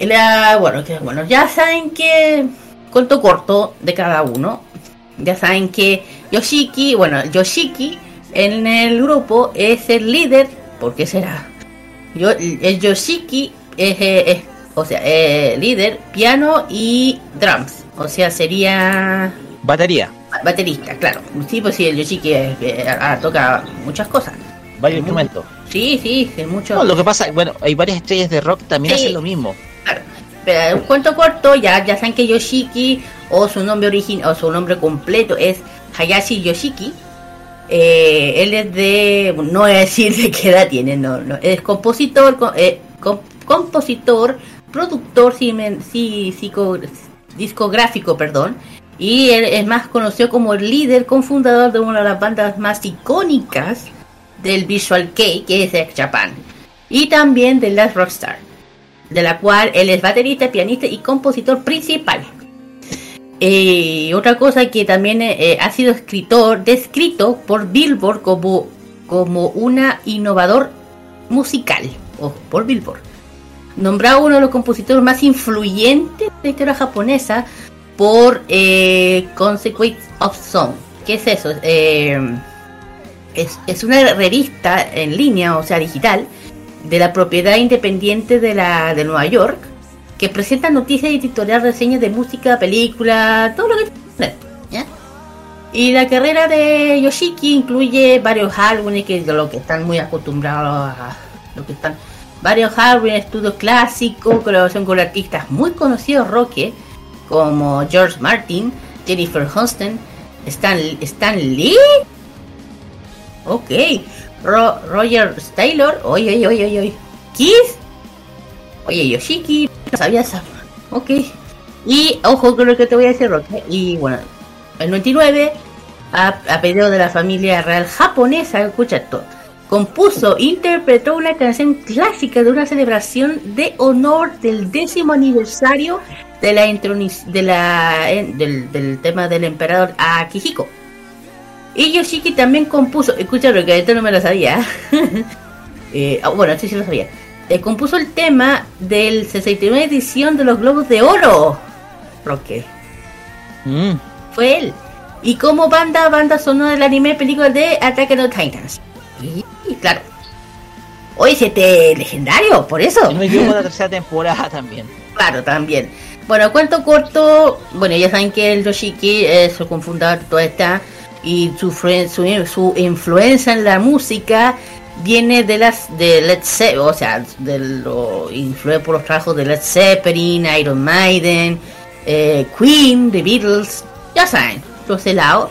H: la- bueno, que, bueno, ya saben que cuento corto de cada uno. Ya saben que Yoshiki, bueno, Yoshiki en el grupo es el líder, ¿por qué será? Yo, el Yoshiki es, eh, es- o sea, eh, líder, piano y drums, o sea, sería
G: Batería.
H: baterista, claro. Sí, pues sí, el Yoshiki es- eh, ah, toca muchas cosas.
G: Varios instrumentos.
H: Sí, sí, es mucho.
G: No, lo que pasa, bueno, hay varias estrellas de rock también
H: Sí.
G: hacen lo mismo.
H: Pero un cuento corto, ya, ya saben que Yoshiki o su nombre original o su nombre completo es Hayashi Yoshiki. Eh, él es de, no voy a decir de qué edad tiene, no, no, es compositor, co- eh, com- compositor, productor discográfico, perdón, y él es más conocido como el líder, cofundador de una de las bandas más icónicas del Visual Kei, que es X Japan, y también de Last Rockstar de la cual él es baterista, pianista y compositor principal. Eh, otra cosa que también eh, ha sido escritor, descrito por Billboard como, como una innovador musical, o por Billboard. Nombrado uno de los compositores más influyentes de la historia japonesa por eh, Consequence of Song. ¿Qué es eso? Eh, es, una revista en línea, o sea, digital, de la propiedad independiente de la de Nueva York que presenta noticias y editorial reseñas de música, película, todo lo que ¿ya? Y la carrera de Yoshiki incluye varios álbumes que lo que están muy acostumbrados a lo que están varios álbumes, estudios clásicos, colaboración con artistas muy conocidos rock como George Martin, Jennifer Hudson, Stan, Stan Lee, ok, Ro- Roger Taylor, oye, oye, oye, oye, Kiss, oye, Yoshiki, no sabía eso, ok, y ojo con lo que te voy a decir, Rock, y bueno, el 99, a, a pedido de la familia real japonesa, escucha esto, compuso, interpretó una canción clásica de una celebración de honor del décimo aniversario de la de la del, del tema del emperador Akihiko. Y Yoshiki también compuso, escucha que esto no me lo sabía. *laughs* Eh, ah, bueno, este sí lo sabía. Eh, compuso el tema del 69 edición de los Globos de Oro. Roque.
G: Mm.
H: Fue él. Y como banda, banda sonora del anime película de Attack on Titans. Y, y claro. Hoy siete legendario, por eso.
G: No llegó la tercera temporada también.
H: Claro, también. Bueno, cuento corto, bueno, ya saben que el Yoshiki es el cofundador de toda esta y su, su, su influencia en la música viene de las de Led Zeppelin, o sea, de lo influye por los trabajos de Led Zeppelin, Iron Maiden, eh, Queen, The Beatles, ya saben, ese lado.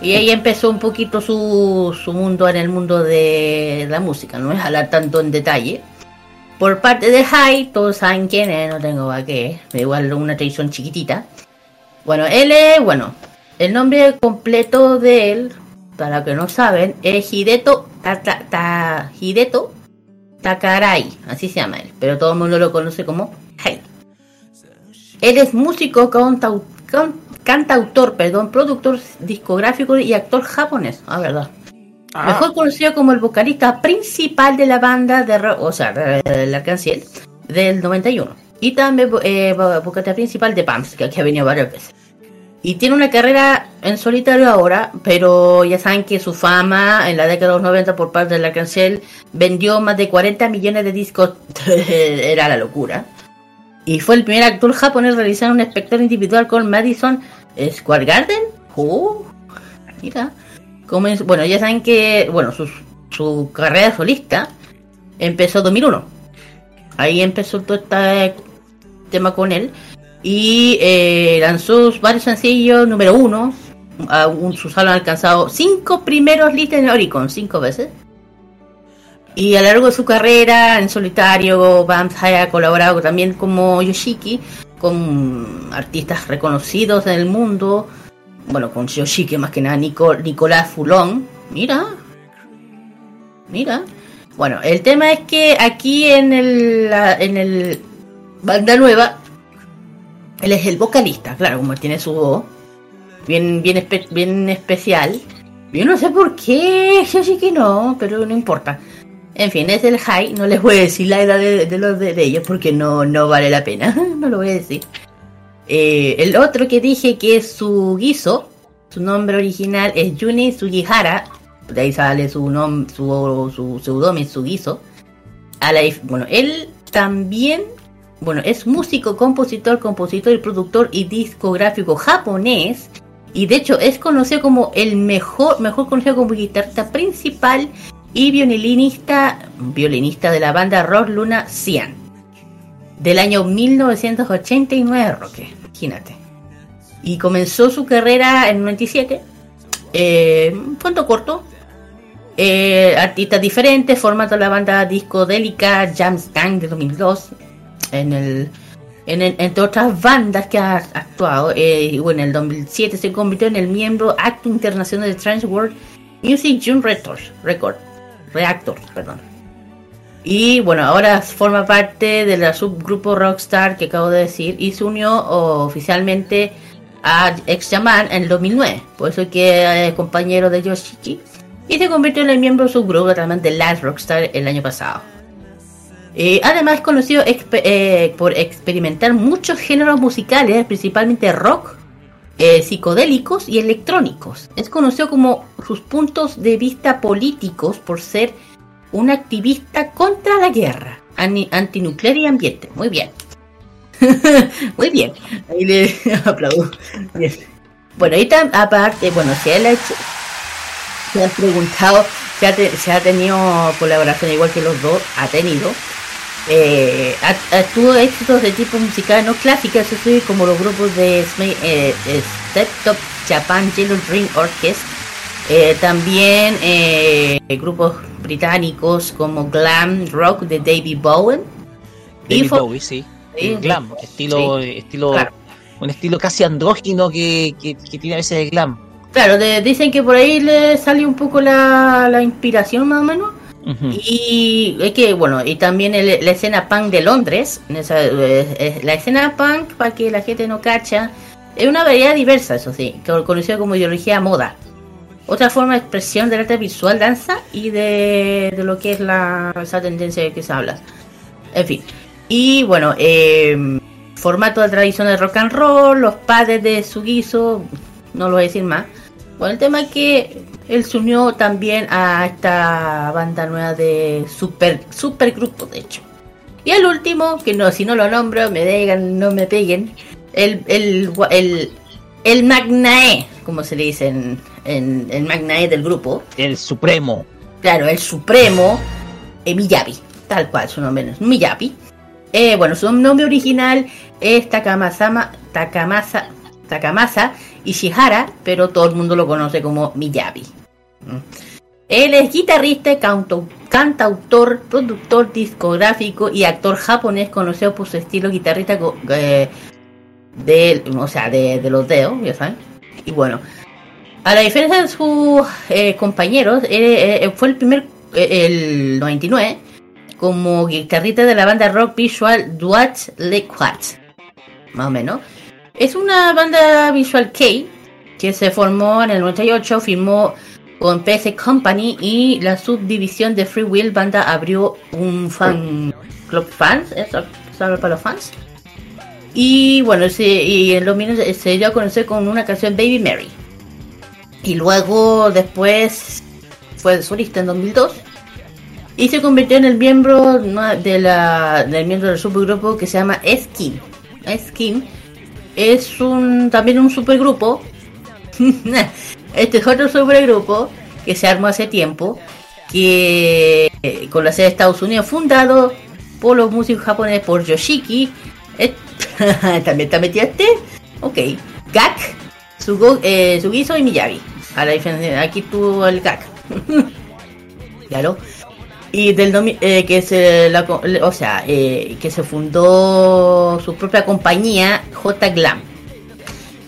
H: Y ahí empezó un poquito su, su mundo en el mundo de la música, no es hablar tanto en detalle. Por parte de Hyde, todos saben quién es, no tengo para qué, igual una tradición chiquitita. Bueno, él es, bueno, el nombre completo de él, para que no saben, es Hideto, ta, ta- ta- Hideto Takarai, así se llama él, pero todo el mundo lo conoce como Hyde. Él es músico, cantau- can- cantautor, perdón, productor discográfico y actor japonés, la verdad. Mejor conocido como el vocalista principal de la banda de rock, o sea, de, la canción del 91. Y también eh, vo- vocalista principal de Pams, que aquí ha venido varias veces. Y tiene una carrera en solitario ahora, pero ya saben que su fama en la década de los 90 por parte de la cancel vendió más de 40 millones de discos. *laughs* Era la locura. Y fue el primer actor japonés realizar un espectáculo individual con Madison Square Garden. Oh, mira. Bueno, ya saben que bueno su, su carrera solista empezó en 2001. Ahí empezó todo este tema con él. Y eh, lanzó varios sencillos, número uno. Aún sus han alcanzado cinco primeros listas en Oricon, cinco veces. Y a lo largo de su carrera en solitario, Bams ha colaborado también como Yoshiki con artistas reconocidos en el mundo. Bueno, con Yoshiki más que nada, Nico- Nicolás Fulón. Mira. Mira. Bueno, el tema es que aquí en el, en el banda nueva, él es el vocalista, claro, como tiene su voz, bien, bien, bien especial. Yo no sé por qué, Yoshiki no, pero no importa. En fin, es el high, no les voy a decir la edad de, los de, ellos porque no, no vale la pena, *laughs* no lo voy a decir. Eh, el otro que dije que es Sugiso, su nombre original es Juni Sugihara, de ahí sale su nombre, su, su pseudónimo. A bueno, él también, bueno, es músico, compositor, compositor y productor y discográfico japonés. Y de hecho es conocido como el mejor, mejor conocido como guitarrista principal y violinista, violinista de la banda Rock Luna Cian del año 1989, Roque, imagínate. Y comenzó su carrera en 97, eh, cuento corto, eh, artistas diferentes, formato de la banda discodélica Jamstein de 2002, en el, en entre otras bandas que ha actuado, eh, bueno, en el 2007 se convirtió en el miembro acto internacional de Trans World Music June Reactor, Record, Reactor, perdón. Y bueno, ahora forma parte del subgrupo Rockstar que acabo de decir y se unió oficialmente a Ex Jaman en el 2009. Por eso que es compañero de Yoshiki. Y se convirtió en el miembro de su grupo de Last Rockstar el año pasado. Eh, además es conocido eh, por experimentar muchos géneros musicales, principalmente rock, eh, psicodélicos y electrónicos. Es conocido como sus puntos de vista políticos por ser un activista contra la guerra, antinuclear y ambiente. Muy bien. *laughs* Muy bien. Ahí le *laughs* aplaudo. Bien. Bueno, tam- aparte, bueno, si él ha hecho, se han preguntado ha, te- si ha tenido colaboración igual que los dos, ha tenido. Eh, tuvo éxitos de tipo musical no clásica, eso sí, como los grupos de eh, Step Top Japan Yellow Dream Orchestra, eh, también eh, grupos británicos como Glam Rock de David Bowen.
G: David
H: fo-
G: Bowie, sí.
H: Sí,
G: El glam, estilo,
H: sí,
G: estilo,
H: claro.
G: un estilo casi andrógino que, que, que tiene a veces el glam.
H: Claro, de- dicen que por ahí le sale un poco la, la inspiración más o menos. Y es que, bueno, y también la escena punk de Londres, esa, la escena punk, para que la gente no cacha, es una variedad diversa, eso sí, que conocida como ideología moda. Otra forma de expresión del arte visual, danza y de, de lo que es la, esa tendencia de que se habla. En fin. Y bueno, eh, formato de tradición de rock and roll, los padres de Sugiso, no lo voy a decir más. Bueno, el tema es que él se unió también a esta banda nueva de super, super grupo, de hecho, Y el último, que no, si no lo nombro, me digan, no me peguen, el, el, el, el Magnae, como se le dice en, en el Magnae del grupo.
G: El Supremo.
H: Claro, el Supremo, eh, Miyabi, tal cual su nombre es Miyabi. Eh, bueno, su nombre original es Takamasama, Takamasa, Takamasa Ishihara, pero todo el mundo lo conoce como Miyabi. Él es guitarrista, cantautor, productor discográfico y actor japonés conocido por su estilo guitarrista eh, de, o sea, de, los dedos, ya saben. Y bueno, a la diferencia de sus eh, compañeros, eh, fue el primer, el 99, como guitarrista de la banda rock visual Duat Le Quartz, más o menos. Es una banda visual K que se formó en el 98, firmó con PC Company y la subdivisión de Free Will Banda abrió un fan club fans, eso solo para los fans. Y bueno, se, y en los minutos se dio a conocer con una canción Baby Mary. Y luego después fue solista en 2002 y se convirtió en el miembro de la, del miembro del supergrupo que se llama Skin. Skin es un también un supergrupo. *laughs* este es otro supergrupo que se armó hace tiempo que eh, con la sede de Estados Unidos fundado por los músicos japoneses por Yoshiki. Eh, *laughs* también te metiste. Ok. Gak, Sugo, eh, y Miyabi. A la diferencia, aquí tuvo el Gak. *laughs* claro. Y del eh, que se la, o sea, eh, que se fundó su propia compañía J Glam.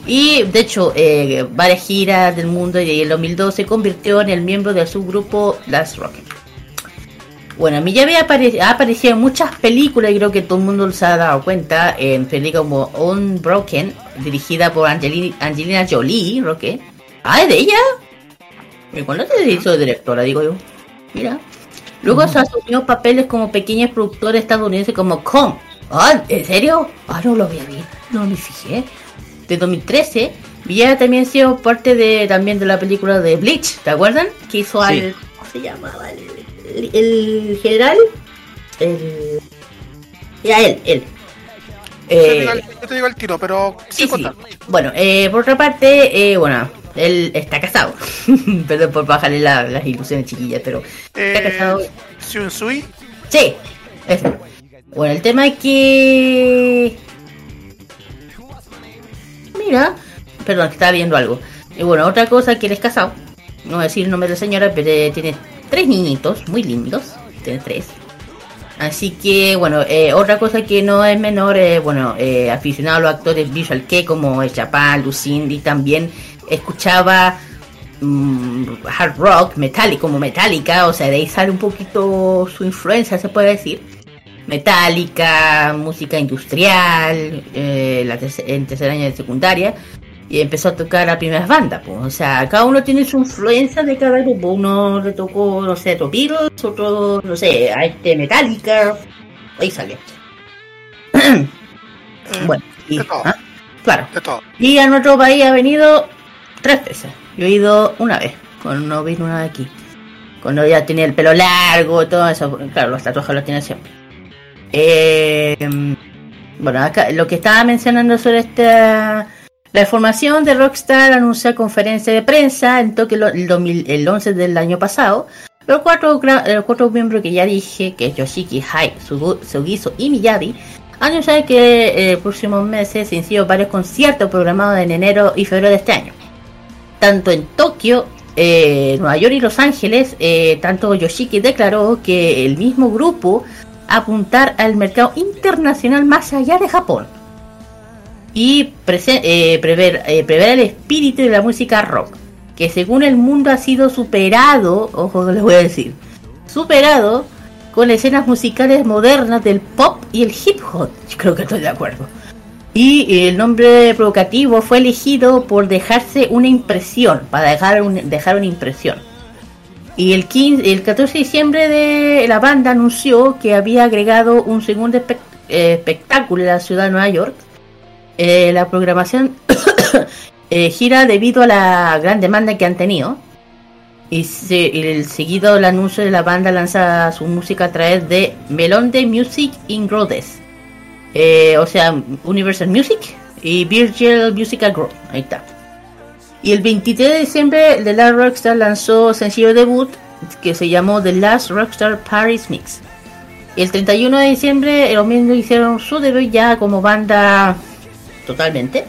H: Y de hecho, eh, varias giras del mundo y el 2002 se convirtió en el miembro del subgrupo Last Rocket. Bueno, Miyabi apare- ha aparecido en muchas películas y creo que todo el mundo se ha dado cuenta. En películas como Unbroken, dirigida por Angelina, Jolie, ¿no qué? Ah, ¿es de ella? ¿Y cuándo se hizo directora, digo yo? Mira. Luego se asumió papeles como pequeños productores estadounidenses como Com. Ah, ¿en serio? Ah, no lo había visto, no me fijé. De 2013, Villa también ha sido parte de también de la película de Bleach, ¿te acuerdan? Que hizo
G: Sí.
H: al... ¿Cómo se llamaba? El, general. El... Ya, él, él.
I: Yo te
H: Eh,
I: digo el- yo te digo el tiro, pero
H: Sí,
I: sí.
H: Bueno, eh, por otra parte, eh, bueno, él está casado. *laughs* Perdón por bajarle la- las ilusiones chiquillas, pero está casado.
I: Eh, Sui.
H: Sí, eso. Bueno, el tema es que. Mira, perdón, que estaba viendo algo. Y bueno, otra cosa que él es casado. No voy a decir el nombre de la señora, pero eh, tiene tres niñitos muy lindos. Tiene tres. Así que, bueno, eh, otra cosa que no es menor, eh, bueno, eh, aficionado a los actores visual que como el Chapán, Lucindy, también escuchaba mm, hard rock, metálico, como Metallica, o sea, de ahí sale un poquito su influencia, se puede decir. Metálica, música industrial, eh, la en tercer año de secundaria, y empezó a tocar las primeras bandas, pues, o sea, cada uno tiene su influencia de cada grupo, uno le tocó, no sé, los Beatles, otro, no sé, a este Metallica, ahí sale. *coughs* bueno, y, ¿ah? claro. Y a nuestro país ha venido tres veces. Yo he ido una vez, cuando no vino una de aquí. Cuando ya tenía el pelo largo, todo eso. Claro, los tatuajes los tiene siempre. Eh, bueno, acá lo que estaba mencionando sobre esta. La formación de Rockstar anunció conferencia de prensa en Tokio el, 2000 el 11 del año pasado. Los cuatro, los cuatro miembros que ya dije, que es Yoshiki, Hai, Sugizo y Miyabi, anunciaron que eh, próximos meses se hicieron varios conciertos programados en enero y febrero de este año. Tanto en Tokio, eh, Nueva York y Los Ángeles, eh, tanto Yoshiki declaró que el mismo grupo apuntar al mercado internacional más allá de Japón y eh, prever, eh, prever el espíritu de la música rock, que según el mundo ha sido superado, ojo les voy a decir, superado con escenas musicales modernas del pop y el hip hop. Yo creo que estoy de acuerdo. Y el nombre provocativo fue elegido por dejarse una impresión, para dejar, un- dejar una impresión. Y el, 15, el 14 de diciembre de la banda anunció que había agregado un segundo espec- espectáculo en la ciudad de Nueva York. Eh, la programación *coughs* eh, gira debido a la gran demanda que han tenido. Y se- el seguido el anuncio de la banda lanza su música a través de Melonde Music in Rhodes. Eh, o sea, Universal Music y Virgil Musical Group. Ahí está. Y el 23 de diciembre, The Last Rockstar lanzó sencillo debut que se llamó The Last Rockstar Paris Mix. El 31 de diciembre, los mismos hicieron su debut ya como banda totalmente.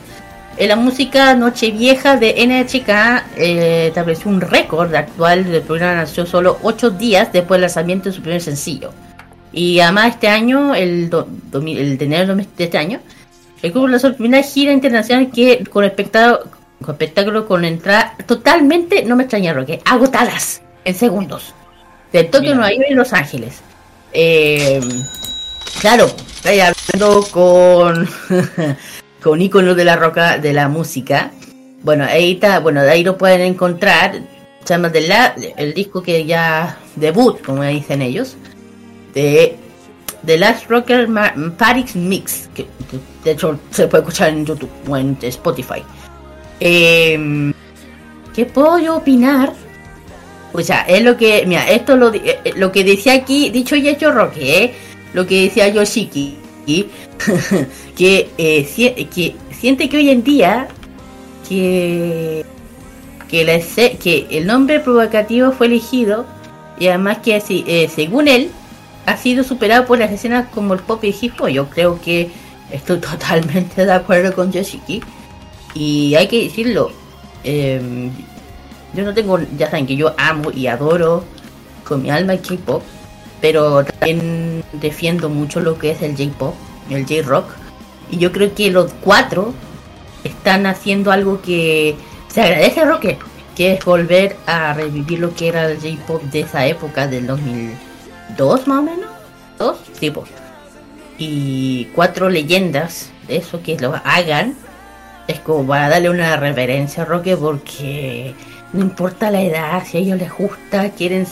H: En la música Nochevieja de NHK eh, estableció un récord actual del programa nació solo 8 días después del lanzamiento de su primer sencillo. Y además este año, el, do- el de enero de este año, el grupo lanzó la primera gira internacional que con espectáculo con, espectáculo con entrada totalmente, no me extraña Roque, agotadas en segundos. De Tokio, Nueva York y Los Ángeles. Eh, claro, estoy hablando con *laughs* con íconos de la roca de la música. Bueno, ahí está, bueno, de ahí lo pueden encontrar. Se llama el disco que ya debut, como dicen ellos, de The Last Rocker Ma- Mix, que, de hecho se puede escuchar en YouTube o en Spotify. Eh, ¿Qué puedo yo opinar? O sea, es lo que, mira, esto lo, eh, lo que decía aquí, dicho y hecho Roque, ¿eh? lo que decía Yoshiki, *laughs* que, eh, que siente que hoy en día que, que, el nombre provocativo fue elegido y además que según él ha sido superado por las escenas como el pop y el hip hop. Yo creo que estoy *laughs* totalmente de acuerdo con Yoshiki y hay que decirlo. em, yo no tengo, ya saben que yo amo y adoro con mi alma el K-pop, pero también defiendo mucho lo que es el J-pop, el J-rock, y yo creo que los cuatro están haciendo algo que se agradece a Rocket, que es volver a revivir lo que era el J-pop de esa época, del 2002 más o menos, dos, po. y cuatro leyendas de eso que lo hagan es como para darle una reverencia a Roque porque no importa la edad, si a ellos les gusta, quieren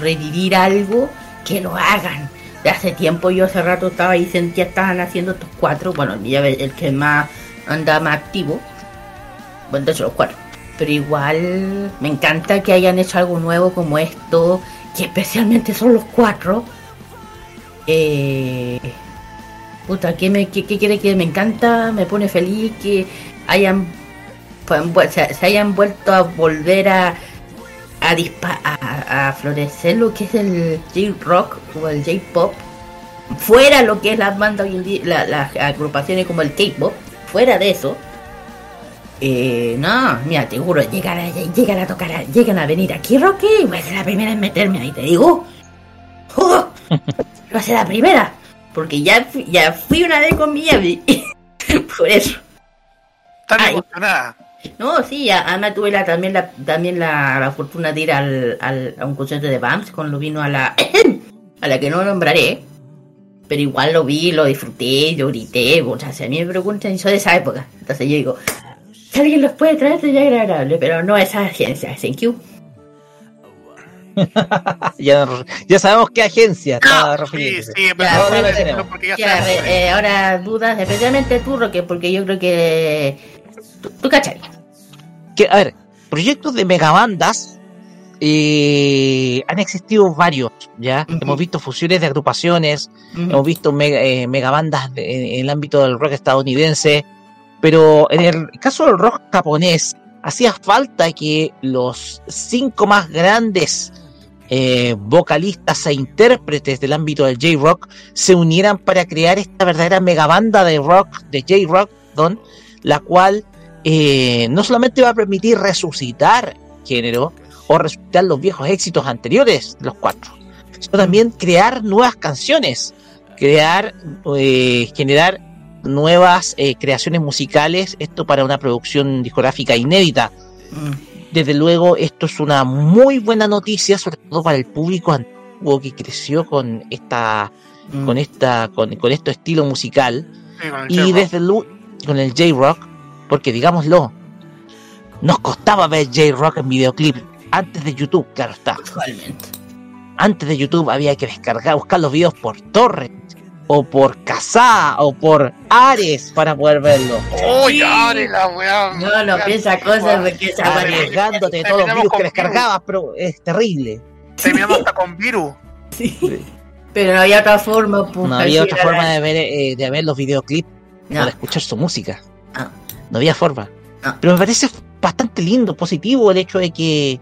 H: revivir algo, que lo hagan. De hace tiempo yo hace rato estaba ahí, sentía estaban haciendo estos cuatro, bueno, ya el que más anda más activo, bueno, de hecho los cuatro. Pero igual me encanta que hayan hecho algo nuevo como esto, que especialmente son los cuatro. Eh, Puta, ¿qué, me, qué quiere que me encanta? Me pone feliz que hayan se, se hayan vuelto a volver a a, dispa- a, a florecer lo que es el J-Rock o el J-Pop fuera lo que es las bandas hoy en día, la- las agrupaciones como el K-Pop, fuera de eso. Eh, no, mira, te juro, llegan a, llegan a tocar, a- llegan a venir aquí, Rocky, y voy a ser la primera en meterme ahí, te digo. *laughs* ¡Oh! Va a ser la primera. Porque ya, fui- ya fui una vez con. *laughs* Por eso.
I: Tan emocionada.
H: No, sí, ya, además tuve la, también, la, también la, la fortuna de ir al, al- a un concierto de Bams cuando vino a la, *clears throat* a la que no nombraré. Pero igual lo vi, lo disfruté, yo grité. O sea, si a mí me preguntan, soy de esa época. Entonces yo digo, si alguien los puede traer, sería agradable. Pero no esa agencia, thank *laughs* you.
G: ya, ya sabemos qué agencia está
I: Sí,
G: refiriéndose.
I: sí, pero
H: Ya,
I: no,
G: ahora
I: no,
G: lo tenemos.
I: porque ya
H: Ya,
I: sabemos.
H: eh, eh, ahora dudas, especialmente tú, Roque, porque yo creo que. Tú, tú cachai.
G: que, a ver, proyectos de megabandas eh, han existido varios, ¿ya? Hemos visto fusiones de agrupaciones, hemos visto mega- eh, megabandas de- en el ámbito del rock estadounidense, pero en el caso del rock japonés, hacía falta que los cinco más grandes eh, vocalistas e intérpretes del ámbito del J-Rock se unieran para crear esta verdadera megabanda de rock, de J-Rock, don, la cual eh, no solamente va a permitir resucitar género o resucitar los viejos éxitos anteriores los cuatro, sino también crear nuevas canciones, crear, eh, generar nuevas eh, creaciones musicales, esto para una producción discográfica inédita. Desde luego, esto es una muy buena noticia, sobre todo para el público antiguo que creció con esta, con esta, con, con este estilo musical.
I: Sí, con el
G: y desde luego con el J-Rock, porque digámoslo, nos costaba ver J-Rock en videoclip antes de YouTube, claro está. Antes de YouTube había que descargar, buscar los videos por torrent o por Kazaa o por Ares para poder verlo.
I: Uy, Ares, la weá.
H: No, no piensa cosas porque esa weá-
G: Arriesgándote todos los virus que descargabas, pero es terrible.
I: Terminamos hasta con virus.
H: Pero no había otra forma. pues,
G: No había otra forma de ver, eh, de ver los videoclips
H: No.
G: o de escuchar su música.
H: Ah.
G: No había forma.
H: Ah.
G: Pero me parece bastante lindo, positivo el hecho de que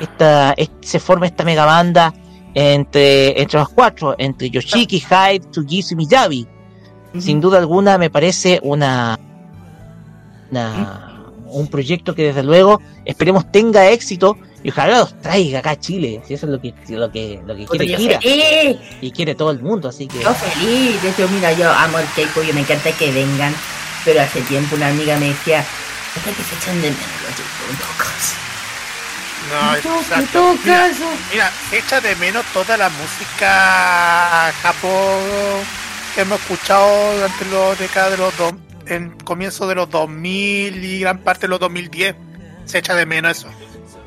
G: esta, est- se forme esta mega banda entre, entre los cuatro, entre Yoshiki, Hype, Tsugisu y Miyabi. Sin duda alguna me parece una, una- un proyecto que desde luego esperemos tenga éxito y ojalá los traiga acá a Chile. Si eso es lo que, lo que, lo que quiere Kira
H: feliz,
G: y quiere todo el mundo, así que
H: yo feliz. De hecho, mira, yo amo el K-pop y me encanta que vengan. Pero hace tiempo una amiga me decía, hasta que se echan de menos los.
I: No,
H: En todo- en
I: exacto.
H: todo
I: Mira,
H: caso.
I: mira, se echa de menos toda la música Japón que hemos escuchado durante los décadas de los dos, en comienzo de los 2000 y gran parte de los 2010. Se echa de menos eso.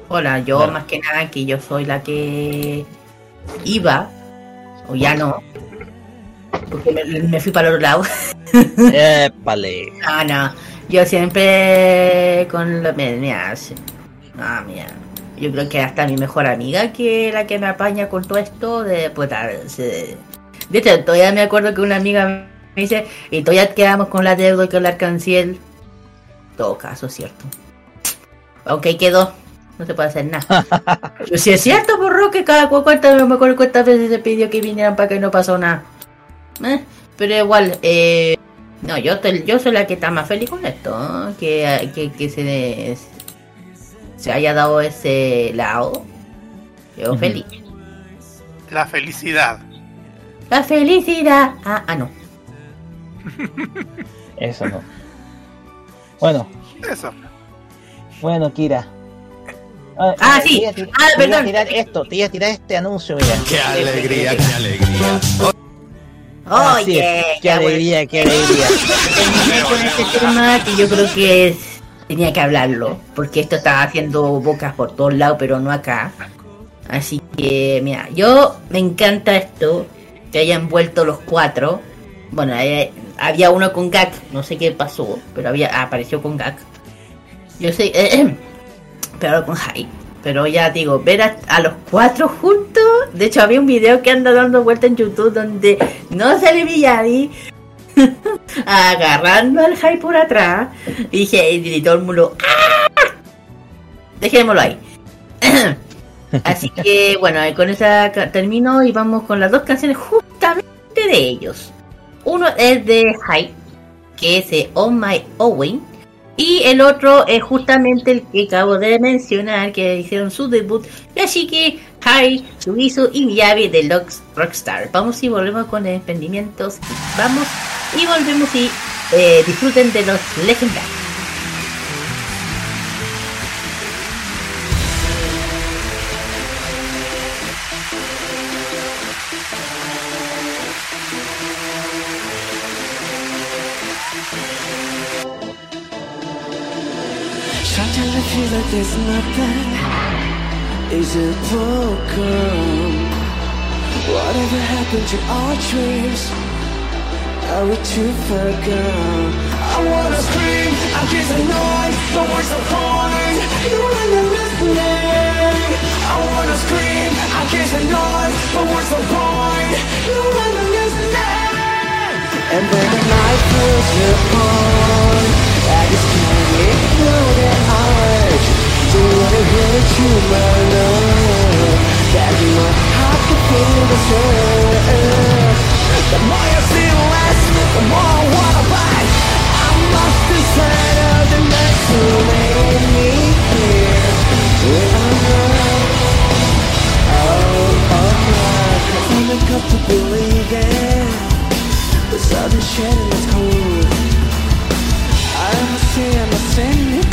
H: Hola, yo más que nada que yo soy la que iba, o ya no, porque me, me fui para el otro lado. *laughs*
G: Épale.
H: No, no, yo siempre con la... me- Mira, no, mira, yo creo que hasta mi mejor amiga que la que me apaña con todo esto de... Pues, tal, se- de hecho, todavía me acuerdo que una amiga me dice, y todavía quedamos con la deuda que el arcanciel. Todo caso, cierto. Aunque quedó, no se puede hacer nada. *laughs* Pero si es cierto, por Roque, cada cu- cuántas, me acuerdo cuántas veces se pidió que vinieran para que no pasó nada. Eh, pero igual, eh, no, yo, te- yo soy la que está más feliz con esto, ¿no? que, que, que se, se haya dado ese lado. Yo feliz.
I: La felicidad.
H: La felicidad. Ah, ah, no. *laughs*
G: Eso no. Bueno,
I: Eso.
G: bueno, Kira.
H: Ah, sí. Ah,
G: te iba a
H: perdón.
G: tirar esto, te iba a tirar este anuncio, mira.
M: Qué alegría, qué alegría.
H: Oye,
G: qué alegría, qué alegría.
H: terminé con este tema que yo creo que es- tenía que hablarlo, porque esto estaba haciendo bocas por todos lados, pero no acá. Así que, mira, yo me encanta esto, que hayan vuelto los cuatro. Bueno, eh, había uno con Gak, no sé qué pasó, pero había apareció con Gak. Yo sé, eh, *clears throat* pero con Hype. Pero ya digo, ver a, a los cuatro juntos. De hecho, había un video que anda dando vuelta en YouTube donde no sale Miyagi *laughs* agarrando al Hype por atrás. Y dije, y todo el mundo, ¡ah! Dejémoslo ahí. *clears throat* Así que bueno, y con esa termino y vamos con las dos canciones justamente de ellos. Uno es de Hype, que es de On My Owen. Y el otro es justamente el que acabo de mencionar, que hicieron su debut, Yashiki, Hai, Suizu y Miyabi de Lux Rockstar. Vamos y volvemos con emprendimientos. Vamos y volvemos y eh, disfruten de los legendarios.
N: Is it broken Whatever happened to our dreams Are we too far gone? I wanna scream, I kiss the noise But what's the point? You ain't listening I wanna scream, I kiss the noise But what's the point? You ain't listening And then the night pulls upon I just can't through the urge don't wanna hurt you, my love, That my heart can feel the same. The more you see less, the more I wanna fight I must decide on the next to made me here When I'm right, oh, alright I'm not up to believe it The sun is shining, it's cold. I understand, I'm understand it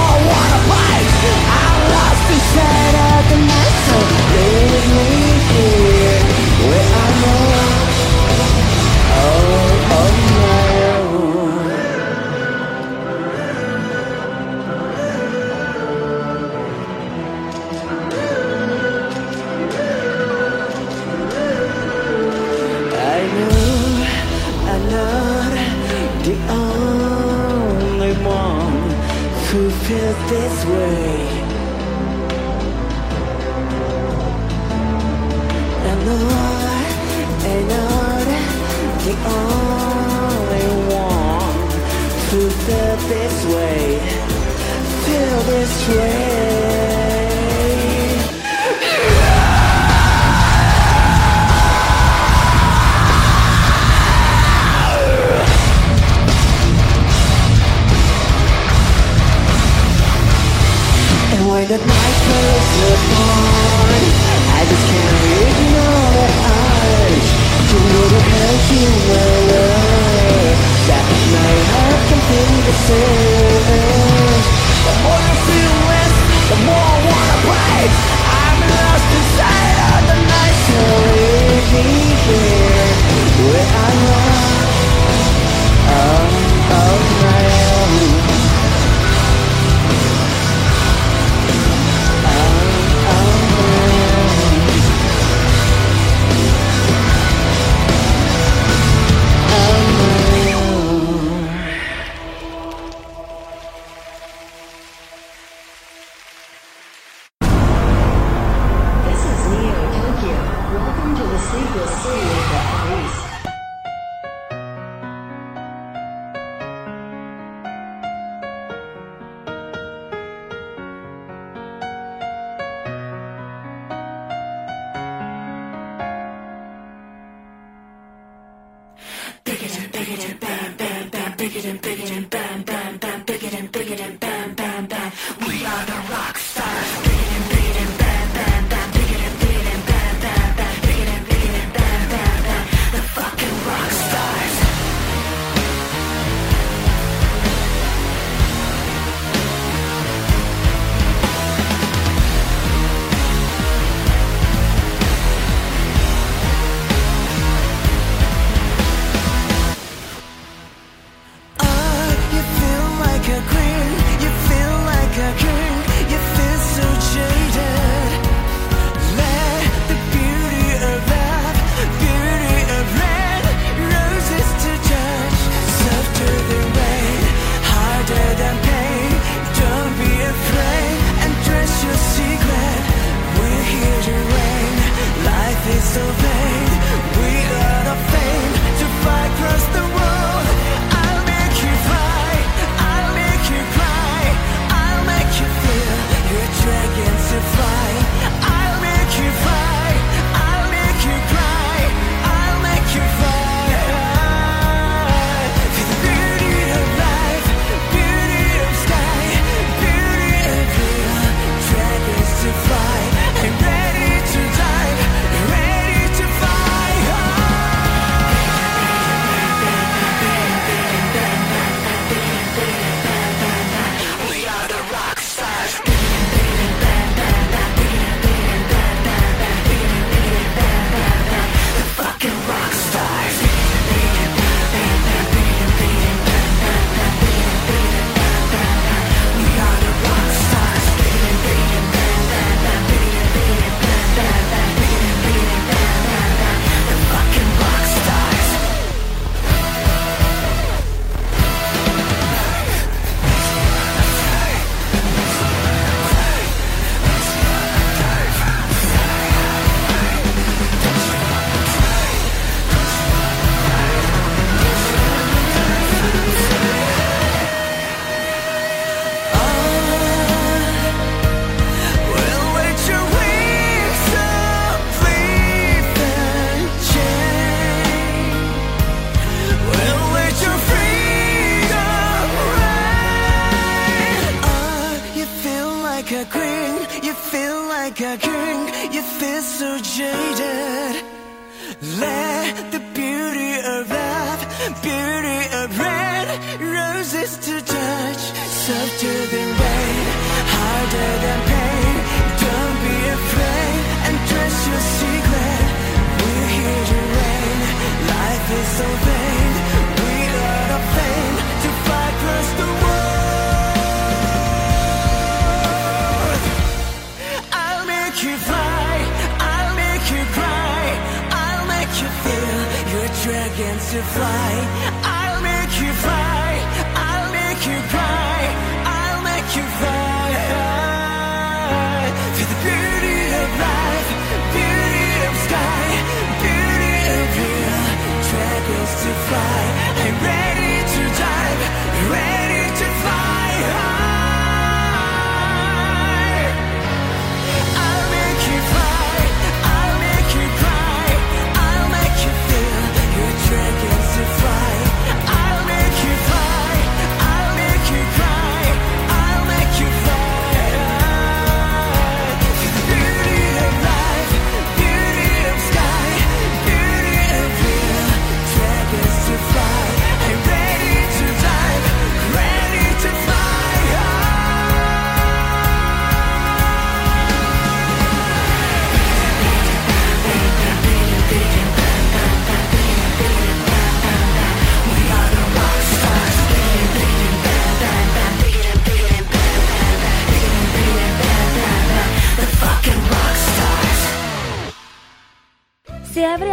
N: this way. And on and on, the only one who felt this way, feel this way. point that my curse upon I just can't ignore the eyes. To know to hurt you will That my heart can feel the same. The more I feel less, the more I wanna play I'm lost inside of the night So leave me here. Where I'm lost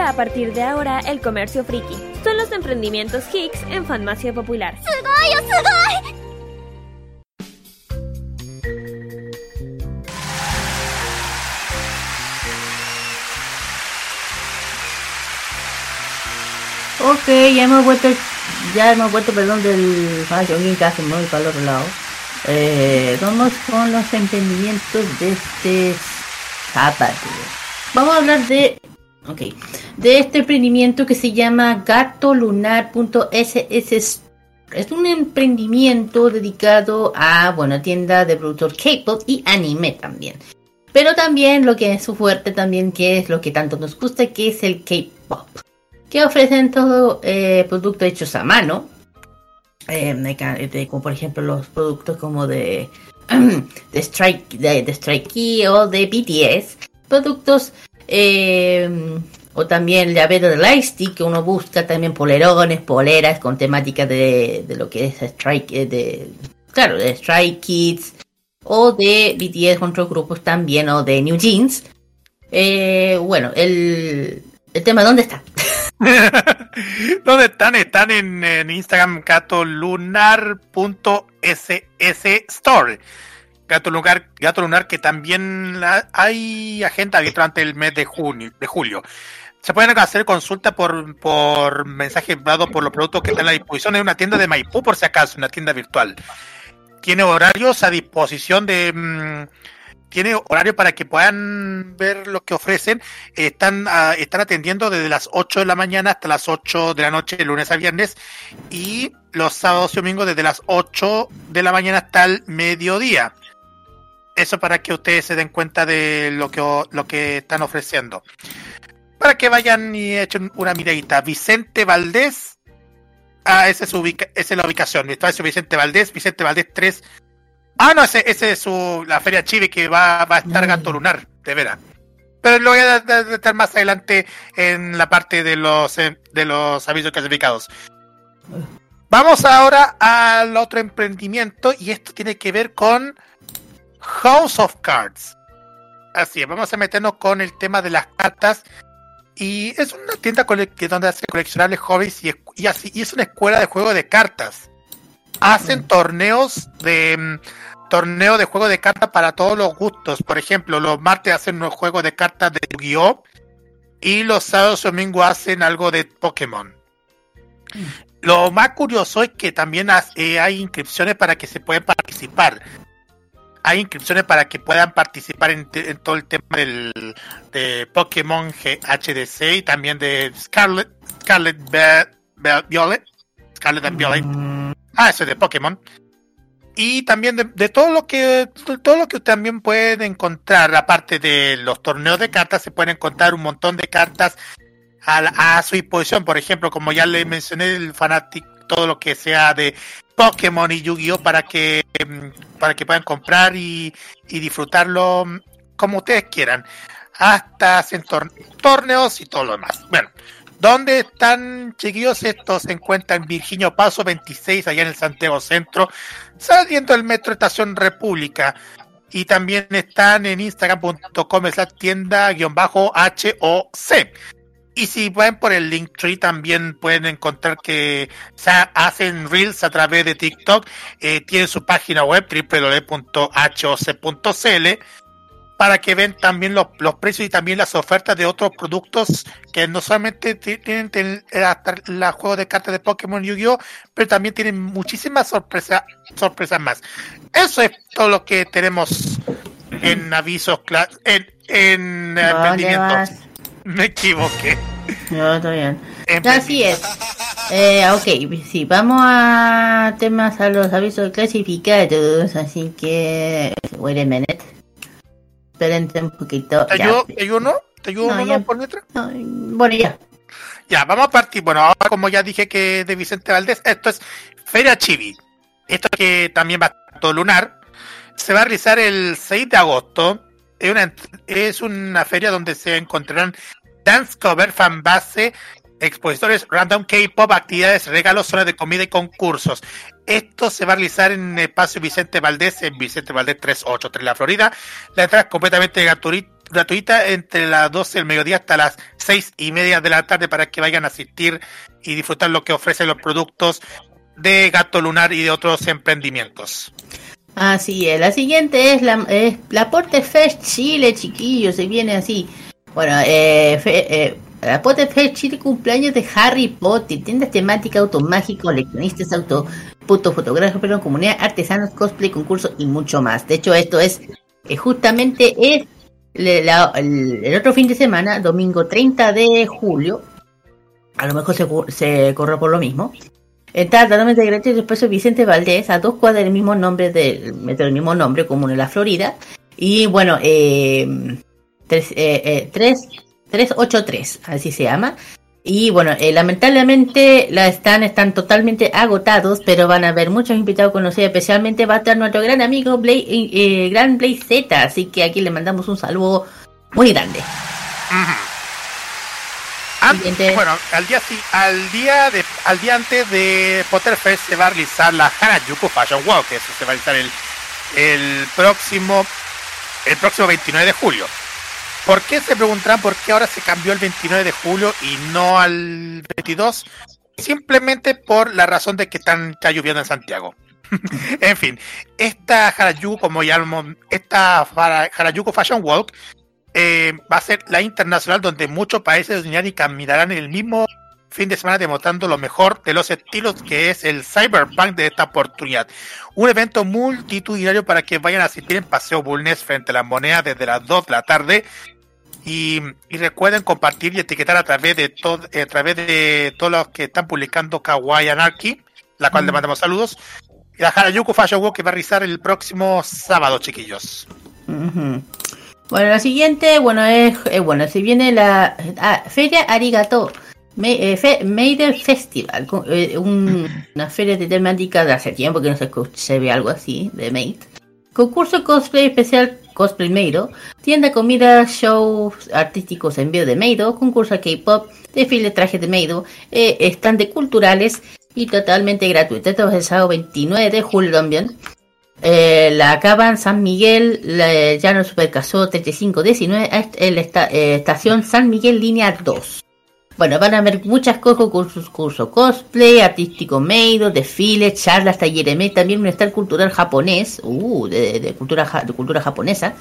N: a
D: partir de ahora el comercio friki. Son los emprendimientos Hicks en Farmacia Popular.
B: Oh,
H: ok, ya hemos vuelto, ya hemos vuelto, perdón, del Fashion casi muy para el otro lado. Eh, vamos con los emprendimientos de este sábado. Vamos a hablar de, ok, de este emprendimiento que se llama gatolunar.ss. Es un emprendimiento dedicado a, bueno, tienda de productos K-pop y anime también. Pero también lo que es su fuerte también, que es lo que tanto nos gusta, que es el K-pop que ofrecen todo eh, productos hechos a mano. Eh, de de- como por ejemplo los productos como de, *clears throat* de Strike de, de Strike Key o de BTS. Productos eh, o también llavero de Lightstick que uno busca también polerones, poleras con temática de, de lo que es Strike eh, de claro de Strike Kids o de BTS con otros grupos también o de New Jeans. Eh, bueno, el, el tema ¿dónde está? *laughs*
I: ¿Dónde están? Están en, en Instagram gatolunar.ss store. Gato Lunar, Gato Lunar que también hay agenda abierta durante el mes de junio, de julio. Se pueden hacer consultas por, por mensaje dado por los productos que están a disposición. Es una tienda de Maipú, por si acaso, una tienda virtual. Tiene horarios a disposición de... mm, tiene horario para que puedan ver lo que ofrecen. Están, ah, están atendiendo desde las 8 de la mañana hasta las 8 de la noche, lunes a viernes. Y los sábados y domingos desde las 8 de la mañana hasta el mediodía. Eso para que ustedes se den cuenta de lo que, lo que están ofreciendo. Para que vayan y echen una miradita. Vicente Valdés. Ah, esa es, ubica- esa es la ubicación. Vicente Valdés, Vicente Valdés 3 Ah, no, ese, ese es su, la feria Chive que va, va a estar Gato Lunar, de veras. Pero lo voy a dar más adelante en la parte de los, eh, de los avisos clasificados. Vamos ahora al otro emprendimiento y esto tiene que ver con House of Cards. Así es, vamos a meternos con el tema de las cartas. Y es una tienda donde hace coleccionables hobbies y, así, y es una escuela de juego de cartas. Hacen torneos de mm, torneo de juego de cartas para todos los gustos. Por ejemplo, los martes hacen unos juegos de cartas de Yu-Gi-Oh! y los sábados y domingos hacen algo de Pokémon. Lo más curioso es que también eh, hay inscripciones para que se puedan participar. Hay inscripciones para que puedan participar en, todo el tema del, de Pokémon G- HDC y también de Scarlet, Scarlet Be- Be- Violet. Scarlet and Violet. Ah, eso es de Pokémon. Y también de, de todo lo que todo lo que también pueden encontrar, aparte de los torneos de cartas, se pueden encontrar un montón de cartas a su disposición. Por ejemplo, como ya le mencioné, el Fanatic, todo lo que sea de Pokémon y Yu-Gi-Oh! para que mm, para que puedan comprar y, y disfrutarlo mm, como ustedes quieran. Hasta hacen tor- torneos y todo lo demás. Bueno, ¿dónde están, chiquillos? Estos se encuentran en Virginio Paso 26, allá en el Santiago Centro, saliendo del Metro Estación República. Y también están en instagram.com es la tienda guion bajo HOC. Y si van por el Linktree también pueden encontrar que se hacen reels a través de TikTok. Eh, tienen su página web www.hoc.cl para que ven también los, los precios y también las ofertas de otros productos que no solamente ti- tienen ten- la, juego de cartas de Pokémon Yu-Gi-Oh, pero también tienen muchísimas sorpresas sorpresas más. Eso es todo lo que tenemos en avisos, en, en. *laughs* Me equivoqué.
H: No, está bien. Así es. Eh, ok, sí, vamos a temas a los avisos clasificados, así que... Wait a minute. Espérense un poquito.
I: ¿Te ayudo, ¿Te ayudo no? ¿Te ayudo
H: No,
I: no,
H: ya.
I: por letra?
H: Bueno, ya.
I: Ya, vamos a partir. Bueno, ahora como ya dije que de Vicente Valdés, esto es Feria Chibi. Esto que también va a estar todo lunar. Se va a realizar el 6 de agosto. Es una, es una feria donde se encontrarán dance cover, fanbase, expositores, random K-pop, actividades, regalos, zonas de comida y concursos. Esto se va a realizar en el espacio Vicente Valdés, en Vicente Valdés 383, La Florida. La entrada es completamente gratuita gratuita entre las 12 del mediodía hasta las 6 y media de la tarde para que vayan a asistir y disfrutar lo que ofrecen los productos de Gato Lunar y de otros emprendimientos.
H: Así es, la siguiente es la, es la Porte Fest Chile, chiquillos, se viene así. Bueno, eh, fe- eh, Chile cumpleaños de Harry Potter, tiendas temáticas, automágicos, coleccionistas, auto, puto fotógrafos, pero comunidad, artesanos, cosplay, concurso y mucho más. De hecho, esto es eh, justamente es el, otro fin de semana, domingo 30 de julio. A lo mejor se, se corre por lo mismo. Está totalmente gratis el espacio Vicente Valdés, a dos cuadras del mismo nombre del del mismo nombre, común en la Florida. Y bueno, eh, tres, eh, eh, tres- 383, así se llama. Y bueno, eh, lamentablemente la están, están totalmente agotados, pero van a haber muchos invitados conocidos, especialmente va a estar nuestro gran amigo Blay, eh, eh, Gran Blaze Z, así que aquí le mandamos un saludo muy grande.
I: Antes, bueno, al día si- al día de al día antes de Potterfest se va a realizar la Harajuku Fashion Walk, que eso se va a realizar el, el próximo el próximo 29 de julio. ¿Por qué se preguntarán por qué ahora se cambió el 29 de julio y no al 22? Simplemente por la razón de que están, está lloviendo en Santiago. *laughs* en fin, esta Harajuku, como ya hemos- esta Hara- Harajuku Fashion Walk eh, va a ser la internacional donde muchos países unirán y caminarán el mismo fin de semana demostrando lo mejor de los estilos que es el cyberpunk de esta oportunidad. Un evento multitudinario para que vayan a asistir en Paseo Bulnes frente a las monedas desde las 2 de la tarde y, y recuerden compartir y etiquetar a través de todo, a través de todos los que están publicando Kawaii Anarchy, la cual le mandamos saludos. Y la Harajuku Fashion Walk que va a realizar el próximo sábado, chiquillos.
H: Bueno, la siguiente, bueno, es, eh, bueno, si viene la ah, Feria Arigato Me- eh, Fe- Maiden Festival, con- eh, un- una feria de temática de hace tiempo que no se, se ve algo así, de Maid. Concurso cosplay especial Cosplay Meido, tienda comida, shows artísticos en vivo de Meido, concurso K-pop, desfile traje de Meido, eh, stand de culturales y totalmente gratuito. Esto es el sábado 29 de julio también. Eh, la acaban San Miguel, la, Llano Supercasó 3519, est- el esta- eh, estación San Miguel línea 2. Bueno, van a haber muchas cosas, cursos, curso cosplay, artístico meido, desfiles, charlas, talleres, también un stand cultural japonés, uh, de, de cultura, de cultura japonesa,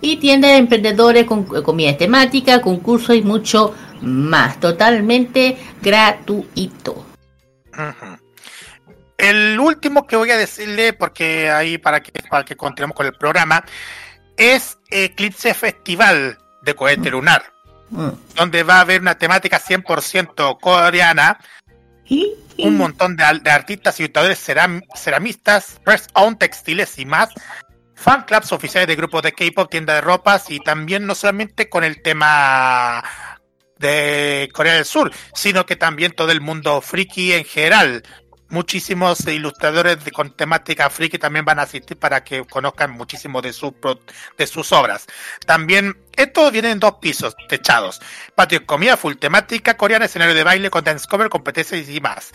H: y tienda de emprendedores con eh, comida temática, concursos y mucho más, totalmente gratuito.
I: El último que voy a decirle, porque ahí para que, para que continuemos con el programa, es Eclipse Festival de Cohete Lunar,
H: Mm.
I: donde va a haber una temática 100% coreana, un montón de artistas y ilustradores ceram- ceramistas, press on textiles y más, fan clubs oficiales de grupos de K-pop, tienda de ropas y también no solamente con el tema de Corea del Sur, sino que también todo el mundo friki en general. Muchísimos ilustradores de, con temática friki también van a asistir para que conozcan muchísimo de, su, de sus obras. También, esto viene en dos pisos, techados. Patio de comida, full temática coreana, escenario de baile con dance cover, competencias y más.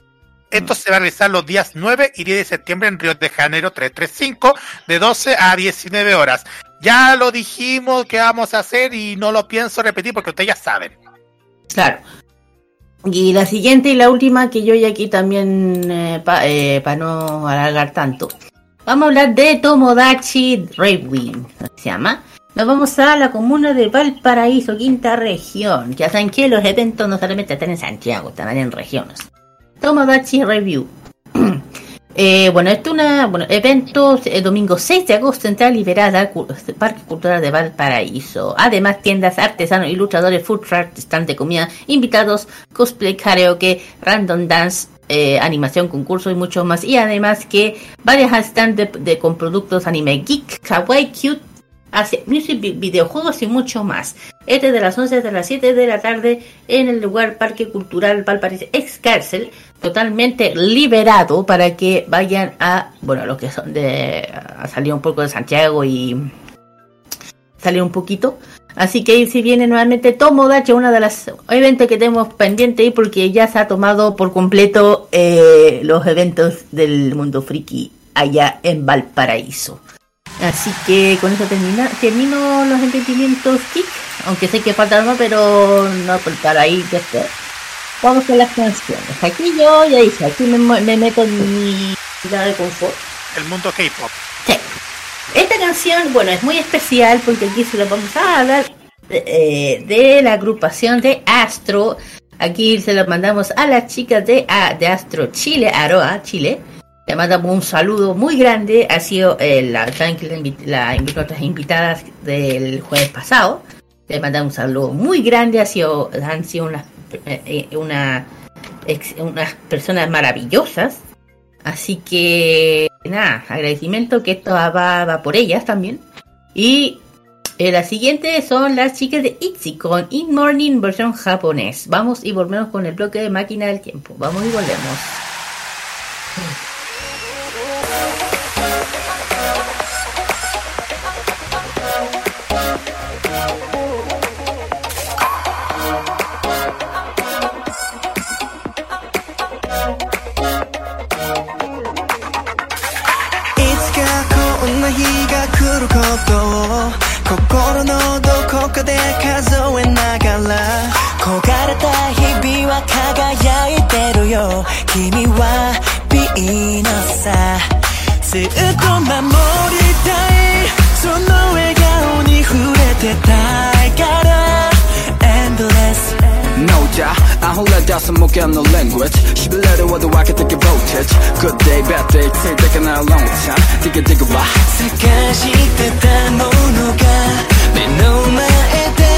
I: Esto se va a realizar los días 9 y 10 de septiembre en Río de Janeiro 335, de 12 a 19 horas. Ya lo dijimos que vamos a hacer y no lo pienso repetir porque ustedes ya saben.
H: Claro. Y la siguiente y la última que yo y aquí también, para no alargar tanto, vamos a hablar de Tomodachi Railway, se llama. Nos vamos a la comuna de Valparaíso, quinta región. Ya saben que los eventos no solamente están en Santiago, están en regiones. Tomodachi Review. *clears throat* Eh, bueno, este es una, bueno, evento el domingo 6 de agosto Central Liberada, Parque Cultural de Valparaíso. Además, tiendas, artesanos, ilustradores, food truck, stand de comida, invitados, cosplay, karaoke, random dance, eh, animación, concurso y mucho más. Y además que varias stands de, de- con productos anime geek, kawaii, cute, hace music, vi- videojuegos y mucho más. Este de las 11 de las 7 de la tarde en el lugar Parque Cultural Valparaíso ex cárcel, totalmente liberado para que vayan a, bueno, los que son de, a salir un poco de Santiago y salir un poquito. Así que si viene nuevamente Tomodachi, uno de los eventos que tenemos pendiente ahí porque ya se ha tomado por completo eh, los eventos del mundo friki allá en Valparaíso. Así que con eso termina, termino los entretenimientos geek, aunque sé que falta más, pero no por para ahí ya está. Vamos con las canciones. Aquí yo ya dije, aquí me, meto en mi zona de confort.
I: El mundo K-pop.
H: Sí. Esta canción, bueno, es muy especial porque aquí se lo vamos a hablar eh, de la agrupación de Astro. Aquí se lo mandamos a las chicas de, a- de Astro Chile, Aroa, Chile. Le mandamos un saludo muy grande. Ha sido eh, la, la, invitadas del jueves pasado. Le mandamos un saludo muy grande. Ha sido, han sido unas, eh, eh, una, ex- unas personas maravillosas. Así que nada, agradecimiento que esto va, va por ellas también. Y eh, la siguiente son las chicas de ITZY con In Morning versión japonés. Vamos y volvemos con el bloque de máquina del tiempo. Vamos y volvemos.
N: こかで数えながら焦がれた日々は輝いてるよ君はヴィーナスさずっと守りたいその笑顔に触れてたいから Endless
O: No doubt, I hold that down some more no language. She be let it what the rocket take a voltage. Good day, bad day, take taking a long time. Dig it, it, why?
N: 探してたものが 目の前で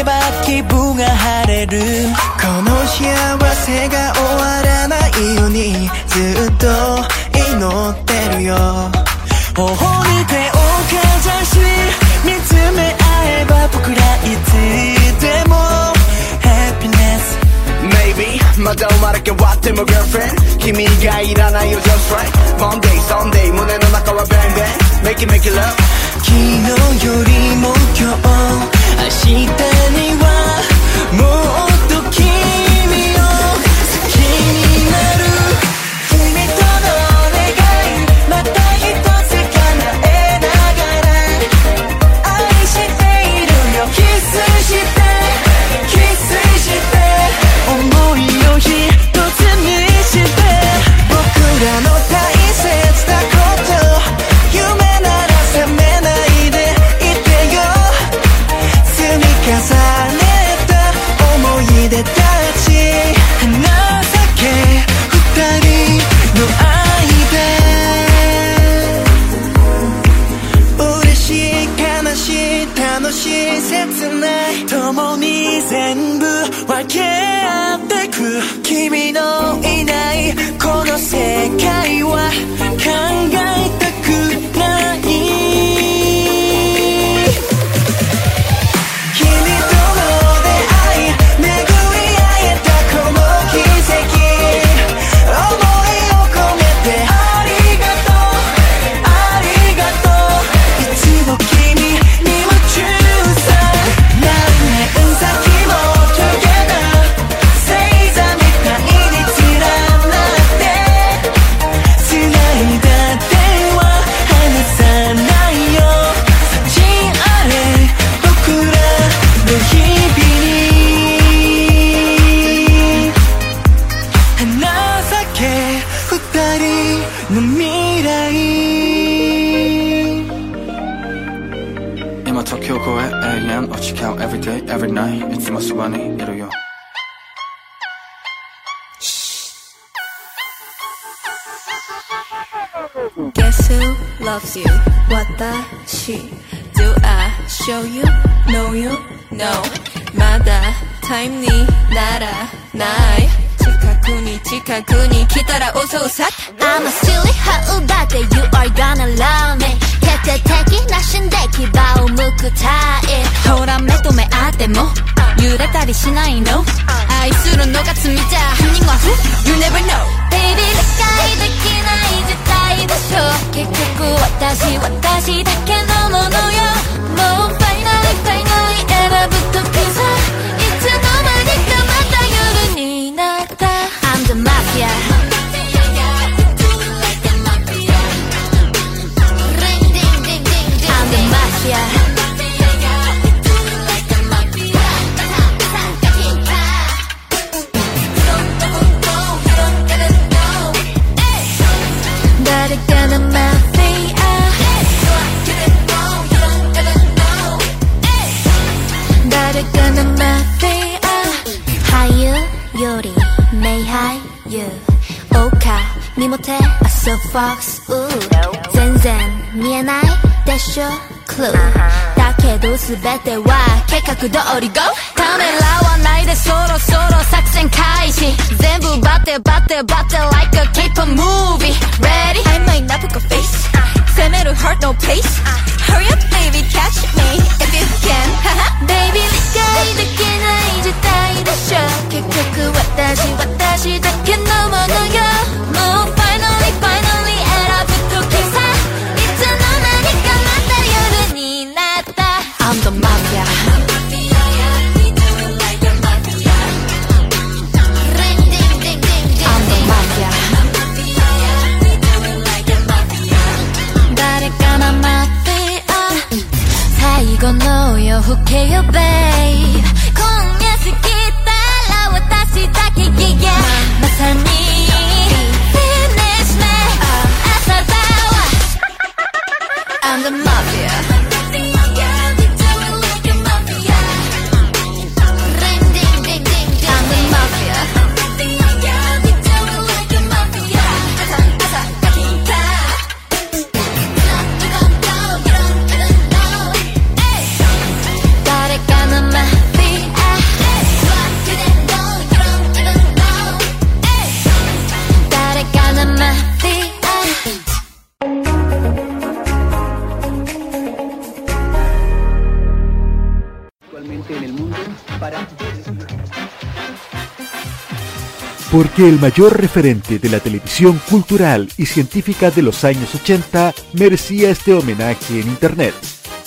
N: けば気分が晴れる。この幸せが終わらないようにずっと祈ってるよ。頬に手をかざし見つめ合えば僕らいつでも Happiness
O: Maybe まだ生まれ変わっても girlfriend 君がいらないよ just right Monday, Sunday 胸の中は bang bang Make it make it love
N: 昨日よりも今日明日にはもう情け二人の未来
P: 今時を越え永遠を誓う Everyday every night
Q: loves you? What does she? Do I show you? Know you? No. まだ time にならない。に近くに来たら遅うさ。
R: I'm a silly how about it you are gonna love me. 徹底的な死んで牙を向くタイ
Q: ほら目と目あっても揺れたりしないの？愛するのが罪じゃ。犯人は? You never know.
R: Baby 理解できない事態でしょ。結局私私だけのものよ。もうファイナルファイナル選ぶ時さ the mafia I'm the mafia
Q: 誰かのマフィア誰かのマフィア
R: 俳優より名俳優丘見もてあそうフォックス全然見えないでしょクルーだけど全ては計画通り GO
Q: ためらわないでそろそろ作戦開始全部バテバテバテ like a K-pop movie Ready? I might not book a face 攻める heart no pace Hurry up baby catch me if you can *laughs*
R: Baby 理解できない事態でしょ結局私私だけのものよもう finally finally 選ぶ時さいつの間にかまた夜になった
Q: I'm the mafia
R: 건 너여 Who care babe. 공연 스키 따라와 다시 yeah yeah Finish me.
Q: I'm the mafia.
S: Porque el mayor referente de la televisión cultural y científica de los años 80 merecía este homenaje en Internet.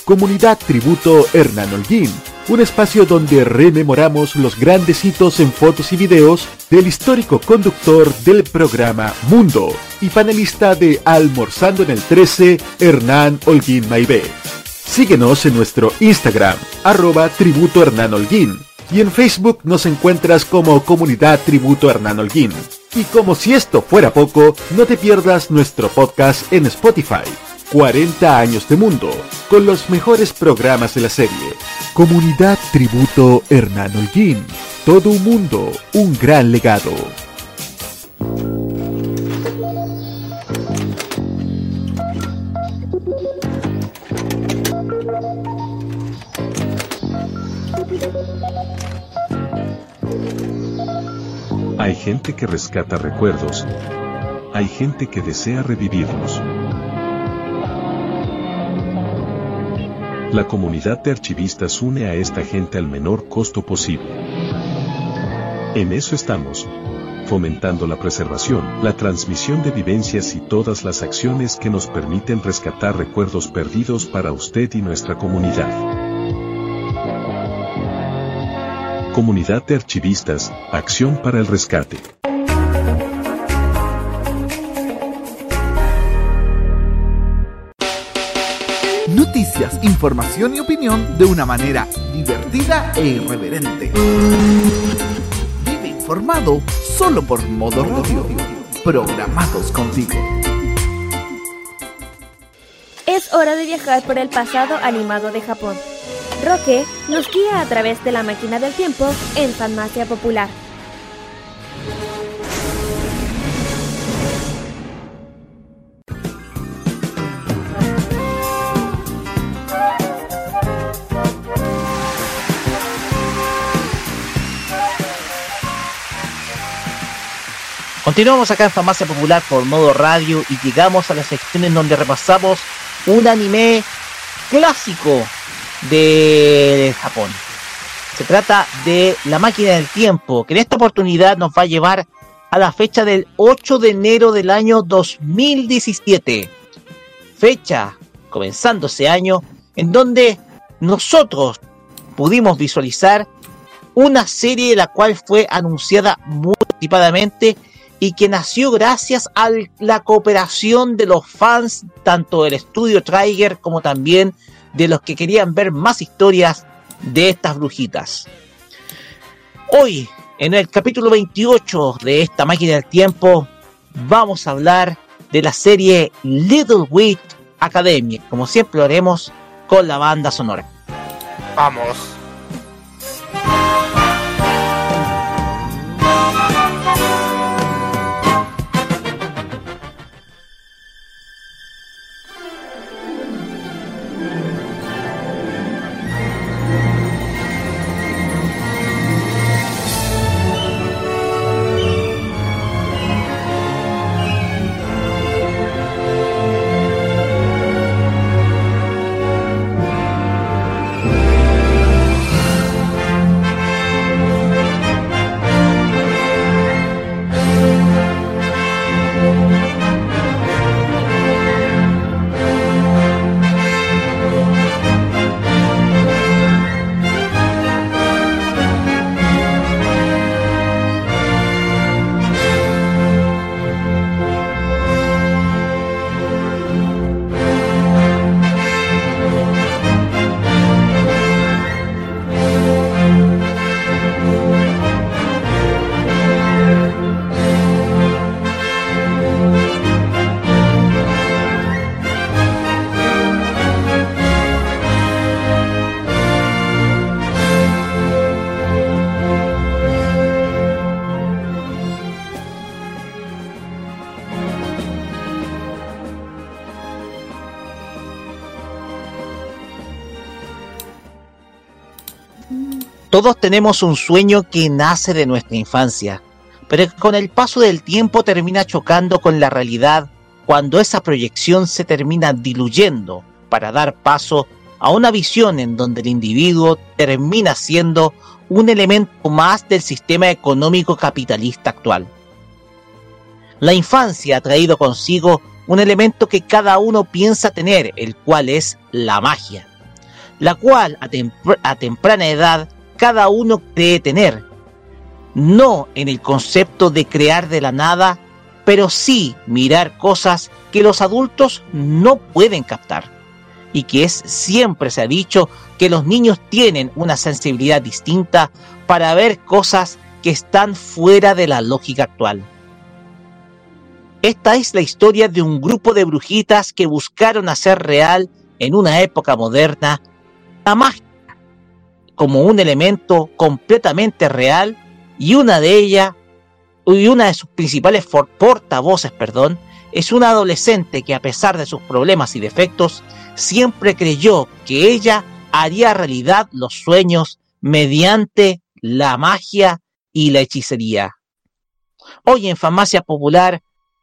S: Comunidad Tributo Hernán Holguín, un espacio donde rememoramos los grandes hitos en fotos y videos del histórico conductor del programa Mundo y panelista de Almorzando en el 13, Hernán Holguín Maibé. Síguenos en nuestro Instagram, arroba tributo Hernán Holguín, y en Facebook nos encuentras como Comunidad Tributo Hernán Holguín. Y como si esto fuera poco, no te pierdas nuestro podcast en Spotify, 40 años de mundo, con los mejores programas de la serie. Comunidad Tributo Hernán Holguín, todo un mundo, un gran legado.
T: Hay gente que rescata recuerdos. Hay gente que desea revivirlos. La comunidad de archivistas une a esta gente al menor costo posible. En eso estamos. Fomentando la preservación, la transmisión de vivencias y todas las acciones que nos permiten rescatar recuerdos perdidos para usted y nuestra comunidad. Comunidad de Archivistas, Acción para el Rescate.
U: Noticias, información y opinión de una manera divertida e irreverente. Vive informado solo por modo radio. Programados contigo.
D: Es hora de viajar por el pasado animado de Japón. Roque nos guía a través de la máquina del tiempo en Farmacia Popular.
G: Continuamos acá en Farmacia Popular por modo radio y llegamos a la sección en donde repasamos un anime clásico de Japón. Se trata de La máquina del tiempo, que en esta oportunidad nos va a llevar a la fecha del 8 de enero del año 2017. Fecha, comenzando ese año, en donde nosotros pudimos visualizar una serie la cual fue anunciada muy anticipadamente y que nació gracias a la cooperación de los fans tanto del estudio Trigger como también de los que querían ver más historias de estas brujitas. Hoy, en el capítulo 28 de esta máquina del tiempo, vamos a hablar de la serie Little Witch Academy, como siempre lo haremos con la banda sonora.
I: Vamos.
G: Todos tenemos un sueño que nace de nuestra infancia, pero con el paso del tiempo termina chocando con la realidad cuando esa proyección se termina diluyendo para dar paso a una visión en donde el individuo termina siendo un elemento más del sistema económico capitalista actual. La infancia ha traído consigo un elemento que cada uno piensa tener, el cual es la magia, la cual a, a temprana edad cada uno cree tener, no en el concepto de crear de la nada, pero sí mirar cosas que los adultos no pueden captar. Y que es siempre se ha dicho que los niños tienen una sensibilidad distinta para ver cosas que están fuera de la lógica actual. Esta es la historia de un grupo de brujitas que buscaron hacer real en una época moderna la magia como un elemento completamente real y una de ellas y una de sus principales portavoces, perdón, es una adolescente que a pesar de sus problemas y defectos siempre creyó que ella haría realidad los sueños mediante la magia y la hechicería. Hoy en Farmacia Popular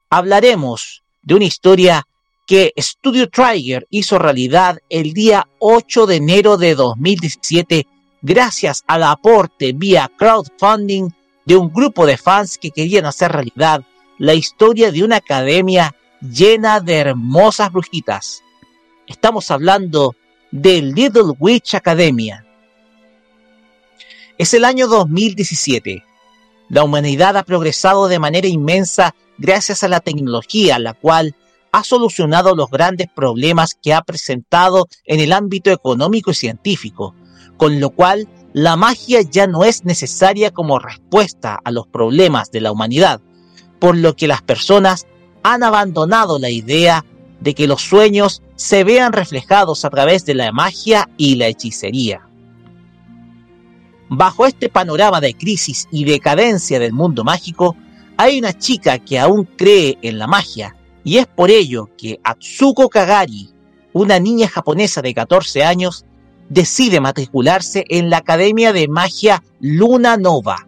G: hablaremos de una historia que Studio Trigger hizo realidad el día 8 de enero de 2017 gracias al aporte vía crowdfunding de un grupo de fans que querían hacer realidad la historia de una academia llena de hermosas brujitas. Estamos hablando de Little Witch Academia. Es el año 2017. La humanidad ha progresado de manera inmensa gracias a la tecnología, la cual ha solucionado los grandes problemas que ha presentado en el ámbito económico y científico, con lo cual la magia ya no es necesaria como respuesta a los problemas de la humanidad, por lo que las personas han abandonado la idea de que los sueños se vean reflejados a través de la magia y la hechicería. Bajo este panorama de crisis y decadencia del mundo mágico, hay una chica que aún cree en la magia, y es por ello que Atsuko Kagari, una niña japonesa de 14 años, decide matricularse en la Academia de Magia Luna Nova,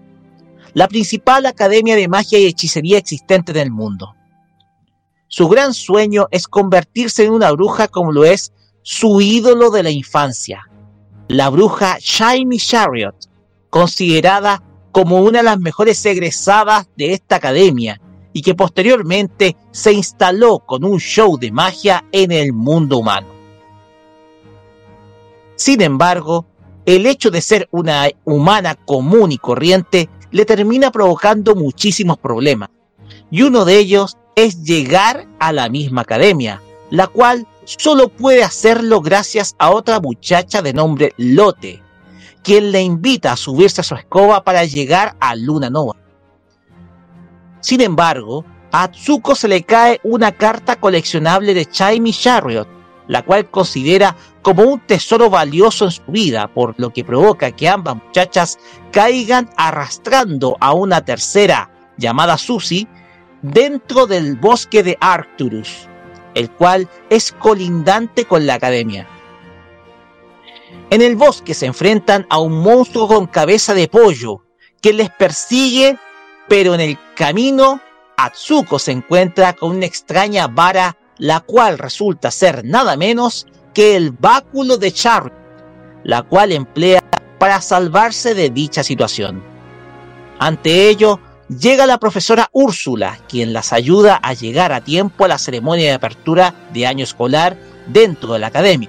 G: la principal academia de magia y hechicería existente en el mundo. Su gran sueño es convertirse en una bruja como lo es su ídolo de la infancia, la bruja Shiny Chariot, considerada como una de las mejores egresadas de esta academia y que posteriormente se instaló con un show de magia en el mundo humano. Sin embargo, el hecho de ser una humana común y corriente le termina provocando muchísimos problemas, y uno de ellos es llegar a la misma academia, la cual solo puede hacerlo gracias a otra muchacha de nombre Lote, quien le invita a subirse a su escoba para llegar a Luna Nova. Sin embargo, a Atsuko se le cae una carta coleccionable de Chaimi Chariot, la cual considera como un tesoro valioso en su vida, por lo que provoca que ambas muchachas caigan arrastrando a una tercera, llamada Susie, dentro del bosque de Arcturus, el cual es colindante con la academia. En el bosque se enfrentan a un monstruo con cabeza de pollo que les persigue, pero en el camino Atsuko se encuentra con una extraña vara, la cual resulta ser nada menos que el báculo de Char, la cual emplea para salvarse de dicha situación. Ante ello, llega la profesora Úrsula, quien las ayuda a llegar a tiempo a la ceremonia de apertura de año escolar dentro de la academia.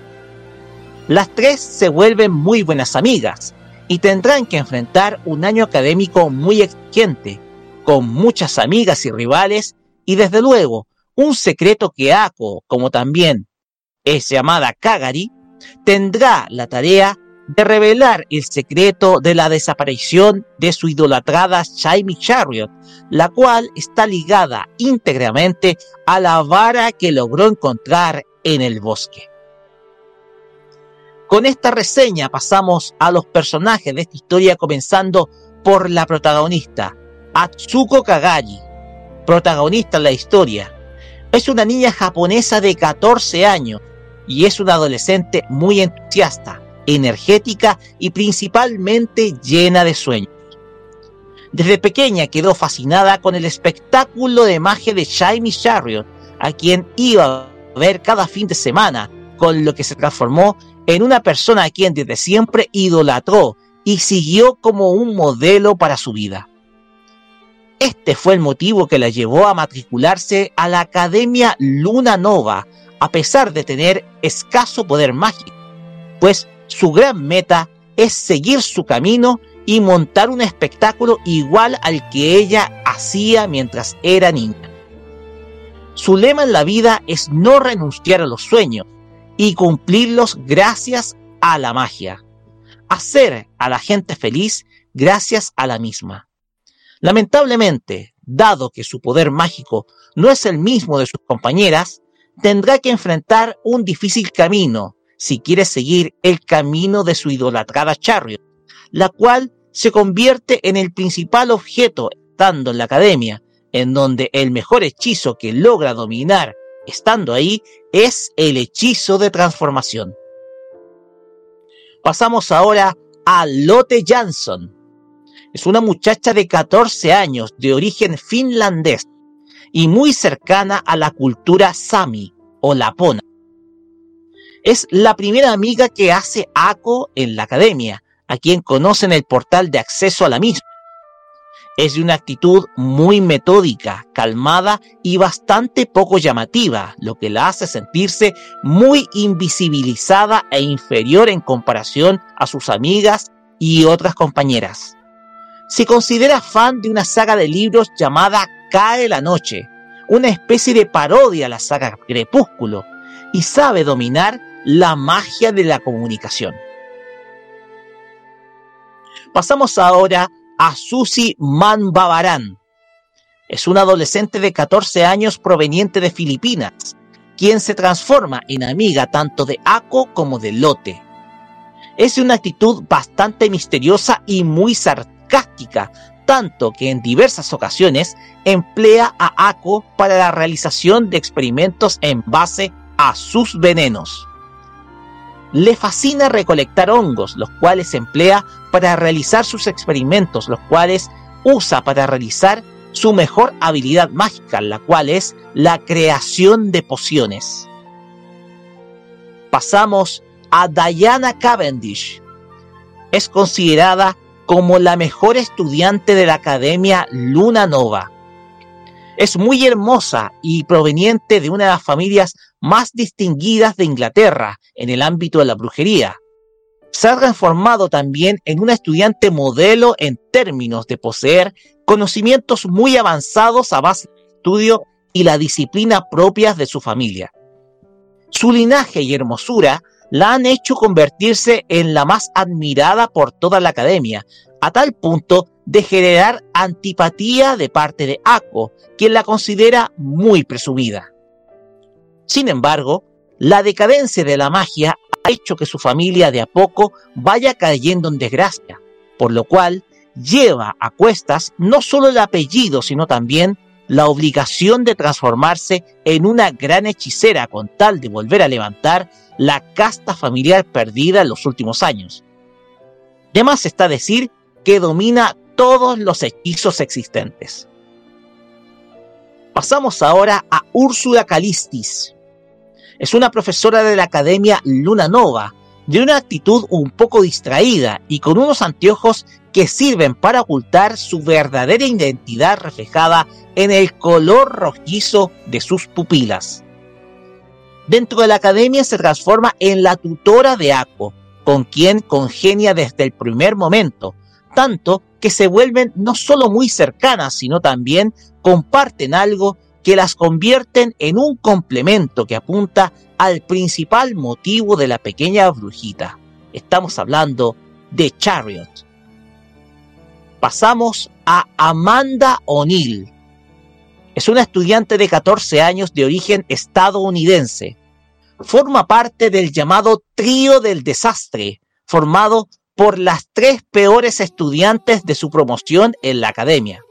G: Las tres se vuelven muy buenas amigas y tendrán que enfrentar un año académico muy exigente, con muchas amigas y rivales y desde luego un secreto que Ako, como también es llamada Kagari, tendrá la tarea de revelar el secreto de la desaparición de su idolatrada Shaimi Chariot, la cual está ligada íntegramente a la vara que logró encontrar en el bosque. Con esta reseña pasamos a los personajes de esta historia comenzando por la protagonista, Atsuko Kagari, protagonista de la historia. Es una niña japonesa de 14 años y es una adolescente muy entusiasta, energética y principalmente llena de sueños. Desde pequeña quedó fascinada con el espectáculo de magia de Shiny Chariot, a quien iba a ver cada fin de semana, con lo que se transformó en una persona a quien desde siempre idolatró y siguió como un modelo para su vida. Este fue el motivo que la llevó a matricularse a la Academia Luna Nova, a pesar de tener escaso poder mágico, pues su gran meta es seguir su camino y montar un espectáculo igual al que ella hacía mientras era niña. Su lema en la vida es no renunciar a los sueños y cumplirlos gracias a la magia. Hacer a la gente feliz gracias a la misma. Lamentablemente, dado que su poder mágico no es el mismo de sus compañeras, tendrá que enfrentar un difícil camino si quiere seguir el camino de su idolatrada Chariot, la cual se convierte en el principal objeto estando en la academia, en donde el mejor hechizo que logra dominar estando ahí es el hechizo de transformación. Pasamos ahora a Lotte Jansson. Es una muchacha de 14 años de origen finlandés y muy cercana a la cultura sami o lapona. Es la primera amiga que hace Ako en la academia, a quien conoce en el portal de acceso a la misma. Es de una actitud muy metódica, calmada y bastante poco llamativa, lo que la hace sentirse muy invisibilizada e inferior en comparación a sus amigas y otras compañeras. Se considera fan de una saga de libros llamada Cae la Noche, una especie de parodia a la saga Crepúsculo, y sabe dominar la magia de la comunicación. Pasamos ahora a Susi Manbabaran. Es una adolescente de 14 años proveniente de Filipinas, quien se transforma en amiga tanto de Ako como de Lote. Es de una actitud bastante misteriosa y muy sarcástica, tanto que en diversas ocasiones emplea a Ako para la realización de experimentos en base a sus venenos. Le fascina recolectar hongos, los cuales emplea para realizar sus experimentos, los cuales usa para realizar su mejor habilidad mágica, la cual es la creación de pociones. Pasamos a Diana Cavendish. Es considerada como la mejor estudiante de la Academia Luna Nova. Es muy hermosa y proveniente de una de las familias más distinguidas de Inglaterra en el ámbito de la brujería. Se ha transformado también en una estudiante modelo en términos de poseer conocimientos muy avanzados a base de estudio y la disciplina propias de su familia. Su linaje y hermosura la han hecho convertirse en la más admirada por toda la academia, a tal punto de generar antipatía de parte de Ako, quien la considera muy presumida. Sin embargo, la decadencia de la magia ha hecho que su familia de a poco vaya cayendo en desgracia, por lo cual lleva a cuestas no solo el apellido, sino también la obligación de transformarse en una gran hechicera con tal de volver a levantar la casta familiar perdida en los últimos años. Además está decir que domina todos los hechizos existentes. Pasamos ahora a Úrsula Calistis. Es una profesora de la Academia Luna Nova, de una actitud un poco distraída y con unos anteojos que sirven para ocultar su verdadera identidad reflejada en el color rojizo de sus pupilas. Dentro de la academia se transforma en la tutora de Ako, con quien congenia desde el primer momento, tanto que se vuelven no solo muy cercanas, sino también comparten algo que las convierten en un complemento que apunta al principal motivo de la pequeña brujita. Estamos hablando de Chariot. Pasamos a Amanda O'Neill. Es una estudiante de 14 años de origen estadounidense. Forma parte del llamado trío del desastre, formado por las tres peores estudiantes de su promoción en la academia.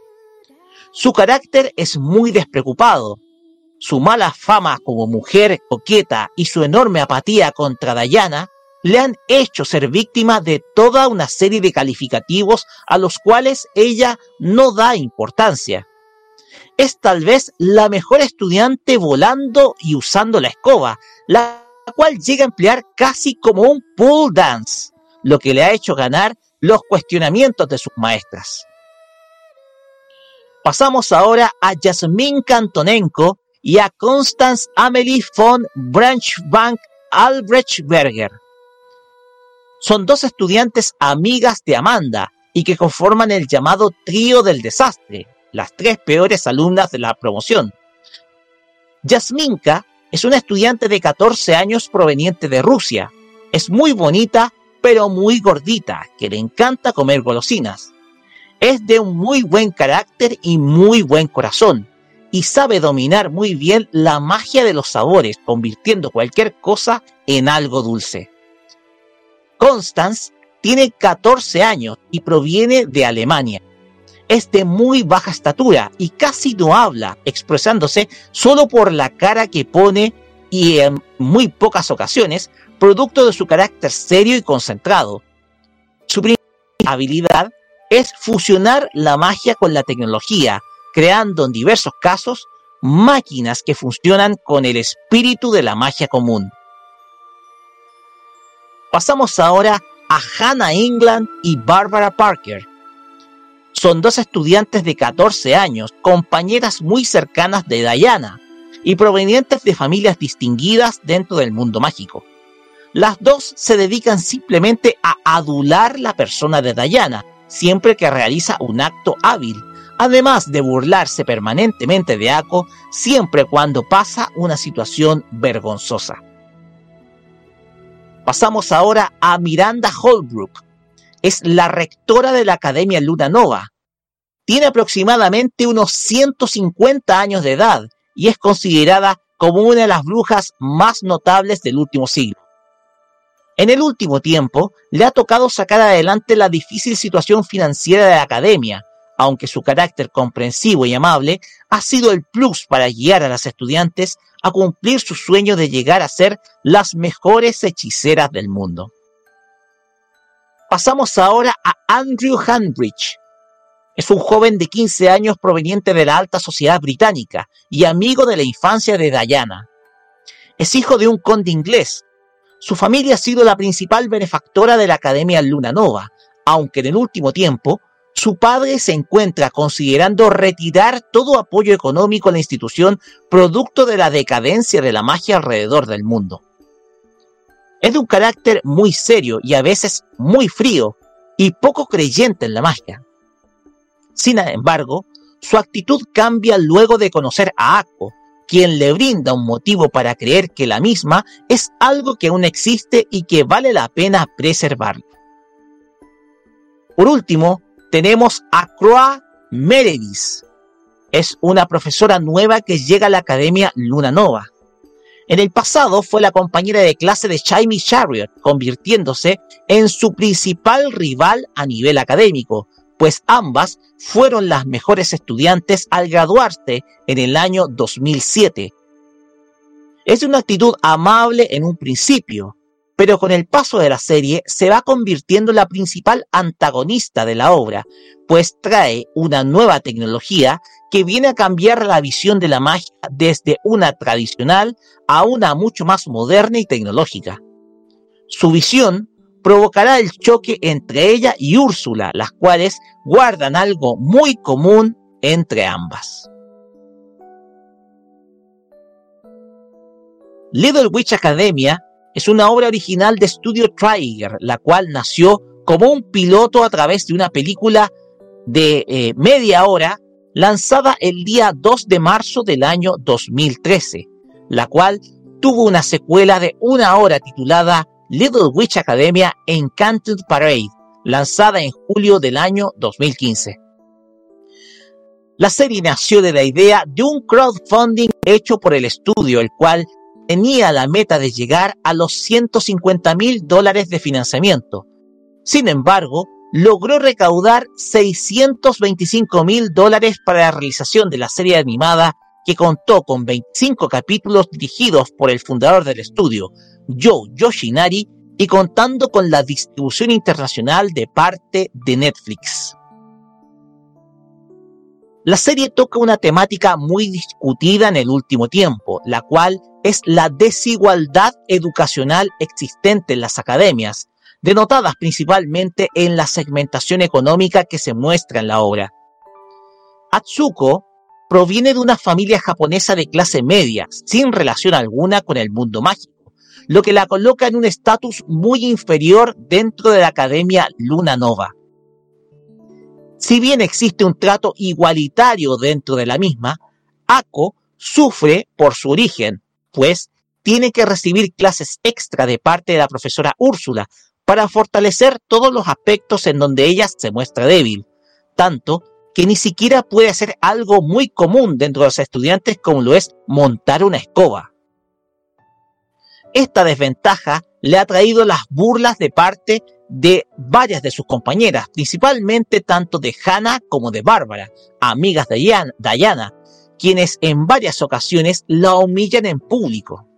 G: Su carácter es muy despreocupado. Su mala fama como mujer coqueta y su enorme apatía contra Diana le han hecho ser víctima de toda una serie de calificativos a los cuales ella no da importancia. Es tal vez la mejor estudiante volando y usando la escoba, la cual llega a emplear casi como un pool dance, lo que le ha hecho ganar los cuestionamientos de sus maestras. Pasamos ahora a Jasmine Kantonenko y a Constance Amelie von Branchbank Albrechtberger. Son dos estudiantes amigas de Amanda y que conforman el llamado trío del desastre, las tres peores alumnas de la promoción. Yasminka es una estudiante de 14 años proveniente de Rusia. Es muy bonita, pero muy gordita, que le encanta comer golosinas es de un muy buen carácter y muy buen corazón, y sabe dominar muy bien la magia de los sabores, convirtiendo cualquier cosa en algo dulce. Constance tiene 14 años y proviene de Alemania. Es de muy baja estatura y casi no habla, expresándose solo por la cara que pone y en muy pocas ocasiones, producto de su carácter serio y concentrado. Su principal habilidad es fusionar la magia con la tecnología, creando en diversos casos máquinas que funcionan con el espíritu de la magia común. Pasamos ahora a Hannah England y Barbara Parker. Son dos estudiantes de 14 años, compañeras muy cercanas de Diana y provenientes de familias distinguidas dentro del mundo mágico. Las dos se dedican simplemente a adular la persona de Diana, siempre que realiza un acto hábil, además de burlarse permanentemente de Ako siempre cuando pasa una situación vergonzosa. Pasamos ahora a Miranda Holbrook. Es la rectora de la Academia Luna Nova. Tiene aproximadamente unos 150 años de edad y es considerada como una de las brujas más notables del último siglo. En el último tiempo, le ha tocado sacar adelante la difícil situación financiera de la academia, aunque su carácter comprensivo y amable ha sido el plus para guiar a las estudiantes a cumplir su sueño de llegar a ser las mejores hechiceras del mundo. Pasamos ahora a Andrew Hanbridge. Es un joven de 15 años proveniente de la alta sociedad británica y amigo de la infancia de Diana. Es hijo de un conde inglés. Su familia ha sido la principal benefactora de la Academia Luna Nova, aunque en el último tiempo su padre se encuentra considerando retirar todo apoyo económico a la institución producto de la decadencia de la magia alrededor del mundo. Es de un carácter muy serio y a veces muy frío y poco creyente en la magia. Sin embargo, su actitud cambia luego de conocer a Ako, quien le brinda un motivo para creer que la misma es algo que aún existe y que vale la pena preservar. Por último, tenemos a Croix Meredith. Es una profesora nueva que llega a la Academia Luna Nova. En el pasado fue la compañera de clase de Jaime Chariot, convirtiéndose en su principal rival a nivel académico, pues ambas fueron las mejores estudiantes al graduarse en el año 2007. Es una actitud amable en un principio, pero con el paso de la serie se va convirtiendo en la principal antagonista de la obra, pues trae una nueva tecnología que viene a cambiar la visión de la magia desde una tradicional a una mucho más moderna y tecnológica. Su visión provocará el choque entre ella y Úrsula, las cuales guardan algo muy común entre ambas. Little Witch Academia es una obra original de Studio Trigger, la cual nació como un piloto a través de una película de eh, media hora lanzada el día 2 de marzo del año 2013, la cual tuvo una secuela de una hora titulada Little Witch Academia Enchanted Parade, lanzada en julio del año 2015. La serie nació de la idea de un crowdfunding hecho por el estudio, el cual tenía la meta de llegar a los 150 mil dólares de financiamiento. Sin embargo, logró recaudar 625 mil dólares para la realización de la serie animada que contó con 25 capítulos dirigidos por el fundador del estudio, Joe Yoshinari, y contando con la distribución internacional de parte de Netflix. La serie toca una temática muy discutida en el último tiempo, la cual es la desigualdad educacional existente en las academias, denotadas principalmente en la segmentación económica que se muestra en la obra. Atsuko proviene de una familia japonesa de clase media, sin relación alguna con el mundo mágico, lo que la coloca en un estatus muy inferior dentro de la Academia Luna Nova. Si bien existe un trato igualitario dentro de la misma, Ako sufre por su origen, pues tiene que recibir clases extra de parte de la profesora Úrsula para fortalecer todos los aspectos en donde ella se muestra débil, tanto que ni siquiera puede hacer algo muy común dentro de los estudiantes como lo es montar una escoba. Esta desventaja le ha traído las burlas de parte de varias de sus compañeras, principalmente tanto de Hannah como de Bárbara, amigas de Diana, quienes en varias ocasiones la humillan en público.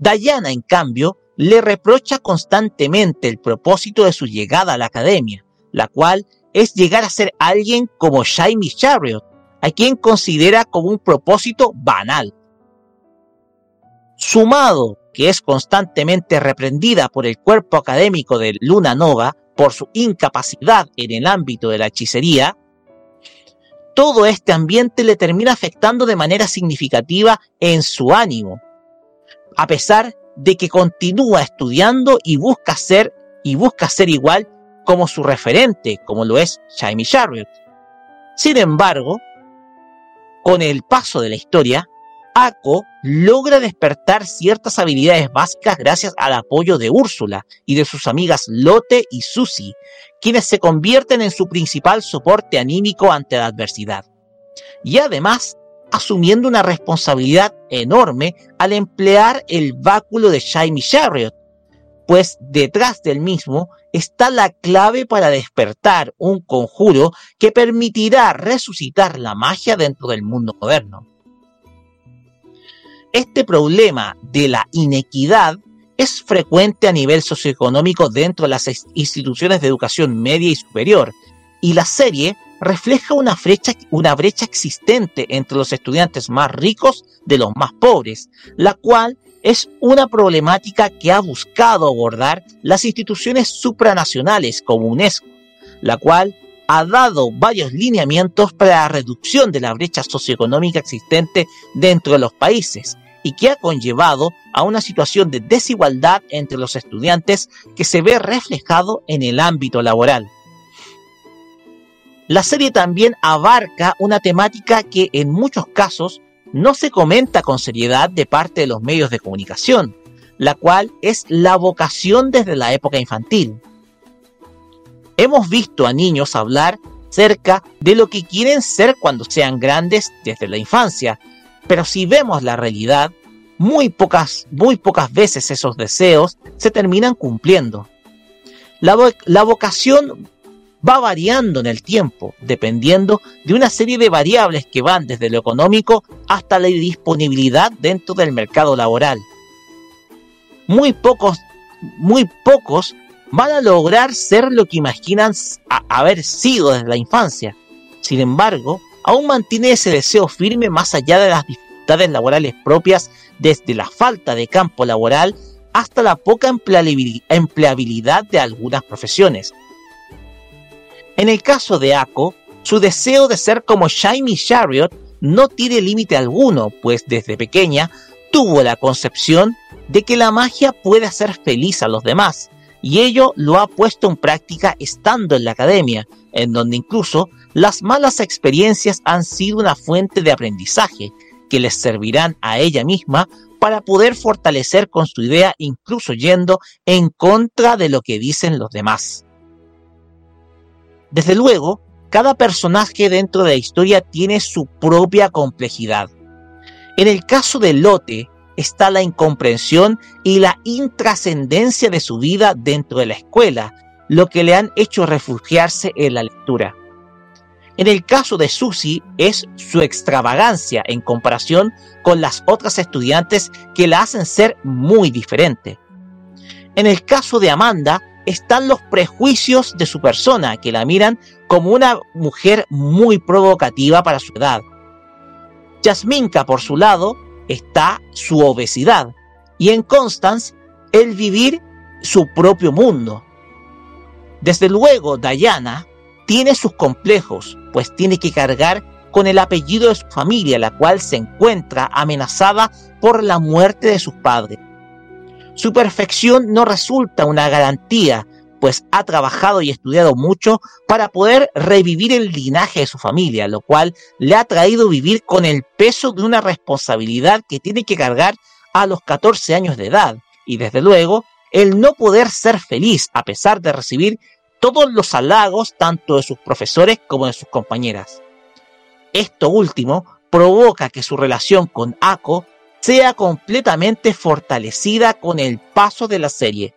G: Diana, en cambio, le reprocha constantemente el propósito de su llegada a la academia, la cual es llegar a ser alguien como Jaime Chariot, a quien considera como un propósito banal. Sumado que es constantemente reprendida por el cuerpo académico de Luna Nova por su incapacidad en el ámbito de la hechicería, todo este ambiente le termina afectando de manera significativa en su ánimo, a pesar de que continúa estudiando y busca ser y busca ser igual como su referente, como lo es Jaime Chariot. Sin embargo, con el paso de la historia, Ako logra despertar ciertas habilidades básicas gracias al apoyo de Úrsula y de sus amigas Lotte y Susie, quienes se convierten en su principal soporte anímico ante la adversidad. Y además, asumiendo una responsabilidad enorme al emplear el báculo de Jaime Chariot, pues detrás del mismo está la clave para despertar un conjuro que permitirá resucitar la magia dentro del mundo moderno. Este problema de la inequidad es frecuente a nivel socioeconómico dentro de las instituciones de educación media y superior, y la serie refleja una brecha, una brecha existente entre los estudiantes más ricos de los más pobres, la cual es una problemática que ha buscado abordar las instituciones supranacionales como UNESCO, la cual ha dado varios lineamientos para la reducción de la brecha socioeconómica existente dentro de los países y que ha conllevado a una situación de desigualdad entre los estudiantes que se ve reflejado en el ámbito laboral. La serie también abarca una temática que en muchos casos no se comenta con seriedad de parte de los medios de comunicación, la cual es la vocación desde la época infantil. Hemos visto a niños hablar cerca de lo que quieren ser cuando sean grandes desde la infancia, pero si vemos la realidad, muy pocas, muy pocas veces esos deseos se terminan cumpliendo. La, la vocación va variando en el tiempo, dependiendo de una serie de variables que van desde lo económico hasta la disponibilidad dentro del mercado laboral. Muy pocos, muy pocos van a lograr ser lo que imaginan haber sido desde la infancia. Sin embargo, aún mantiene ese deseo firme más allá de las dificultades laborales propias, desde la falta de campo laboral hasta la poca empleabili- empleabilidad de algunas profesiones. En el caso de Ako, su deseo de ser como Shiny Chariot no tiene límite alguno, pues desde pequeña tuvo la concepción de que la magia puede hacer feliz a los demás, y ello lo ha puesto en práctica estando en la academia, en donde incluso las malas experiencias han sido una fuente de aprendizaje que les servirán a ella misma para poder fortalecer con su idea incluso yendo en contra de lo que dicen los demás. Desde luego, cada personaje dentro de la historia tiene su propia complejidad. En el caso de Lote está la incomprensión y la intrascendencia de su vida dentro de la escuela, lo que le han hecho refugiarse en la lectura. En el caso de Susie es su extravagancia en comparación con las otras estudiantes que la hacen ser muy diferente. En el caso de Amanda están los prejuicios de su persona que la miran como una mujer muy provocativa para su edad. Jasminka, por su lado, está su obesidad y en Constance el vivir su propio mundo. Desde luego, Diana tiene sus complejos, pues tiene que cargar con el apellido de su familia, la cual se encuentra amenazada por la muerte de sus padres. Su perfección no resulta una garantía, pues ha trabajado y estudiado mucho para poder revivir el linaje de su familia, lo cual le ha traído vivir con el peso de una responsabilidad que tiene que cargar a los 14 años de edad, y desde luego el no poder ser feliz a pesar de recibir todos los halagos tanto de sus profesores como de sus compañeras. Esto último provoca que su relación con Ako sea completamente fortalecida con el paso de la serie.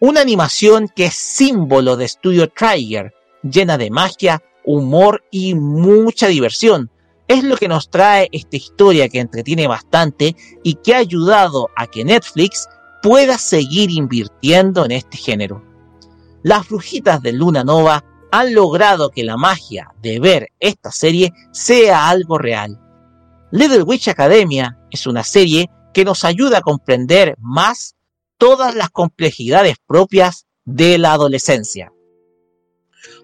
G: Una animación que es símbolo de estudio Trigger, llena de magia, humor y mucha diversión. Es lo que nos trae esta historia que entretiene bastante y que ha ayudado a que Netflix pueda seguir invirtiendo en este género. Las brujitas de Luna Nova han logrado que la magia de ver esta serie sea algo real. Little Witch Academia es una serie que nos ayuda a comprender más todas las complejidades propias de la adolescencia.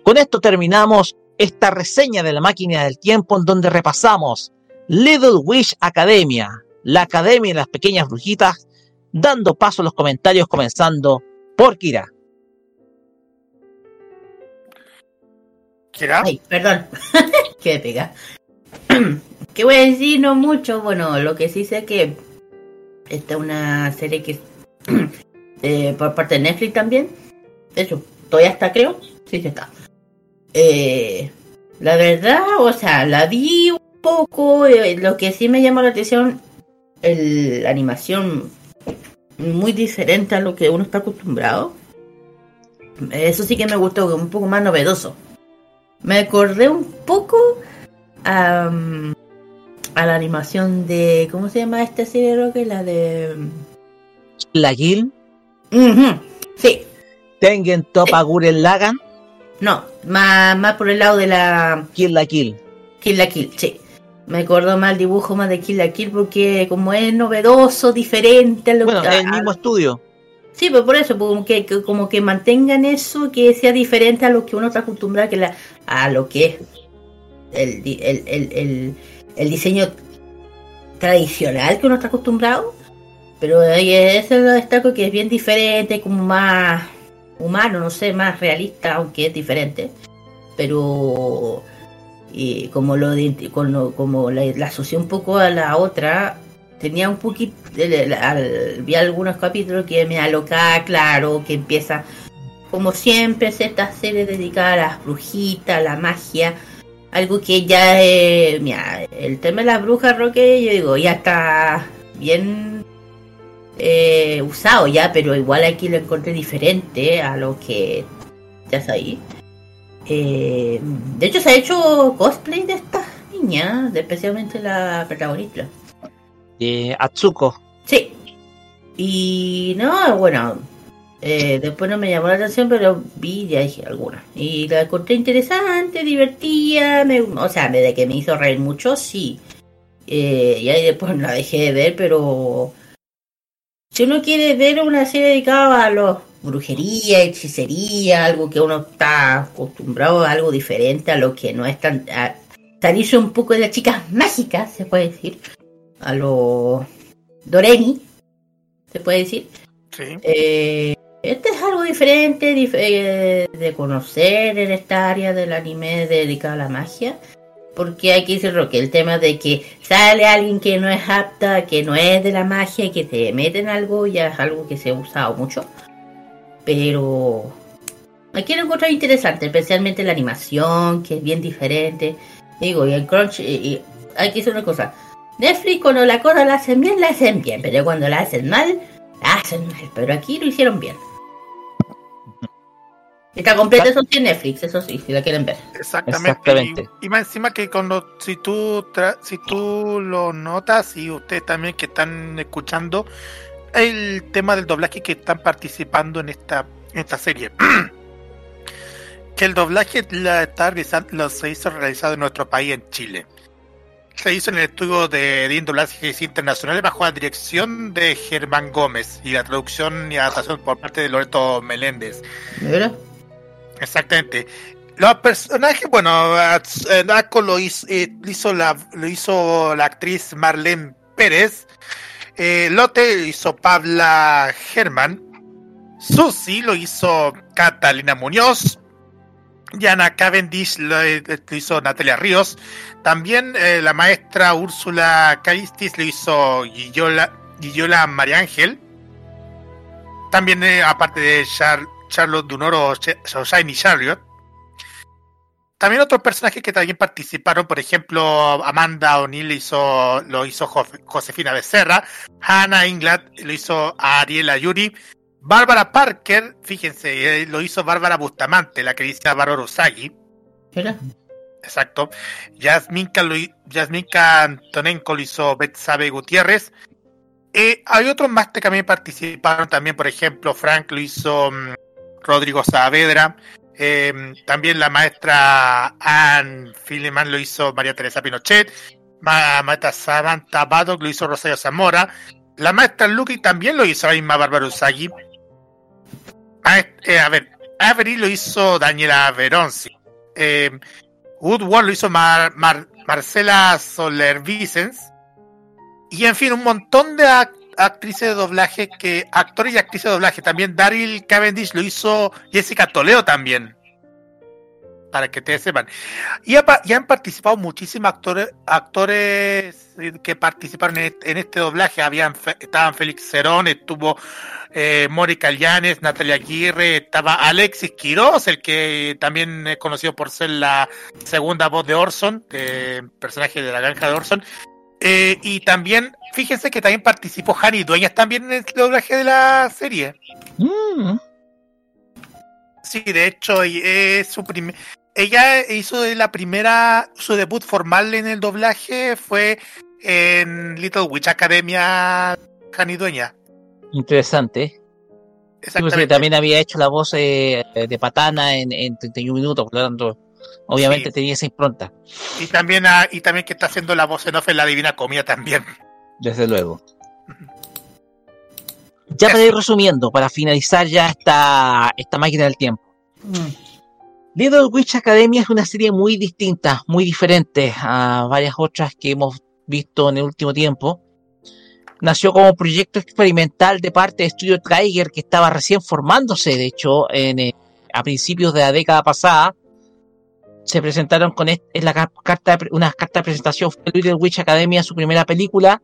G: Con esto terminamos esta reseña de la máquina del tiempo en donde repasamos Little Witch Academia, la academia de las pequeñas brujitas, dando paso a los comentarios comenzando por Kira.
I: ¿Kira?
H: Ay, perdón. *laughs* que pega. *clears throat* ¿Qué voy a decir? No mucho. Bueno, lo que sí sé es que esta es una serie que *clears throat* eh, por parte de Netflix también. De hecho, todavía está, creo. Sí, sí está. Eh, la verdad, o sea, la vi poco. eh, Lo que sí me llamó la atención, la animación muy diferente a lo que uno está acostumbrado. Eso sí que me gustó, un poco más novedoso. Me acordé un poco a, la animación de. ¿Cómo se llama esta serie, Roque? La de.
G: La Gil,
H: Ujú, Sí.
G: Tengen Topa Guren Lagan,
H: No, más, más por el lado de la.
G: Kill la Kill.
H: Kill la Kill, sí. Me acordó más el dibujo más de Kill la Kill porque como es novedoso, diferente a lo
G: Bueno,
H: a-
G: el mismo estudio.
H: Sí, pues por eso, pues como que, que- como que mantengan eso, que sea diferente a lo que uno está acostumbrado que la, a lo que es el, el, el, el diseño tradicional que uno está acostumbrado. Pero ahí eso lo destaco que es bien diferente, como más humano, no sé, más realista, aunque es diferente. Pero como lo de- con lo- como la, la un poco a la otra, tenía un poquito, el- al- vi algunos capítulos que me alocaba, claro, que empieza, como siempre, es esta serie dedicada a las brujitas, a la magia, algo que ya, eh, mira, el tema de las brujas, Roque, yo digo, ya está bien eh, usado ya, pero igual aquí lo encontré diferente a lo que ya está ahí. Eh, de hecho, se ha hecho cosplay de estas niñas, especialmente la protagonista.
G: De Atsuko.
H: Sí. Y no, bueno, eh, después no me llamó la atención, pero vi ya dije alguna. Y la encontré interesante, divertida, me, o sea, de que me hizo reír mucho, sí. Eh, y ahí después la dejé de ver, pero si uno quiere ver una serie dedicada a los brujería, hechicería, algo que uno está acostumbrado a algo diferente a lo que no es tan... A salirse un poco de las chicas mágicas, se puede decir, a lo Doremi, se puede decir. Eh, este es algo diferente dif- eh, de conocer en esta área del anime dedicado a la magia. Porque hay que decirlo que el tema de que sale alguien que no es apta, que no es de la magia que te meten algo, ya es algo que se ha usado mucho. Pero aquí lo encontré interesante, especialmente la animación, que es bien diferente. Digo, y el crunch, y, y hay que decir una cosa. Netflix cuando la cosa la hacen bien, la hacen bien, pero cuando la hacen mal, la hacen mal. Pero aquí lo hicieron bien. Está completa, eso sí, en Netflix, eso sí, si la quieren ver.
I: Exactamente. Y, y más encima que cuando si tú tra- si tú lo notas y ustedes también que están escuchando el tema del doblaje que están participando en esta en esta serie. *clears throat* que el doblaje la está realizando, lo se hizo realizado en nuestro país en Chile. Se hizo en el estudio de DIN Doblajes Internacionales bajo la dirección de Germán Gómez y la traducción y adaptación por parte de Loreto Meléndez.
H: ¿Verdad?
I: Exactamente. Los personajes, bueno, eh, Naco lo hizo, eh, lo hizo la, lo hizo la actriz Marlene Pérez. Eh, Lotte lo hizo Pabla Germán. Susi lo hizo Catalina Muñoz. Yana Cavendish lo, eh, lo hizo Natalia Ríos. También eh, la maestra Úrsula Caristis lo hizo Guillola, María Ángel. También, eh, aparte de Char- Charlotte Dunoro, Shiny Chariot. También otros personajes que también participaron, por ejemplo, Amanda O'Neill hizo, lo hizo Jo- Josefina Becerra, Hannah Ingladd lo hizo Ariela Yuri, Bárbara Parker, fíjense, eh, lo hizo Bárbara Bustamante, la querida Bárbara Usagi.
H: ¿Verdad?
I: Exacto. Yasminka, lo, hi- Yasminka Antonenko lo hizo Betsabe Gutiérrez. Eh, hay otros más que también participaron también, por ejemplo, Frank lo hizo mm, Rodrigo Saavedra. Eh, también la maestra Anne Filiman lo hizo María Teresa Pinochet. Ma- maestra Samantha Baddock lo hizo Rosario Zamora. La maestra Lucky también lo hizo la misma Bárbara Usagi. Eh, a ver, Avery lo hizo Daniela Veronzi. Eh, Woodward lo hizo Mar- Mar- Marcela Soler Vicens. Y en fin, un montón de actrices de doblaje que, actores y actrices de doblaje. También Daryl Cavendish lo hizo Jessica Toledo también. para que te sepan. Y, ha, y han participado muchísimos actores actores que participaron en este, este doblaje. Habían, estaban Félix Cerón, estuvo eh, Mónica Llanes, Natalia Aguirre, estaba Alexis Quiroz, el que también es conocido por ser la segunda voz de Orson, eh, personaje de la granja de Orson. Eh, y también, fíjense que también participó Hani Dueñas también en el doblaje de la serie.
G: Mm.
I: Sí, de hecho, es su primer. Ella hizo la primera, su debut formal en el doblaje fue en Little Witch Academia Hani Dueña.
G: Interesante. Sí, también había hecho la voz eh, de Patana en, en 31 minutos, por lo tanto, obviamente
I: Sí.
G: tenía esa impronta,
I: Y también, y también que está haciendo la voz en off en la Divina Comida también.
G: desde luego. Ya para ir resumiendo, para finalizar ya esta, esta máquina del tiempo. Little Witch Academia es una serie muy distinta, muy diferente a varias otras que hemos visto en el último tiempo. Nació como proyecto experimental de parte de Studio Trigger que estaba recién formándose, de hecho, en, eh, a principios de la década pasada. Se presentaron con est- en la ca- carta, una carta de presentación fue Little Witch Academia, su primera película.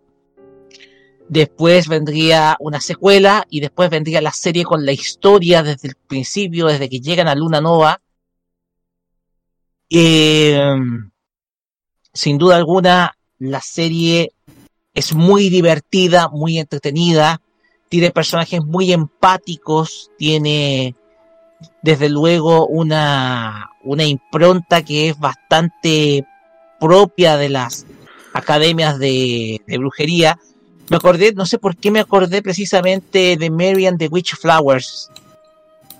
G: Después vendría una secuela y después vendría la serie con la historia desde el principio, desde que llegan a Luna Nova. Eh, sin duda alguna, la serie es muy divertida, muy entretenida, tiene personajes muy empáticos, tiene desde luego una, una impronta que es bastante propia de las academias de, brujería. Me acordé, no sé por qué me acordé precisamente de Mary and the Witch Flowers,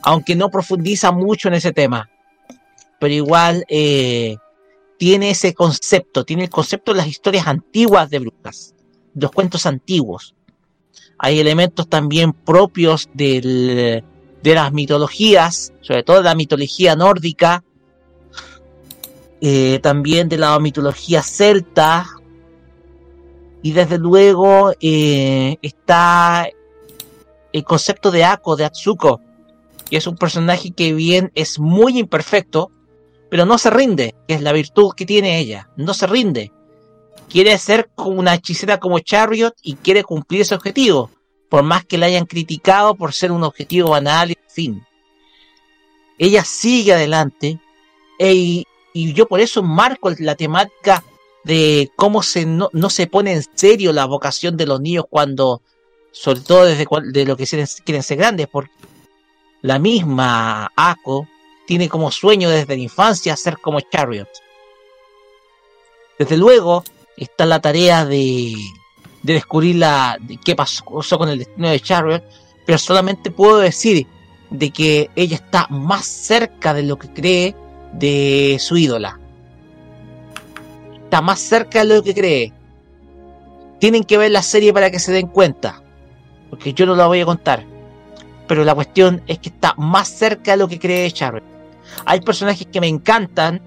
G: aunque no profundiza mucho en ese tema, pero igual eh, tiene ese concepto, tiene el concepto de las historias antiguas de brujas, los cuentos antiguos. Hay elementos también propios de las mitologías, sobre todo de la mitología nórdica, eh, también de la mitología celta, y desde luego eh, está el concepto de Ako, de Atsuko, que es un personaje que bien es muy imperfecto, pero no se rinde, que es la virtud que tiene ella, no se rinde. Quiere ser una hechicera como Chariot y quiere cumplir ese objetivo, por más que la hayan criticado por ser un objetivo banal y fin. Ella sigue adelante e- y yo por eso marco la temática de cómo se no, no se pone en serio la vocación de los niños cuando, sobre todo desde de lo que quieren, ser grandes, porque la misma Ako tiene como sueño desde la infancia ser como Chariot. Desde luego está la tarea de, de descubrir la, qué pasó con el destino de Chariot, pero solamente puedo decir de que ella está más cerca de lo que cree de su ídola. Está más cerca de lo que cree. Tienen que ver la serie para que se den cuenta, porque yo no la voy a contar. Pero la cuestión es que está más cerca de lo que cree Chariot. Hay personajes que me encantan.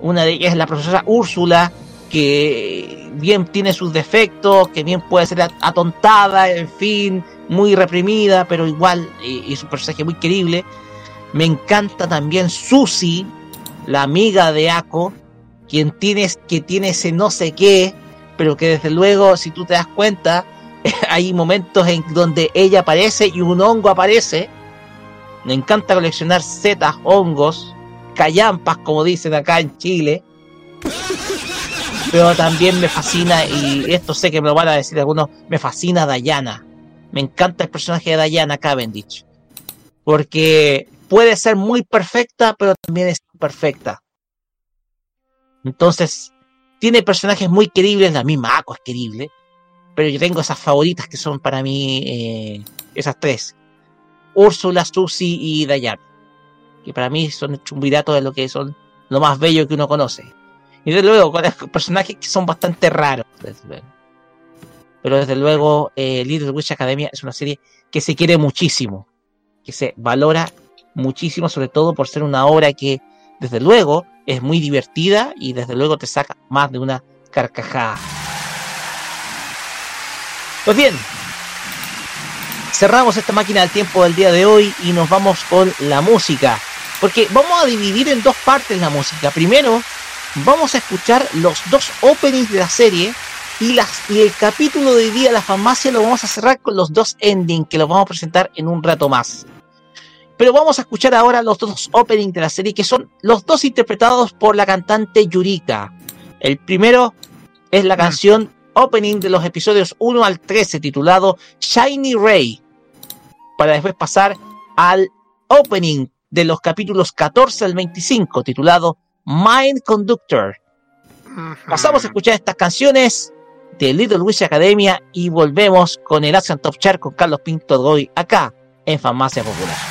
G: Una de ellas es la profesora Úrsula, que bien tiene sus defectos, que bien puede ser at- atontada, en fin, muy reprimida, pero igual eh, es un personaje muy querible. Me encanta también Susie, la amiga de Ako, quien tiene, que tiene ese no sé qué, pero que desde luego, si tú te das cuenta, *laughs* hay momentos en donde ella aparece y un hongo aparece. Me encanta coleccionar setas, hongos, callampas, como dicen acá en Chile. Pero también me fascina, y esto sé que me lo van a decir algunos, me fascina Diana. Me encanta el personaje de Diana Cavendish. Porque puede ser muy perfecta, pero también es perfecta. Entonces, tiene personajes muy queribles, la misma Aqua es querible, pero yo tengo esas favoritas que son para mí eh, esas tres. Úrsula, Susie y Diana. Que para mí son el de lo que son lo más bello que uno conoce. Y desde luego, personajes que son bastante raros. Pero desde luego, eh, Little Witch Academia es una serie que se quiere muchísimo. Que se valora muchísimo, sobre todo por ser una obra que, desde luego, es muy divertida y desde luego te saca más de una carcajada. Pues bien, cerramos esta máquina del tiempo del día de hoy y nos vamos con la música.
R: Porque vamos a dividir en dos partes la música. Primero, vamos a escuchar los dos openings de la serie y, las, y el capítulo de hoy día, la farmacia, lo vamos a cerrar con los dos endings que los vamos a presentar en un rato más. Pero vamos a escuchar ahora los dos openings de la serie, que son los dos interpretados por la cantante Yurika. El primero es la mm. canción opening de los episodios 1 al 13, titulado Shiny Ray, para después pasar al opening de los capítulos 14 al 25, titulado Mind Conductor. Pasamos a escuchar estas canciones de Little Wish Academia y volvemos con el Asian Top Chart con Carlos Pinto Goy acá en Farmacia Popular.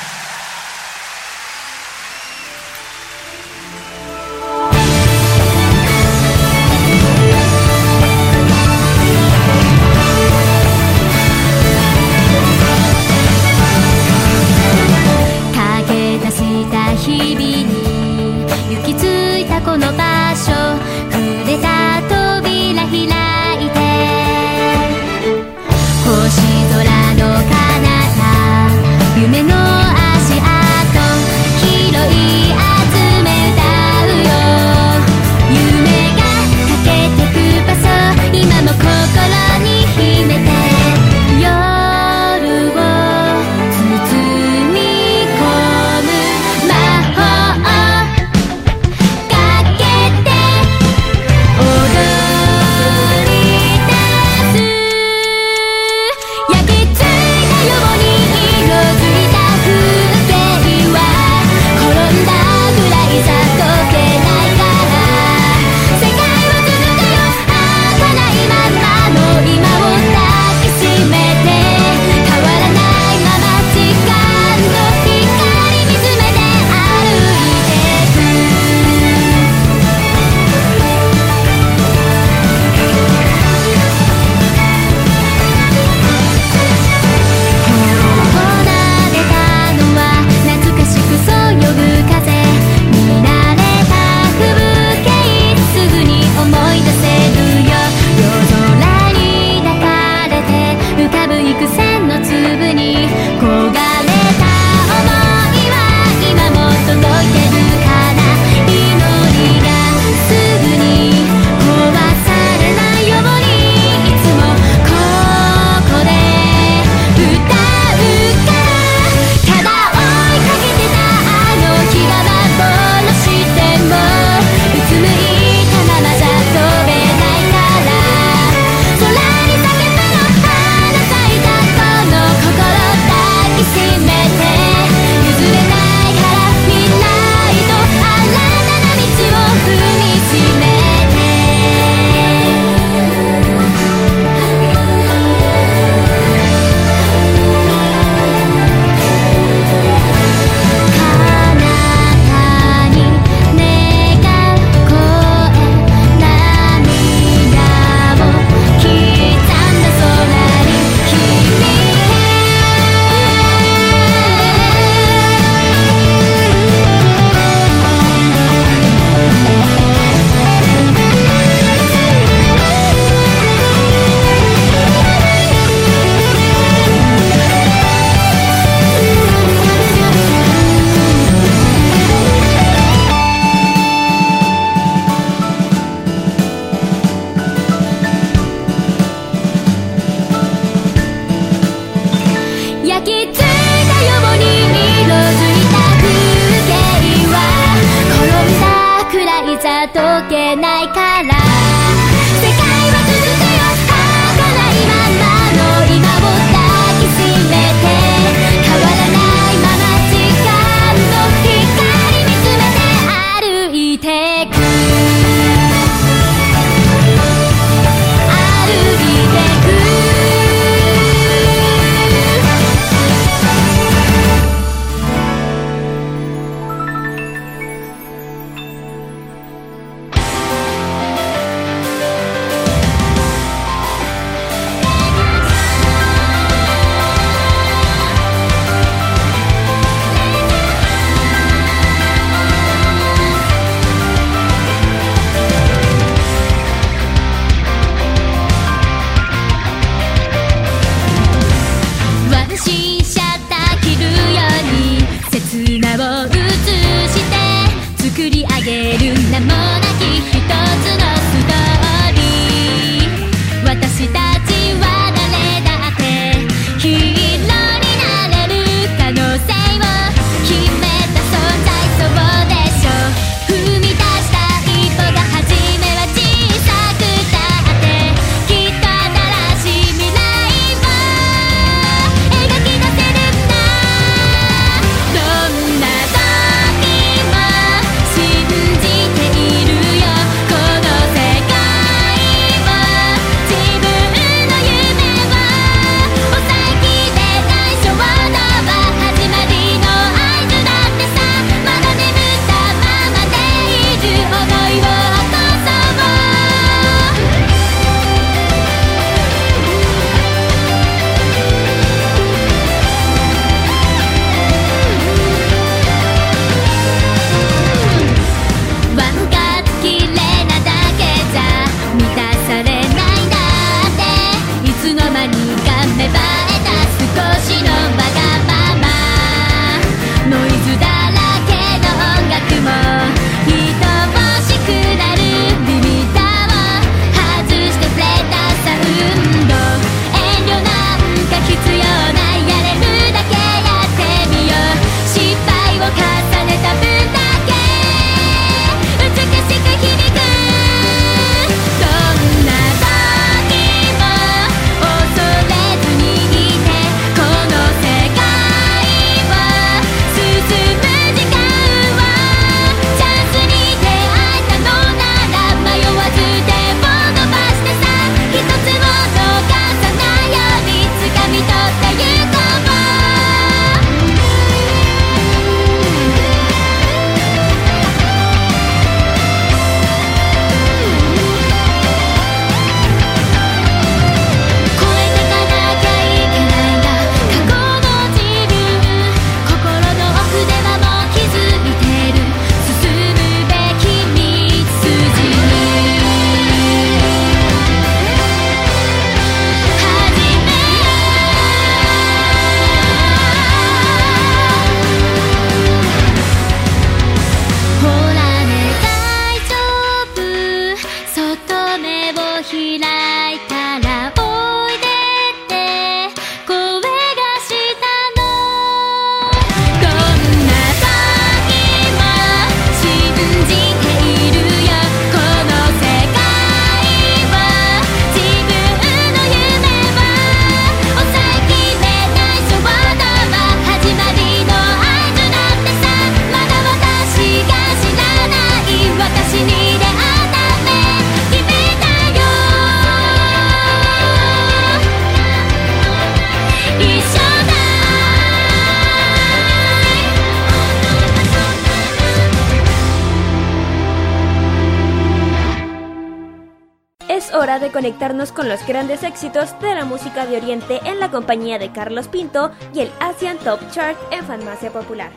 D: Éxitos de la música de Oriente en la compañía de Carlos Pinto y el Asian Top Chart en Farmacia Popular.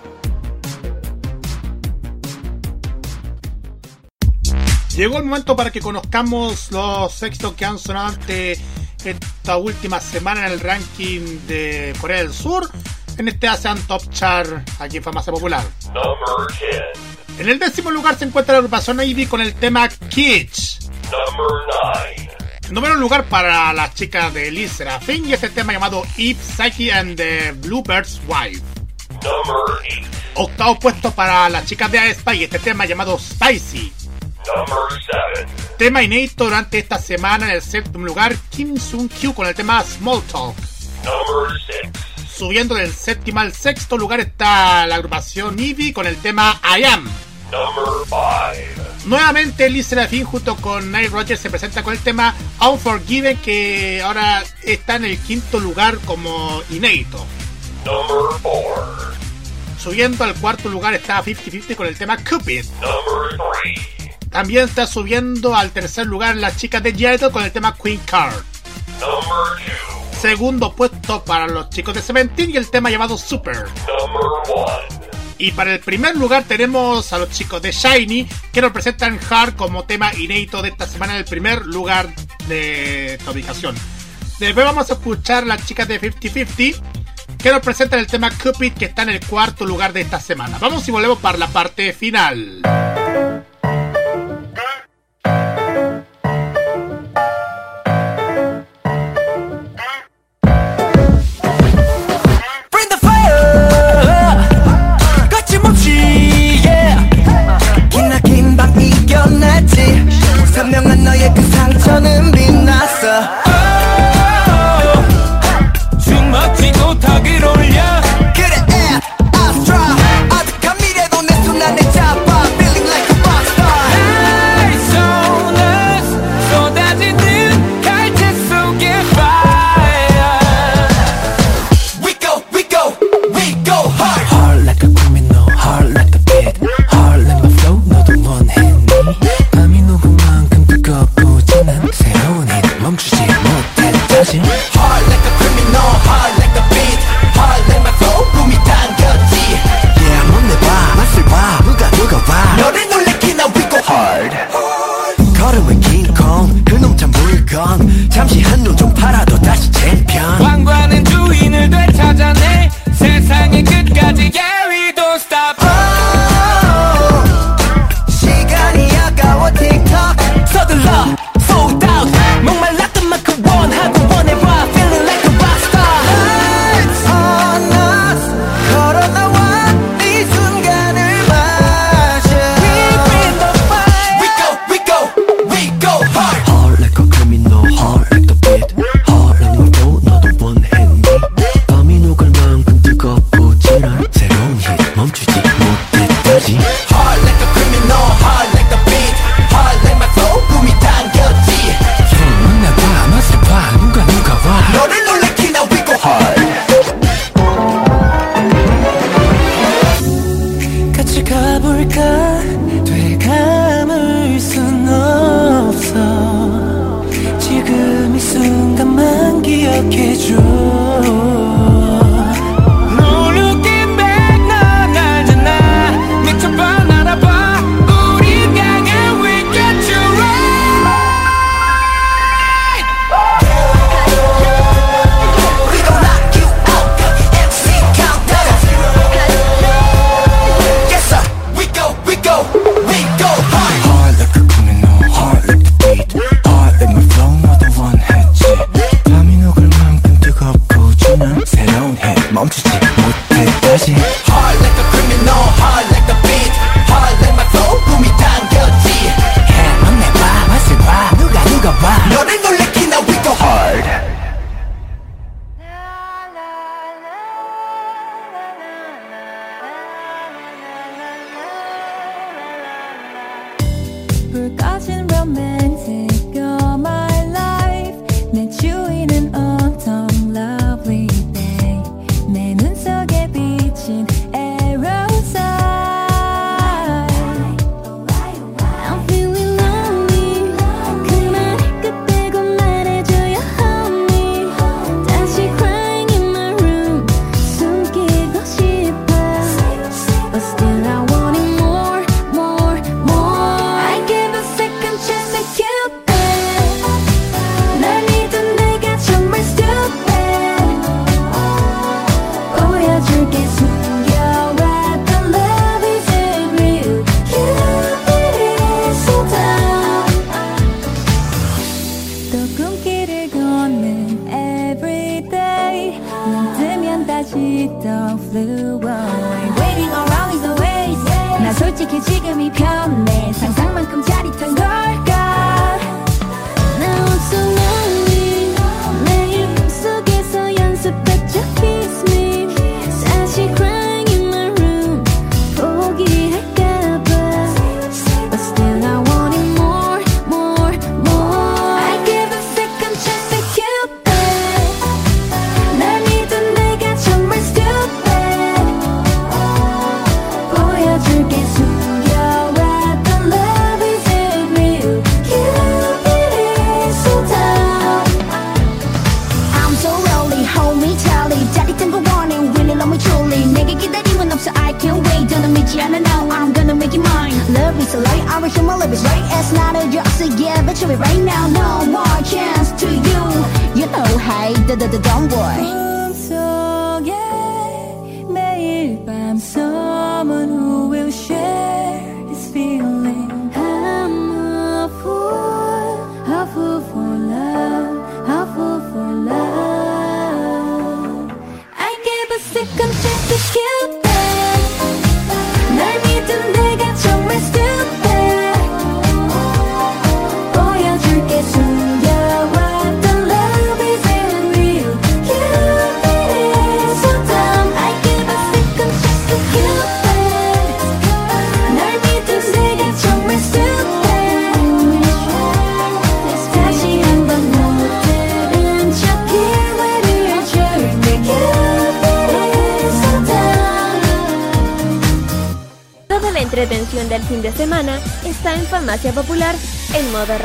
N: Llegó el momento para que conozcamos los éxitos que han sonado ante esta última semana en el ranking de Corea del Sur en este ASEAN Top Chart aquí en Farmacia Popular.
A: Number 10.
N: En el décimo lugar se encuentra la agrupación Ivy con el tema Kitsch.
A: Number 9.
N: Número lugar para las chicas de Liz Serafin y este tema llamado Eve, Psyche and the Bluebird's Wife.
A: Number 8.
N: Octavo puesto para las chicas de aespa y este tema llamado Spicy.
A: Number 7.
N: Tema inédito durante esta semana en el séptimo lugar Kim Sung Kyu con el tema Small Talk.
A: Number 6.
N: Subiendo del séptimo al sexto lugar está la agrupación Ivy con el tema I Am.
A: Number 5.
N: Nuevamente Liz Serafin junto con Nile Rogers se presenta con el tema Unforgiven que ahora está en el quinto lugar como inédito.
A: Number 4.
N: Subiendo al cuarto lugar está 50-50 con el tema Cupid.
A: Number 3.
N: También está subiendo al tercer lugar las chicas de Idol con el tema Queen Card.
A: Number 2.
N: Segundo puesto para los chicos de Seventeen y el tema llamado Super.
A: Number 1.
N: Y para el primer lugar tenemos a los chicos de Shiny que nos presentan Hard como tema inédito de esta semana en el primer lugar de esta ubicación. Después vamos a escuchar a las chicas de 50-50 que nos presentan el tema Cupid que está en el cuarto lugar de esta semana. Vamos y volvemos para la parte final.
Q: forgotten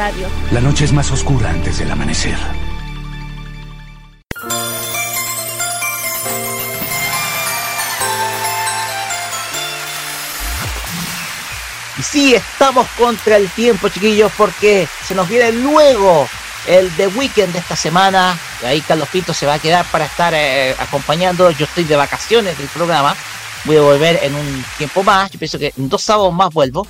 Q: radio.
V: La noche es más oscura antes del amanecer.
G: Y sí, estamos contra el tiempo, chiquillos, porque se nos viene luego el The Weekend de esta semana. Y ahí Carlos Pinto se va a quedar para estar eh, acompañando. Yo estoy de vacaciones del programa. Voy a volver en un tiempo más. Yo pienso que en dos sábados más vuelvo.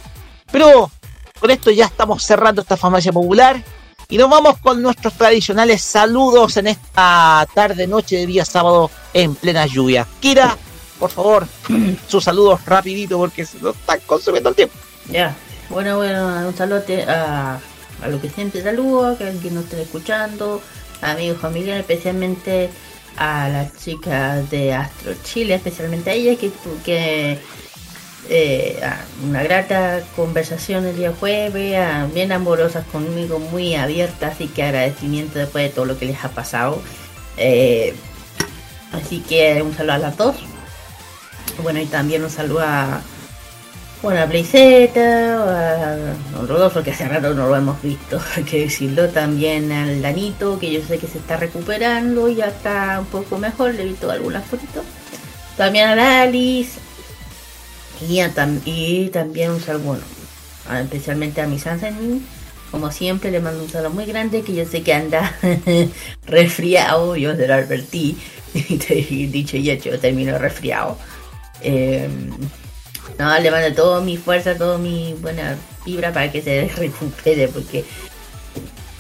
G: Pero con esto ya estamos cerrando esta farmacia popular. Y nos vamos con nuestros tradicionales saludos en esta tarde, noche de día sábado en plena lluvia. Kira, por favor, *clears throat* sus saludos rapidito porque se nos están consumiendo el tiempo.
H: Ya, bueno, bueno, un saludo a, a lo que siempre saludo, a quien nos esté escuchando, a amigos familiares, especialmente a las chicas de Astro Chile, especialmente a ellas, que, que eh, una grata conversación el día jueves, bien amorosas conmigo, muy abiertas, así que agradecimiento después de todo lo que les ha pasado. Eh, así que un saludo a las dos. Bueno, y también un saludo a, bueno, a Blazeta, a Don Rodolfo, que hace rato no lo hemos visto, *laughs* hay que decirlo. También al Danito, que yo sé que se está recuperando, ya está un poco mejor, le he visto algunas fotitos. También a la Alice. Y, a tam- y también un saludo, especialmente a mi Sansen. Como siempre, le mando un saludo muy grande, que yo sé que anda *laughs* resfriado, yo se lo advertí. *laughs* Dicho y hecho, termino resfriado. Eh, no, le mando toda mi fuerza, toda mi buena vibra para que se *laughs* recupere, porque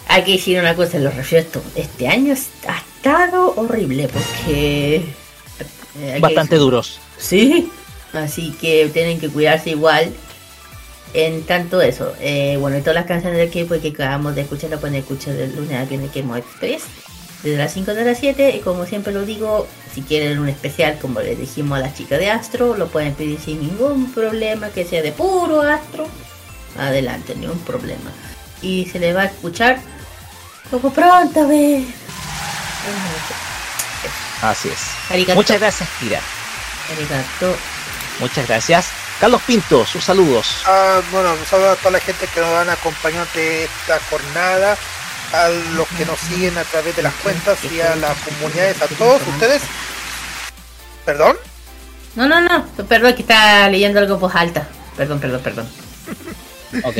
H: hay que decir una cosa, los resfriados este año ha estado horrible, porque... eh,
G: Bastante
H: decir-
G: duros.
H: Sí, así que tienen que cuidarse igual. En tanto eso, eh, bueno, y todas las canciones de K-pop que acabamos de escuchar la pueden escuchar el lunes aquí en el K-Mod Express, desde las 5 de las 7. Y como siempre lo digo, si quieren un especial, como les dijimos a las chicas de Astro, lo pueden pedir sin ningún problema, que sea de puro Astro. Adelante, ningún problema. Y se le va a escuchar poco pronto, ve.
G: Así es.
H: Arigato.
G: Muchas gracias, Kira.
H: Arigato.
G: Muchas gracias. Carlos Pinto, sus saludos.
I: Ah, bueno, un saludo a toda la gente que nos han acompañado de esta jornada, a los que nos siguen a través de las cuentas y a las comunidades, a todos ustedes. ¿Perdón?
H: No, no, no. Perdón, que está leyendo algo en voz alta. Perdón, perdón, perdón.
G: Ok,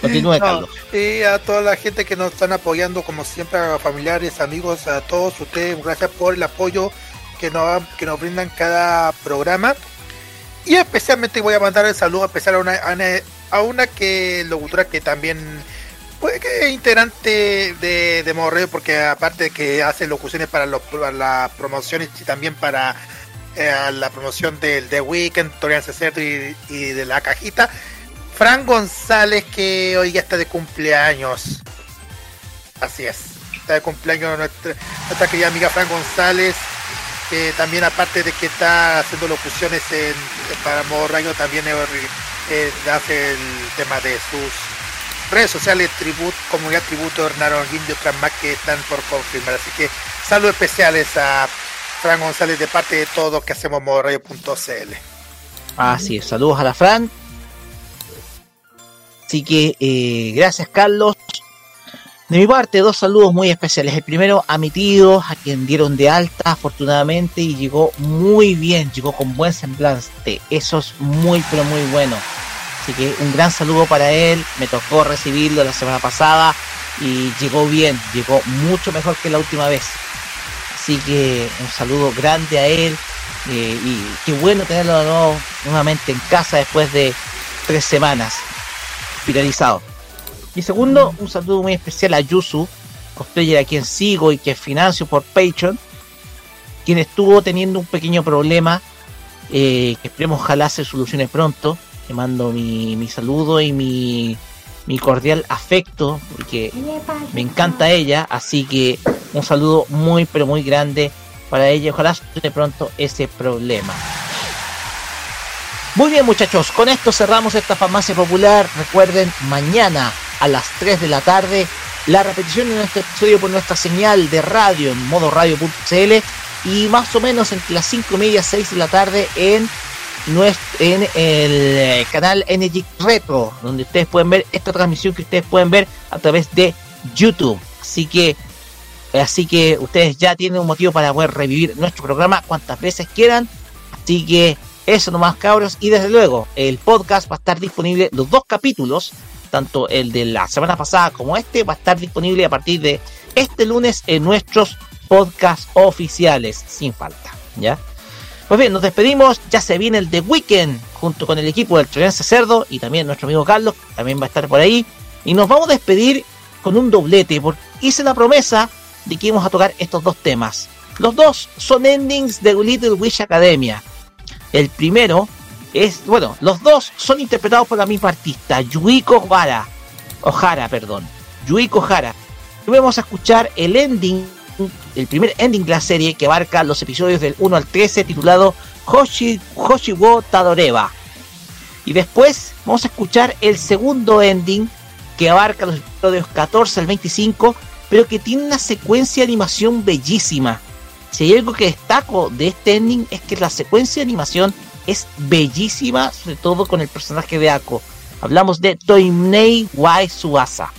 G: continúe,
I: No,
G: Carlos.
I: y a toda la gente que nos están apoyando, como siempre, a familiares, amigos, a todos ustedes, gracias por el apoyo que nos, que nos brindan cada programa. Y especialmente voy a mandar el saludo especial a una, a una, que locutora que también puede que es integrante de, de Radio, porque aparte de que hace locuciones para, los, para las promociones y también para eh, la promoción del The Weekend, Torian Cerdo y, y de la cajita. Fran González, que hoy ya está de cumpleaños. Así es, está de cumpleaños nuestra, nuestra querida amiga Fran González, también aparte de que está haciendo locuciones en, para Modo Radio, también eh, eh, hace el tema de sus redes sociales, tributo, comunidad tributo, Hernán Holguín y otras más que están por confirmar. Así que saludos especiales a Fran González de parte de todos que hacemos modoradio.cl.
G: Así es, saludos a la Fran. Así que eh, gracias, Carlos. De mi parte, dos saludos muy especiales. El primero a mi tío, a quien dieron de alta afortunadamente y llegó muy bien, llegó con buen semblante. Eso es muy, pero muy bueno. Así que un gran saludo para él. Me tocó recibirlo la semana pasada y llegó bien, llegó mucho mejor que la última vez. Así que un saludo grande a él eh, y qué bueno tenerlo nuevamente en casa después de tres semanas hospitalizado. Y segundo, un saludo muy especial a Yusu, cosplayer a quien sigo y que financio por Patreon, quien estuvo teniendo un pequeño problema eh, que esperemos ojalá se solucione pronto. Le mando mi, mi saludo y mi, mi cordial afecto, porque me encanta ella, así que un saludo muy pero muy grande para ella. Ojalá solucione pronto ese problema. Muy bien muchachos, con esto cerramos esta farmacia popular. Recuerden, mañana a las 3 de la tarde, la repetición de nuestro episodio por nuestra señal de radio en modo radio.cl y más o menos entre las 5 y media, 6 de la tarde en, nuestro, en el canal Energy Retro, donde ustedes pueden ver esta transmisión que ustedes pueden ver a través de YouTube. Así que, así que ustedes ya tienen un motivo para poder revivir nuestro programa cuantas veces quieran. Así que eso nomás cabros. Y desde luego, el podcast va a estar disponible, los dos capítulos, tanto el de la semana pasada como este, va a estar disponible a partir de este lunes en nuestros podcasts oficiales, sin falta. ¿Ya? Pues bien, nos despedimos. Ya se viene el The Weekend junto con el equipo del Troyense Cerdo y también nuestro amigo Carlos, que también va a estar por ahí. Y nos vamos a despedir con un doblete, porque hice la promesa de que íbamos a tocar estos dos temas. Los dos son endings de Little Wish Academia. El primero es, bueno, los dos son interpretados por la misma artista, Yuiko Ohara. Ohara, perdón. Yuiko Ohara. Y vamos a escuchar el ending, el primer ending de la serie que abarca los episodios del 1 al 13 titulado Hoshi, Hoshiwo Tadoreba. Y después vamos a escuchar el segundo ending que abarca los episodios 14 al 25, pero que tiene una secuencia de animación bellísima. Si hay algo que destaco de este ending es que la secuencia de animación es bellísima, sobre todo con el personaje de Ako. Hablamos de Toimei Wai Suasa.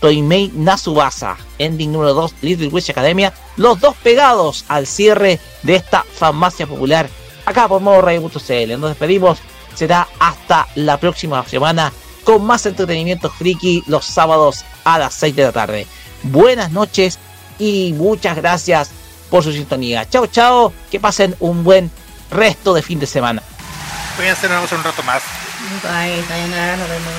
G: Toimei Nasubasa, ending número 2 Little Witch Academia, los dos pegados al cierre de esta farmacia popular acá por modo radio.cl. Nos despedimos, será hasta la próxima semana con más entretenimiento friki los sábados a las 6 de la tarde. Buenas noches y muchas gracias por su sintonía. Chao, chao, que pasen un buen resto de fin de semana.
I: Cuídense, nos vemos un rato más.
H: Bye, sayonara, nos vemos,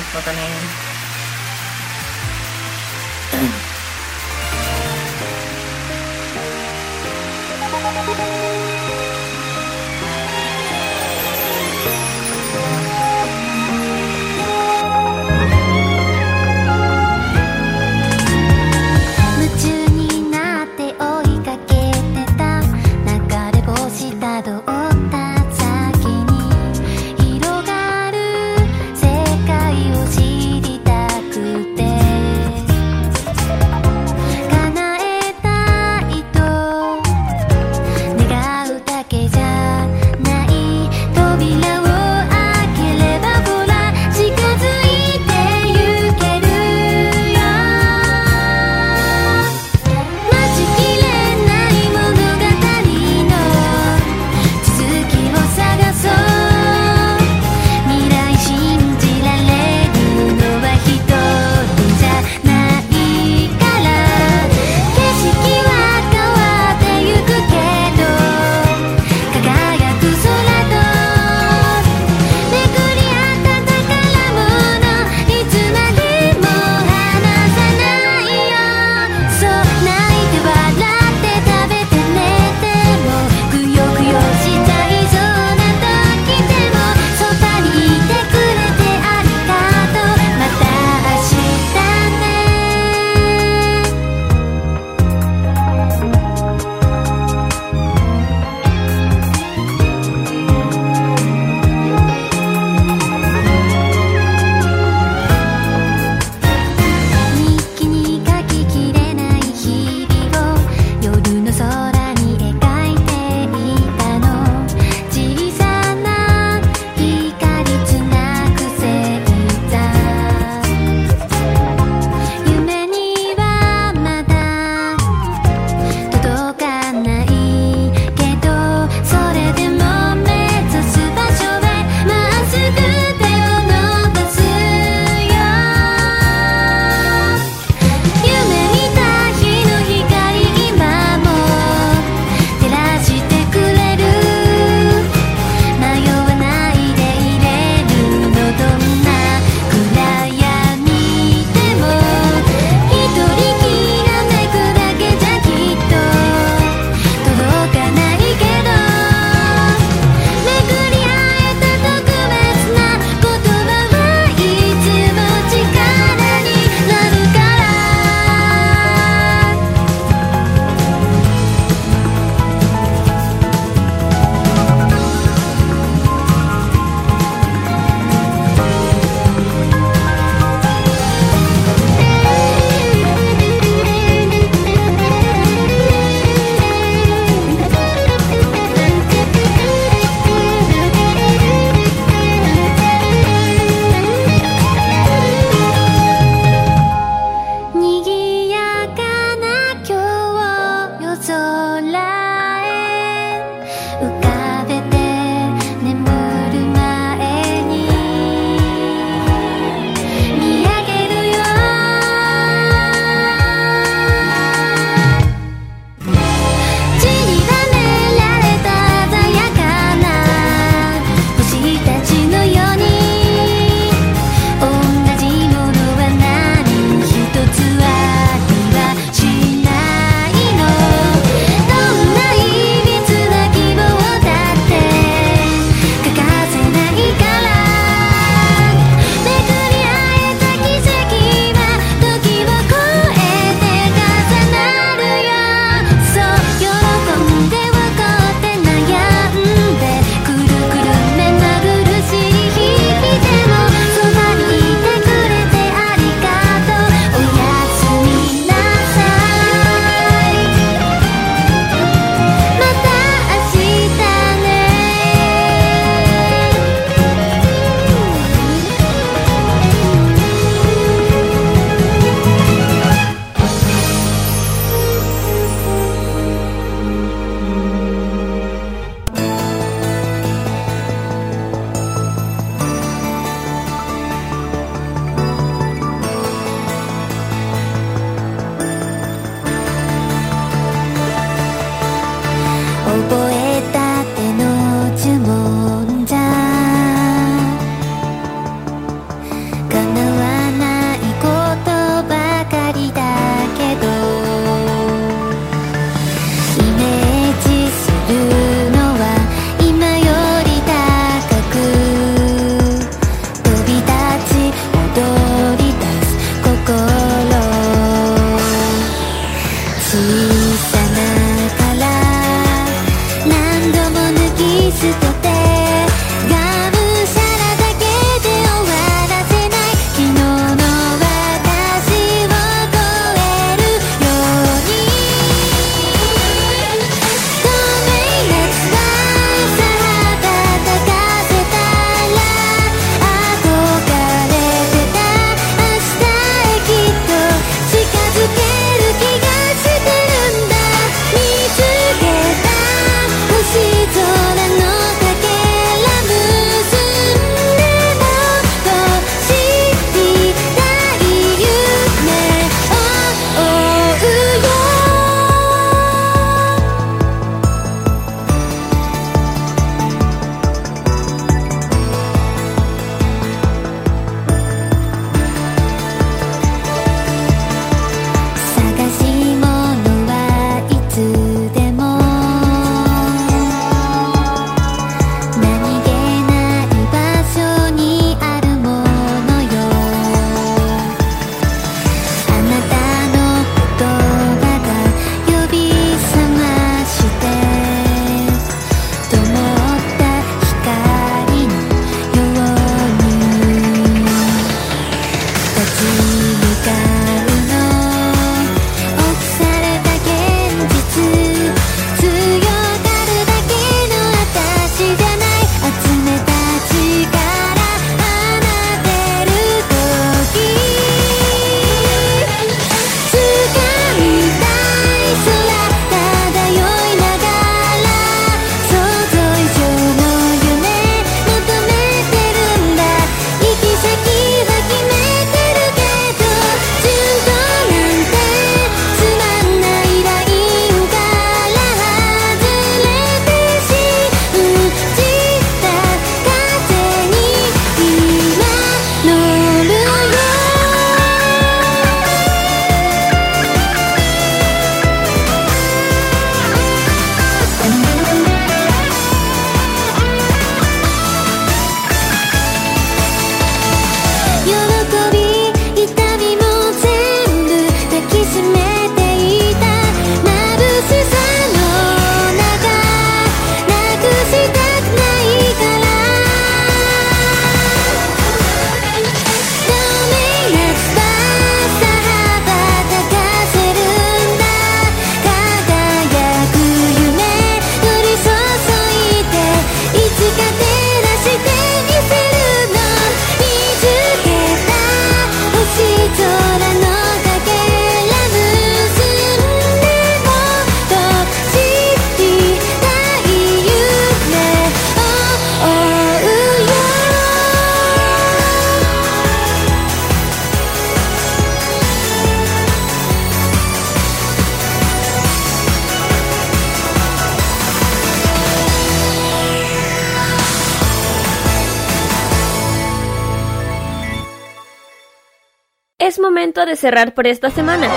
D: cerrar por esta semana.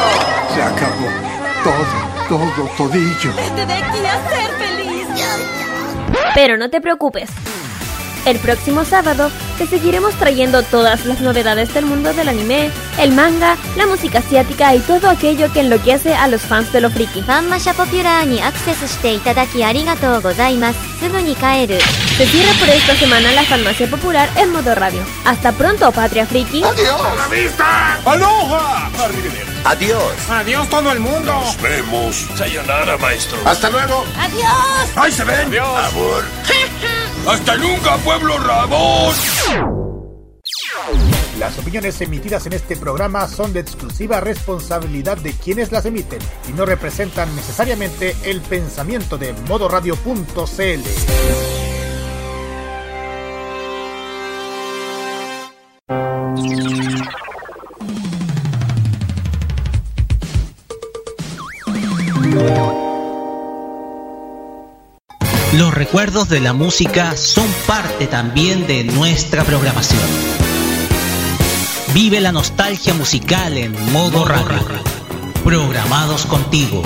W: Se acabó. Todo, todo, todillo.
X: Vete de aquí a ser feliz.
D: Pero no te preocupes. El próximo sábado te seguiremos trayendo todas las novedades del mundo del anime, el manga, la música asiática y todo aquello que enloquece a los fans de lo friki. Se cierra por esta semana la farmacia popular en modo radio. Hasta pronto, Patria Friki.
U: ¡Adiós! ¡Aloha! Adiós.
Y: Adiós todo el mundo.
Z: Nos vemos. Sayonara, maestro.
U: Hasta luego.
X: Adiós.
U: ¡Ahí se ven!
Z: Adiós.
U: Amor. *laughs*
Z: ¡Hasta nunca, pueblo Rabón!
A: Las opiniones emitidas en este programa son de exclusiva responsabilidad de quienes las emiten y no representan necesariamente el pensamiento de modoradio.cl.
G: recuerdos de la música son parte también de nuestra programación. Vive la nostalgia musical en modo radio. Programados contigo.